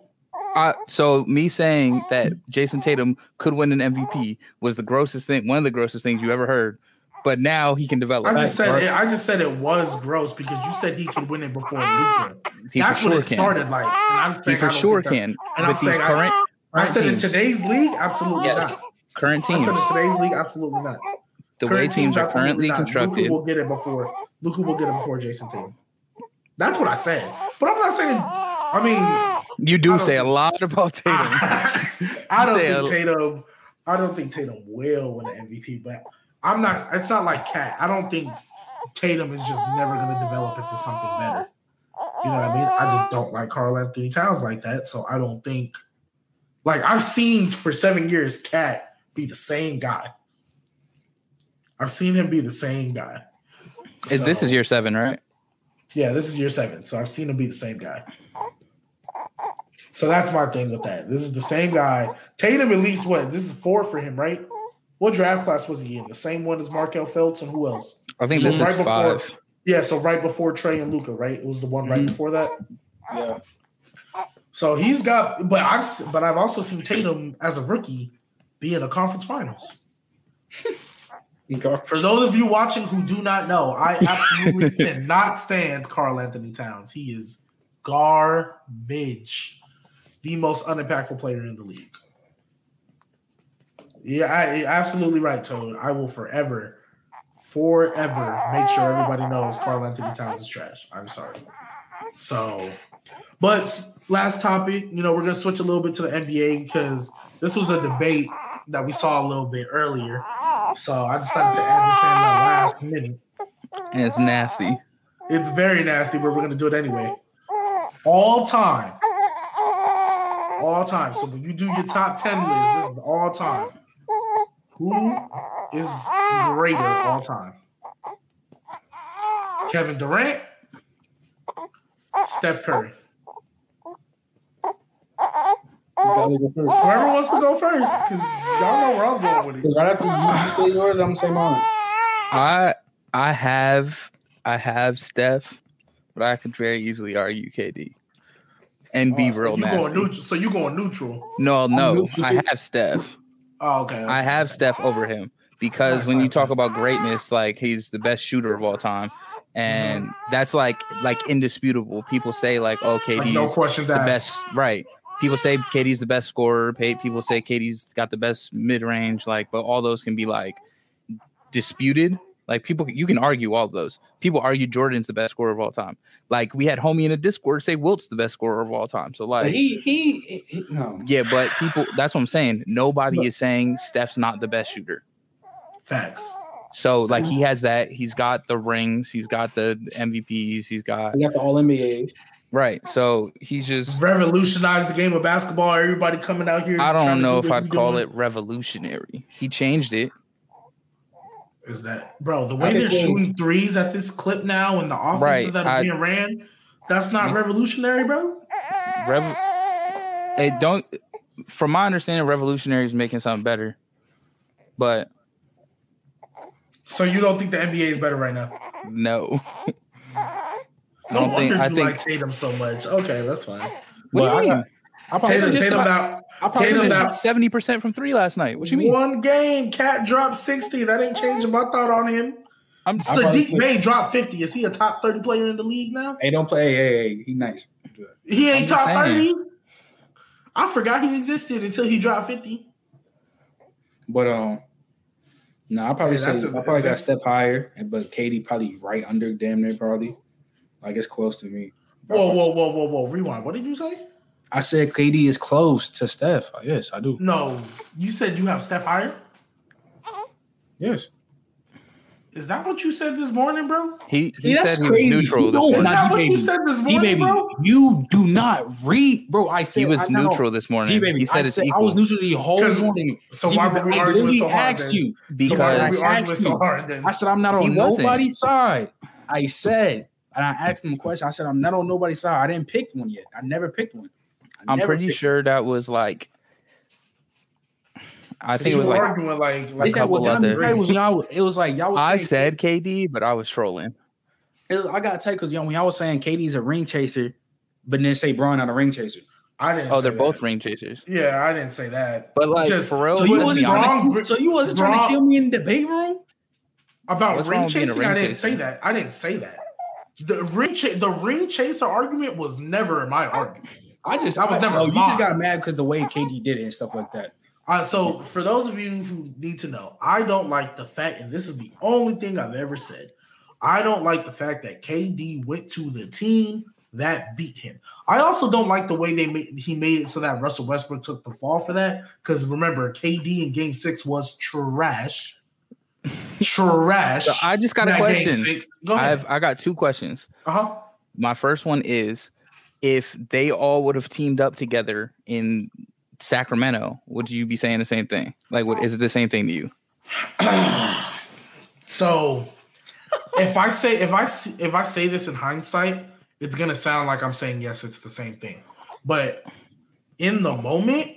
Uh, so me saying that Jayson Tatum could win an MVP was the grossest thing, one of the grossest things you ever heard. But now he can develop. I just said Right? it, I just said it was gross because you said he could win it before Luka. he That's when sure it can. started like. And He saying I for sure can. And I'm With these saying I- current, I current said in today's league, absolutely Yes. not. current I teams, said in today's league, absolutely not. The way Current teams are currently not. constructed. Luka will get it before. Luka will get it before Jayson Tatum. That's what I said. But I'm not saying. I mean, You do say a lot about Tatum. I don't think a- Tatum. I don't think Tatum will win the MVP, but I'm not. It's not like KAT. I don't think Tatum is just never going to develop into something better. You know what I mean? I just don't like Karl-Anthony Towns like that, so I don't think. Like I've seen for seven years, KAT be the same guy. I've seen him be the same guy. Is- this is year seven, right? yeah, this is year seven, so I've seen him be the same guy. So that's my thing with that. This is the same guy. Tatum, at least what? This is four for him, right? What draft class was he in? The same one as Markelle Fultz and who else? I think So this right is before- five. Yeah, so right before Trae and Luka, right? It was the one right Mhm. before that. Yeah. So he's got, but I've but I've also seen Tatum as a rookie be in a conference finals. For those of you watching who do not know, I absolutely cannot stand Karl-Anthony Towns. He is garbage. The most unimpactful player in the league. Yeah, I, absolutely right, Toad. I will forever, forever make sure everybody knows Karl-Anthony Towns is trash. I'm sorry. So, but last topic, you know, we're gonna switch a little bit to the NBA because this was a debate that we saw a little bit earlier. So I decided to add this in the last minute. And it's nasty. It's very nasty, but we're gonna do it anyway. All time. All time. So when you do your top 10 list, this is all time. Who is greater all time? Kevin Durant, Steph Curry. Gotta oh, go first. Oh. Whoever wants to go first, because y'all know where I'm going with it. 'Cause right after you, you say yours, I'm gonna say mine. I I have I have Steph, but I could very easily argue KD and be Oh, so real you nasty. going neutral? So you going neutral? No, no, neutral I have Steph. Oh, okay. I have Steph over him because Nice, when you talk nice. about greatness, like he's the best shooter of all time, and mm-hmm. that's like like indisputable. People say like, oh, Like, KD's no questions the asked. best, right? People say KD's the best scorer. People say KD's got the best mid range. Like, but all those can be like disputed. Like people, you can argue all of those. People argue Jordan's the best scorer of all time. Like we had homie in a Discord say Wilt's the best scorer of all time. So like, he, he, he, no. yeah, but people, that's what I'm saying. Nobody Look. is saying Steph's not the best shooter. Facts. So like he has that. He's got the rings. He's got the MVPs. He's got He got the All NBAs. Right. So he just. Revolutionized the game of basketball. Everybody coming out here. I don't know do if I'd call doing. it revolutionary. He changed it. Is that bro? The way can they're see- shooting threes at this clip now, and the offenses Right, that are I- being ran, that's not mm. revolutionary, bro. Rev- it don't. From my understanding, revolutionary is making something better, but So you don't think the NBA is better right now? no. I don't think. I think. like Tatum so much. Okay, that's fine. What But do you mean? I probably Tatum, Tatum about- about I probably Tatum about Seventy percent from three last night. What you mean? one game. KAT dropped sixty. That ain't changing my thought on him. I'm Saddiq said- Bey dropped fifty. Is he a top thirty player in the league now? Hey, don't play. Hey, hey, hey, he nice. do that. He I'm ain't top 30. I forgot he existed until he dropped 50. But um, no, I probably Hey, say that's a- I probably got a step higher, but KD probably right under damn near probably. Like it's close to me. Whoa, whoa, whoa, whoa, whoa. Rewind. What did you say? I said KD is close to Steph. Yes, I do. No, you said you have Steph higher. Yes. Is that what you said this morning, bro? He, he that's said he crazy. was neutral You this know Is morning. That what you said this G morning, baby, bro? you do not read, bro. I said He was I know- neutral this morning. G baby, he said I it's said I was neutral the whole 'Cause- morning. So G why were we I arguing so hard? asked then? you. So why because were we I arguing so you. hard then? I said I'm not on nobody's side. I said, and I asked him a question. I said I'm not on nobody's side. I didn't pick one yet. I never picked one. I I'm pretty picked sure that was like. I think it was like arguing like, like that what couple Jonathan other- Tay was? Y'all, it was like y'all was. I saying- said KD, but I was trolling. was- I got to because y'all when y'all was saying KD's a ring chaser, but then say Bron not a ring chaser. I didn't. Oh, say they're both ring chasers. Yeah, I didn't say that. But like Just- for real, So you let's wasn't trying wrong. to, so you wasn't trying to kill me in the debate room. About What's ring wrong with being a chasing, ring I didn't chaser? say that. I didn't say that. The ring cha- the ring chaser argument was never my argument. I just That was never Oh, you just got mad because the way KD did it and stuff like that. Uh, so for those of you who need to know, I don't like the fact, and this is the only thing I've ever said. I don't like the fact that KD went to the team that beat him. I also don't like the way they made he made it so that Russell Westbrook took the fall for that. Because remember, KD in Game Six was trash, trash. So I just got a question. Go I've I got two questions. Uh huh. My first one is if they all would have teamed up together in Sacramento, would you be saying the same thing? Like, what is it the same thing to you? so if I say if I if I say this in hindsight, it's gonna sound like I'm saying yes, it's the same thing. But in the moment,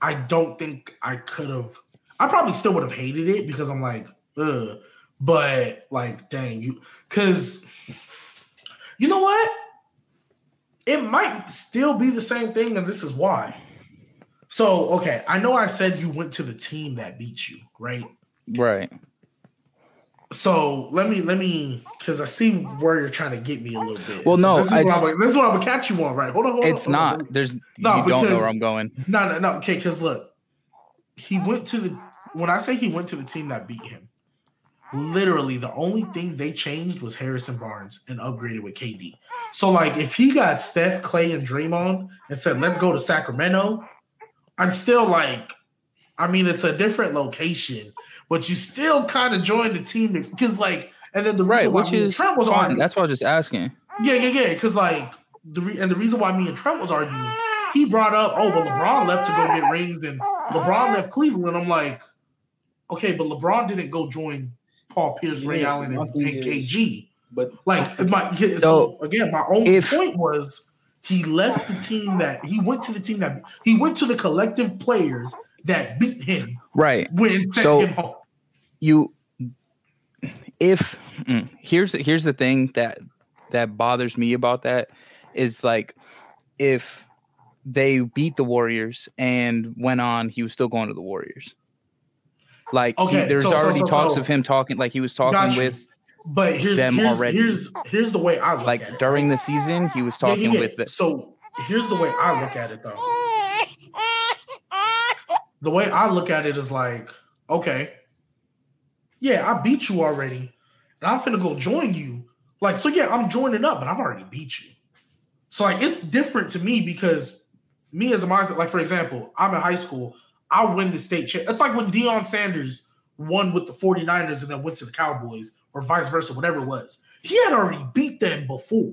I don't think I could have. I probably still would have hated it because I'm like, ugh. But like, dang you, because you know what? It might still be the same thing, and this is why. So okay, I know I said you went to the team that beat you, right? Right. So let me let me because I see where you're trying to get me a little bit. Well, So no, this is, I what I'm, this is what I'm gonna catch you on, right? Hold on, hold on. It's on, not. on. There's No, you don't know where I'm going. No, no, no. Okay, because look, he went to the. When I say he went to the team that beat him, literally the only thing they changed was Harrison Barnes and upgraded with KD. So like, if he got Steph, Clay, and Draymond and said, "Let's go to Sacramento," I'm still like, I mean, it's a different location, but you still kind of joined the team because like, and then the Right, why which is Trent was fine. arguing. That's what I was just asking. Yeah, yeah, yeah. Because like the re- and the reason why me and Trent was arguing, he brought up, oh, but LeBron left to go get rings, and LeBron left Cleveland. I'm like, okay, but LeBron didn't go join Paul Pierce, Ray Yeah, Allen, and, and KG. But Like my so, again, my only if- point was he left the team that he went to the team that he went to the collective players that beat him Right. when sent So- him home. you if mm, here's here's the thing that that bothers me about that is like if they beat the Warriors and went on, he was still going to the Warriors. Like he- there's so- already so- talks so- of him talking, like he was talking with But here's them here's, already. here's here's the way I look like at it. during the season, he was Yeah, yeah, talking yeah. with the, So here's the way I look at it, though. The way I look at it is like, okay, yeah, I beat you already, and I'm finna go join you. Like, so yeah, I'm joining up, but I've already beat you. So like, it's different to me because me as a mindset, like for example, I'm in high school, I win the state champ. It's like when Deion Sanders won with the 49ers and then went to the Cowboys, or vice versa, whatever it was. He had already beat them before.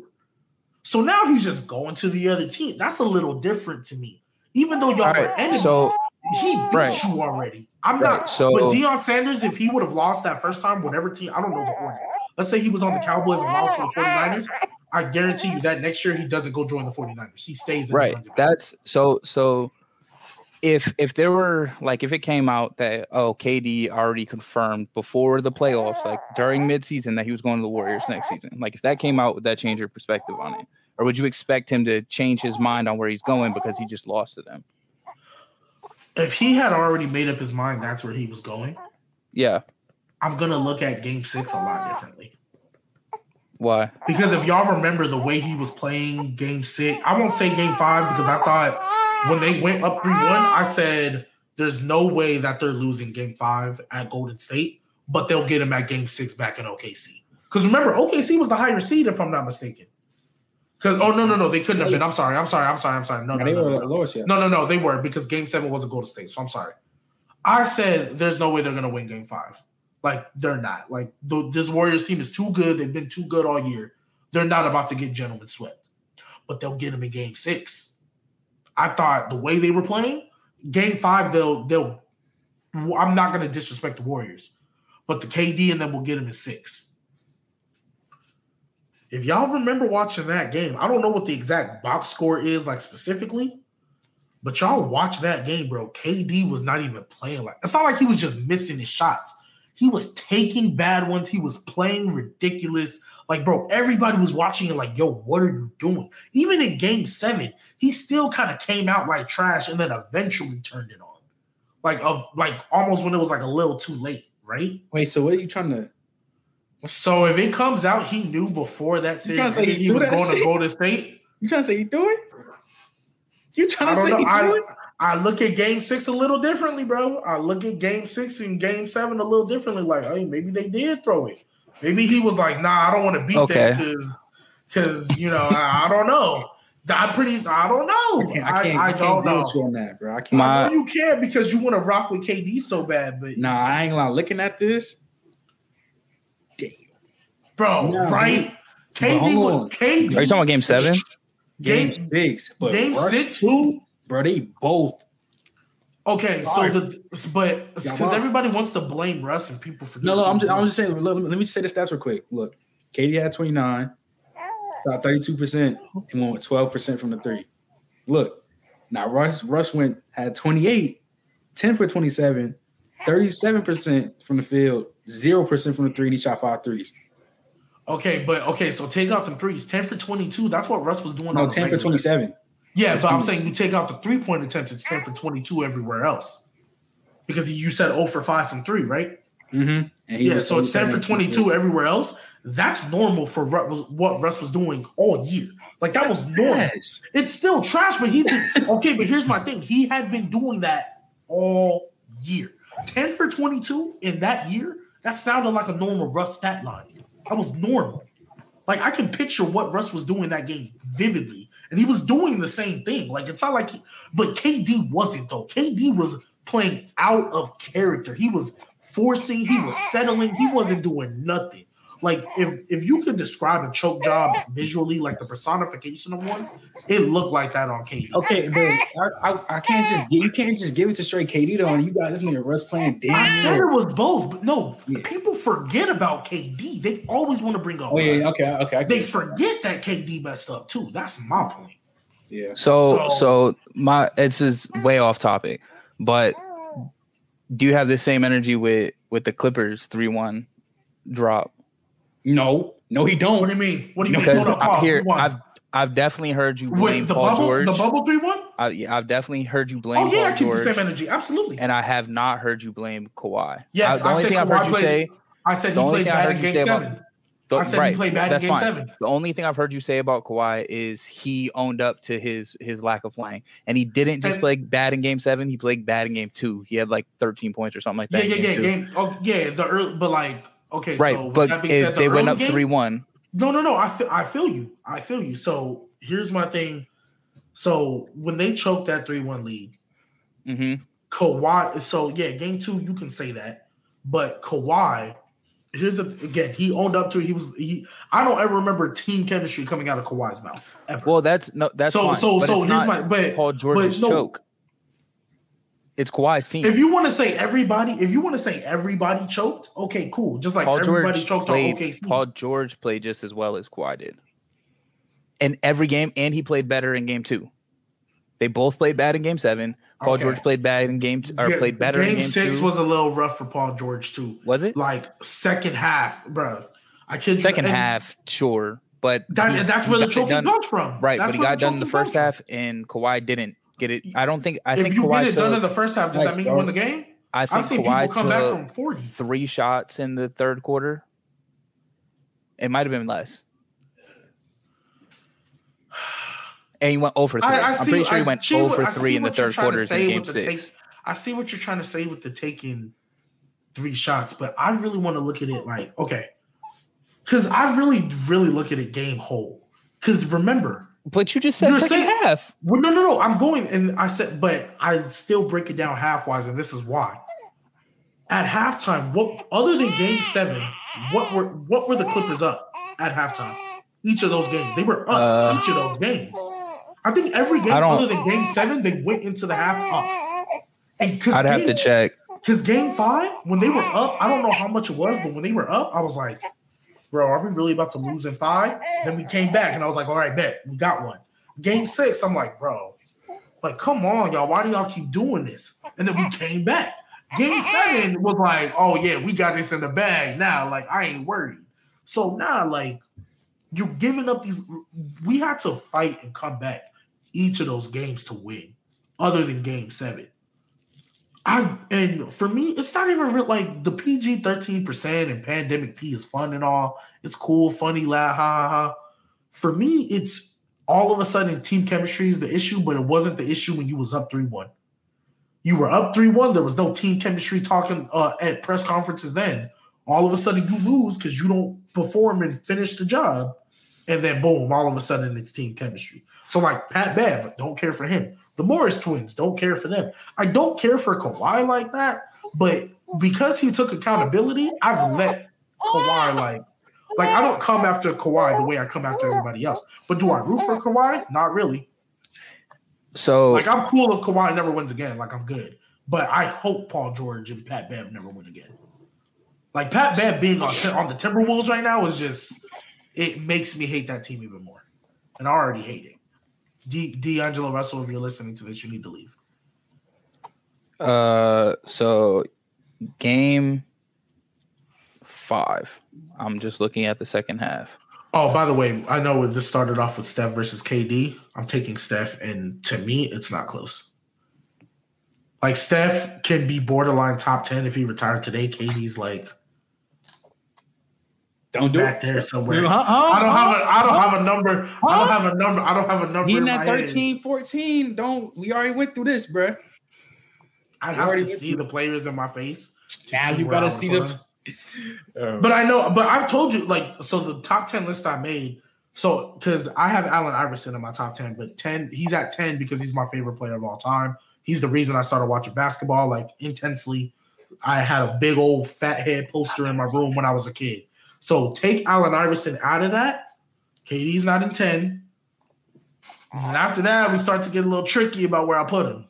So now he's just going to the other team. That's a little different to me. Even though y'all All were enemies, so he beat right. you already. I'm Right, not. so- but Deion Sanders, if he would have lost that first time, whatever team, I don't know the order. Let's say he was on the Cowboys and lost to the 49ers. I guarantee you that next year he doesn't go join the 49ers. He stays in right. That's so so if if there were like if it came out that oh KD already confirmed before the playoffs, like during midseason that he was going to the Warriors next season, like if that came out, would that change your perspective on it? Or would you expect him to change his mind on where he's going because he just lost to them? If he had already made up his mind that's where he was going, Yeah. I'm gonna look at game six a lot differently. Why? Because if y'all remember the way he was playing game six, I won't say game five because I thought when they went up 3 1, I said there's no way that they're losing game five at Golden State, but they'll get them at game six back in OKC. Because remember, OKC was the higher seed, if I'm not mistaken. Because oh no no no they couldn't have been. I'm sorry. I'm sorry. I'm sorry. I'm sorry. No no they no, were no, no. lowest yet. No, no, no, they were because game seven was a Golden State. So I'm sorry. I said there's no way they're gonna win game five. Like they're not. Like th- this Warriors team is too good. They've been too good all year. They're not about to get gentlemen swept, but they'll get them in game six. I thought the way they were playing, game five they'll they'll. I'm not gonna disrespect the Warriors, but the KD and then we'll get them in six. If y'all remember watching that game, I don't know what the exact box score is like specifically, but y'all watch that game, bro. KD was not even playing like it's not like he was just missing his shots. He was taking bad ones. He was playing ridiculous. Like, bro, everybody was watching it like, yo, what are you doing? Even in game seven, he still kind of came out like trash and then eventually turned it on. Like of like almost when it was like a little too late, right? Wait, so what are you trying to? So if it comes out, he knew before that series he he threw was going to? Golden State. You trying to say he threw it? You trying to say know. do I, it? I look at game six a little differently, bro. I look at game six and game seven a little differently. Like, hey, maybe they did throw it. Maybe he was like, nah, I don't want to beat Okay. that because, because you know, I, I don't know. I pretty, I don't know. I can't. I, I can't, I, I can't don't deal know. with you on that, bro. I can't. My- I know you can because you want to rock with KD so bad, but nah, I ain't gonna lie. Looking at this, damn. bro, Nah, right? KD, hold was- on. Are you talking about game seven? Game Game- six, but game six, too, bro. They both. Okay, so the but because everybody wants to blame Russ and people forget. No, no. I'm just. I'm just saying. Let, let me just say the stats real quick. Look, KD had 29, shot 32 percent, and went with 12 percent from the three. Look, now Russ Russ went had 28, 10 for 27, 37 percent from the field, zero percent from the three, and he shot five threes. Okay, but okay, so take out the threes. 10 for 22. That's what Russ was doing. No, on the 10 for regular. 27. Yeah, but I'm saying you take out the three point attempts, it's 10 for 22 everywhere else. Because you said 0 for 5 from three, right? Mm-hmm. And Yeah, so it's 10 for 27. 22 everywhere else. That's normal for what Russ was doing all year. Like that was normal. Yes. It's still trash, but he did okay. But here's my thing: he had been doing that all year. Ten for twenty-two in that year. That sounded like a normal Russ stat line. That was normal. Like I can picture what Russ was doing that game vividly, and he was doing the same thing. Like it's not like, he, but KD wasn't though. KD was playing out of character. He was forcing. He was settling. He wasn't doing nothing. Like if if you could describe a choke job visually, like the personification of one, it looked like that on KD. Okay, but I, I, I can't just you can't just give it to straight KD though. And you got this nigga Russ playing damn I said it was both, but no, Yeah. people forget about KD. They always want to bring up. Oh yeah, Russ. okay, okay. They forget that KD messed up too. That's my point. yeah. So, So- so my it's just way off topic, but do you have the same energy with with the Clippers three one drop? No, no, he don't. What do you mean? What do you mean? Because I hear. I've I've definitely heard you blame Wait, the Paul bubble, George. the bubble three one. Uh, I, I've definitely heard you blame Oh yeah, I keep George, the same energy. Absolutely. and I have not heard you blame Kawhi. Yes, I, the I only said thing I've heard Kawhi you played- say, I said he played bad in game say about- seven. the, I said he played bad in game fine. seven. The only thing I've heard you say about Kawhi is he owned up to his his lack of playing, and he didn't just And- play bad in game seven. He played bad in game two. He had like 13 points or something like that. yeah, yeah. two. Game. Oh yeah, the early, but like okay, right. So but said, the they went up three one. No, no, no. I feel, I feel you. I feel you. So here's my thing. So when they choked that three one lead, hmm Kawhi. So yeah, game two, you can say that, but Kawhi. Here's a, again. He owned up to it. He was. He. I don't ever remember team chemistry coming out of Kawhi's mouth ever. Well, that's no, that's so fine, so but so here's not my. But Paul George's no. choke. It's Kawhi's team. if you want to say everybody, if you want to say everybody choked, okay, cool. Just like Paul everybody George choked played. on OKC. Paul George played just as well as Kawhi did in every game, and he played better in game two. They both played bad in game seven. Paul Okay. George played bad in game, t- or Yeah, played better game, in game six two. was a little rough for Paul George too. was it Like second half, bro. I kid you- second and half? Sure, but That, he- that's he where the trophy done- comes from. Right, That's but he got done in the first half, and Kawhi didn't get it. I don't think. I if think you Kawhi get it done in the first half, does that mean you won the game? I think I've seen Kawhi people come back from 40. three shots in the third quarter. It might have been less. And he went over three. I, am pretty sure he went over three in the third quarter in game six. Take, I see what you're trying to say with the taking three shots, but I really want to look at it like okay, because I really, really look at it game whole. Because remember, but you just said You're second saying- half. well, no, no, no, I'm going, and I said, but I still break it down half wise, and this is why. At halftime, what other than game seven, what were what were the Clippers up at halftime? Each of those games, they were up Uh, each of those games. I think every game other than game seven, they went into the half up. And I'd have to check. Because game five, when they were up, I don't know how much it was, but when they were up, I was like, bro, are we really about to lose in five? Then we came back and I was like, all right, bet, we got one. Game six, I'm like, bro, like, come on, y'all. Why do y'all keep doing this? And then we came back. Game seven was like, oh yeah, we got this in the bag now. Like, I ain't worried. So now, like, you're giving up these. We had to fight and come back each of those games to win, other than game seven. I and for me, it's not even real, like the PG thirteen percent and pandemic P is fun and all. It's cool, funny, laugh, ha ha ha. For me, it's all of a sudden team chemistry is the issue, but it wasn't the issue when you was up three one. You were up three one. There was no team chemistry talking uh, at press conferences. Then all of a sudden you lose because you don't perform and finish the job, and then boom, all of a sudden it's team chemistry. So like Pat Bev, don't care for him. The Morris twins don't care for them. I don't care for Kawhi like that, but because he took accountability, I've let Kawhi like like I don't come after Kawhi the way I come after everybody else. But do I root for Kawhi? Not really. So Like I'm cool if Kawhi never wins again. Like I'm good. But I hope Paul George and Pat Bev never win again. Like Pat Bev being on, on the Timberwolves right now is just it makes me hate that team even more. And I already hate it. D D'Angelo Russell, if you're listening to this, you need to leave. Uh, so game five. I'm just looking at the second half. Oh, by the way, I know this started off with Steph versus KD. I'm taking Steph, and to me, it's not close. Like Steph can be borderline top ten if he retired today. KD's like Don't do back it. there somewhere. Huh? Huh? I don't have a I don't Huh? have a number. I don't have a number. I don't have a number. He in in my that head. 13, 14. Don't we already went through this, bruh. I You have already to went see the players in my face. to Now you gotta see the- them. Oh. But I know, but I've told you, like, so the top 10 list I made, so because I have Allen Iverson in my top 10, but 10, he's at 10 because he's my favorite player of all time. He's the reason I started watching basketball like intensely. I had a big old fat head poster in my room when I was a kid. So take Allen Iverson out of that. KD's not in 10. And after that, we start to get a little tricky about where I put him.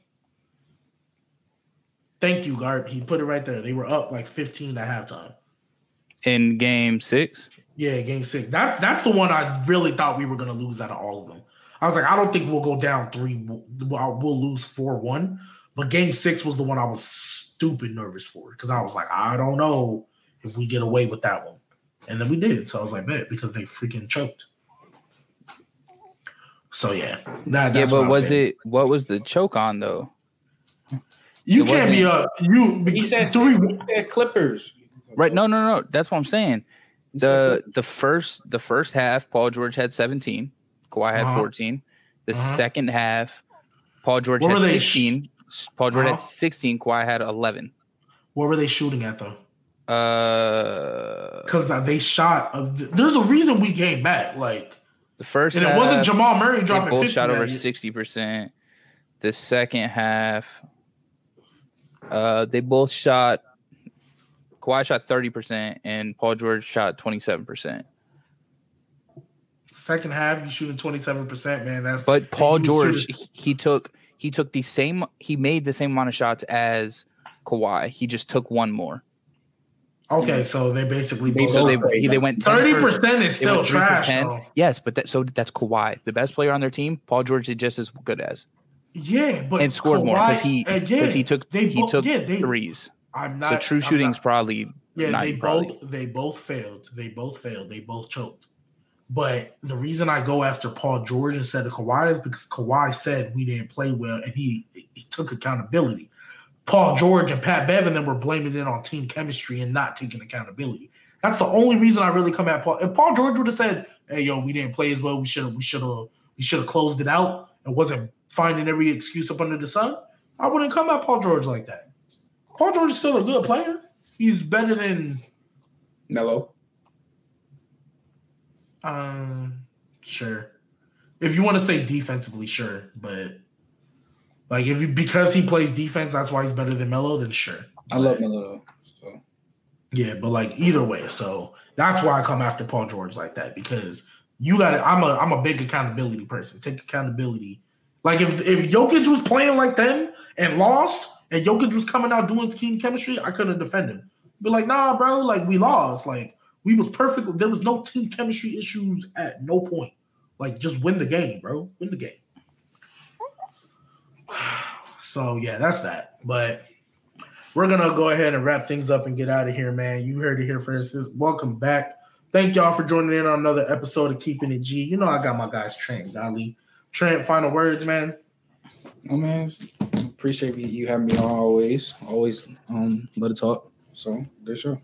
Thank you, Garb. He put it right there. They were up like 15 at halftime. In game six, Yeah, game six. That that's the one I really thought we were gonna lose out of all of them. I was like, I don't think we'll go down three. We'll, we'll lose four one. But game six was the one I was stupid nervous for because I was like, I don't know if we get away with that one, and then we did. So I was like, bet because they freaking choked. So yeah, that, yeah, that's what but I'm was saying. it what was the choke on though? You it can't be up. You He said, three. he said Clippers. Right? No, no, no. That's what I'm saying. The the first the first half, Paul George had 17, Kawhi had Uh-huh. 14. The Uh-huh. second half, Paul George What had were they sh- 16. Paul George Uh-huh. had 16. Kawhi had 11. What were they shooting at though? Uh, Because they shot. A, there's a reason we came back. Like, the first and it wasn't Jamal Murray dropping both shot over 60 percent. The second half, uh, they both shot. Kawhi shot 30 percent, and Paul George shot 27 percent. Second half, you shooting 27%, man. That's But Paul George, shoot he took he took the same he made the same amount of shots as Kawhi. He just took one more. Okay, so they basically They So they he, they went thirty percent is still went three for trash. Yes, but that so that's Kawhi, the best player on their team. Paul George did just as good as Yeah, but and scored more because he because he took they he both- took yeah, they- threes. I'm So not true I'm shooting's not- probably Yeah, nine, they probably. both they both failed. They both failed. They both choked. But the reason I go after Paul George instead of Kawhi is because Kawhi said we didn't play well, and he he took accountability. Paul George and Pat Bevan then were blaming it on team chemistry and not taking accountability. That's the only reason I really come at Paul. If Paul George would have said, "Hey, yo, we didn't play as well. We should have. We should have. We should have closed it out and wasn't finding every excuse up under the sun, I wouldn't come at Paul George like that. Paul George is still a good player. He's better than Melo. um sure. If you want to say defensively, sure, but like if you because he plays defense, that's why he's better than Melo, then sure. I love Melo though. So Yeah, but like either way, so that's why I come after Paul George like that because you got. I'm a I'm a big accountability person. Take accountability. Like if if Jokic was playing like them and lost, and Jokic was coming out doing team chemistry, I couldn't defend him. Be like, nah, bro, like we lost. Like we was perfect. There was no team chemistry issues at no point. Like just win the game, bro. Win the game. So yeah, that's that. But we're gonna go ahead and wrap things up and get out of here, man. You heard it here first. Welcome back. Thank y'all for joining in on another episode of Keeping It G. You know I got my guys Trent Godley. Trent, final words, man. oh man, appreciate you having me on always. Always um let it talk. So there sure.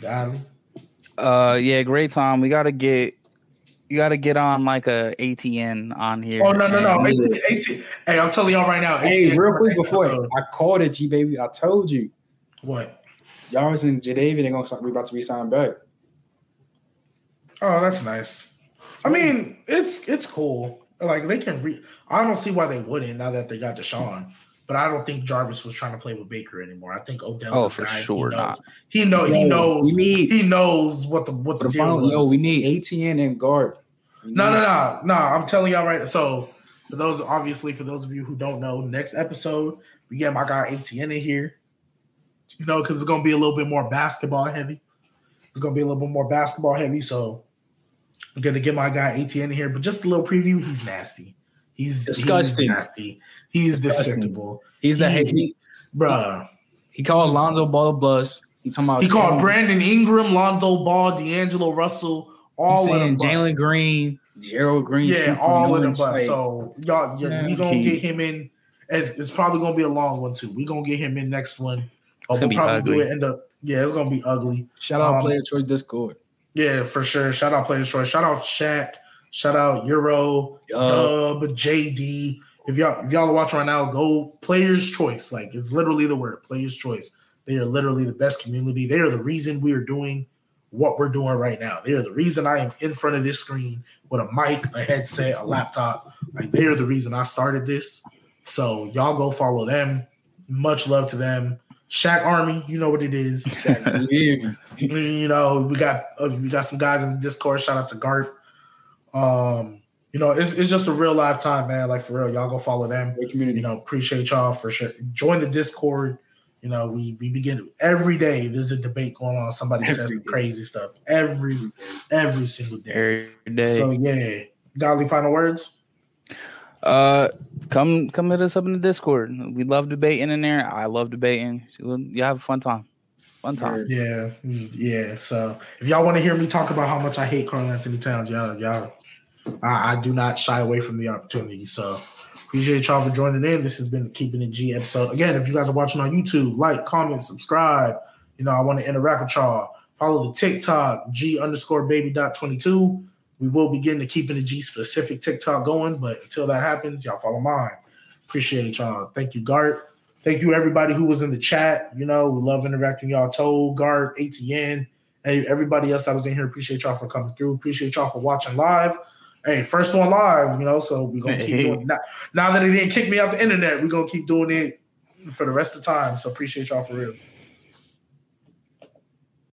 Godley. Uh, yeah, great time. We gotta get, you gotta get on like a ATN on here. Oh no, no, no. And- AT, AT, hey, I'm telling y'all right now. Hey, real quick before. I called it, G baby. I told you. What? y'all Jarvis and Jadeveon they gonna sign- we about to resign back. Oh, that's nice. I mean, it's it's cool. Like they can re I don't see why they wouldn't now that they got Deshaun. But I don't think Jarvis was trying to play with Baker anymore. I think Odell's Oh, for guy. sure he knows, not. He know he knows We need he knows what the what the the deal final. was. Yo, we need ATN and guard. No, no, no, no. I'm telling y'all right. So for those, obviously, for those of you who don't know, next episode we get my guy ATN in here. You know, because it's gonna be a little bit more basketball heavy. It's gonna be a little bit more basketball heavy. So I'm gonna get my guy ATN in here, but just a little preview. He's nasty. He's Disgusting. He's nasty. He's Disgusting. despicable, He's the He- head. He, bruh. he called Lonzo Ball a bus. He talking about He called Jalen- Brandon Ingram, Lonzo Ball, D'Angelo Russell, all He's of them. Jalen Green, Gerald Green. Yeah, all of them. it's But so y'all, yeah, Yeah. we gonna Key. get him in. And it's probably gonna be a long one too. We gonna get him in next one. Or It's we'll gonna be do ugly. it. End up. Yeah, it's gonna be ugly. shout out Um, Player Choice Discord. Yeah, for sure. Shout out Players Choice. Shout out Shaq. Shout out Euro, Yo, Dub, JD. If y'all if y'all are watching right now, go Players Choice. Like it's literally the word Players Choice. They are literally the best community. They are the reason we are doing what we're doing right now. They are the reason I am in front of this screen with a mic, a headset, a laptop. Like they are the reason I started this. So y'all go follow them. Much love to them. Shaq Army, you know what it is. you know, we got uh, we got some guys in the Discord. Shout out to Gart. Um, you know, it's it's just a real live time, man. Like for real, y'all go follow them. Great community. You know, appreciate y'all for sure. Join the Discord. You know, we we begin every day. There's a debate going on. Somebody says Every some day. crazy stuff every every single day. every day. So yeah, Godley final words. Uh, come come hit us up in the Discord. We love debating in there. I love debating. You have a fun time. Fun time. Yeah, yeah. So if y'all want to hear me talk about how much I hate Karl-Anthony Towns, y'all, y'all, I, I do not shy away from the opportunity. So appreciate y'all for joining in. This has been Keeping It G episode. Again, if you guys are watching on YouTube, like, comment, subscribe. You know, I want to interact with y'all. Follow the TikTok G underscore baby dot twenty two. We will begin to keeping the G specific TikTok going, but until that happens, y'all follow mine. Appreciate y'all. Thank you, Gart. Thank you, everybody who was in the chat. You know, we love interacting y'all. Told, Gart, ATN, and everybody else that was in here. Appreciate y'all for coming through. Appreciate y'all for watching live. Hey, first one live, you know, so we're gonna keep doing now. Now that it didn't kick me out the internet, we're gonna keep doing it for the rest of the time. So appreciate y'all for real.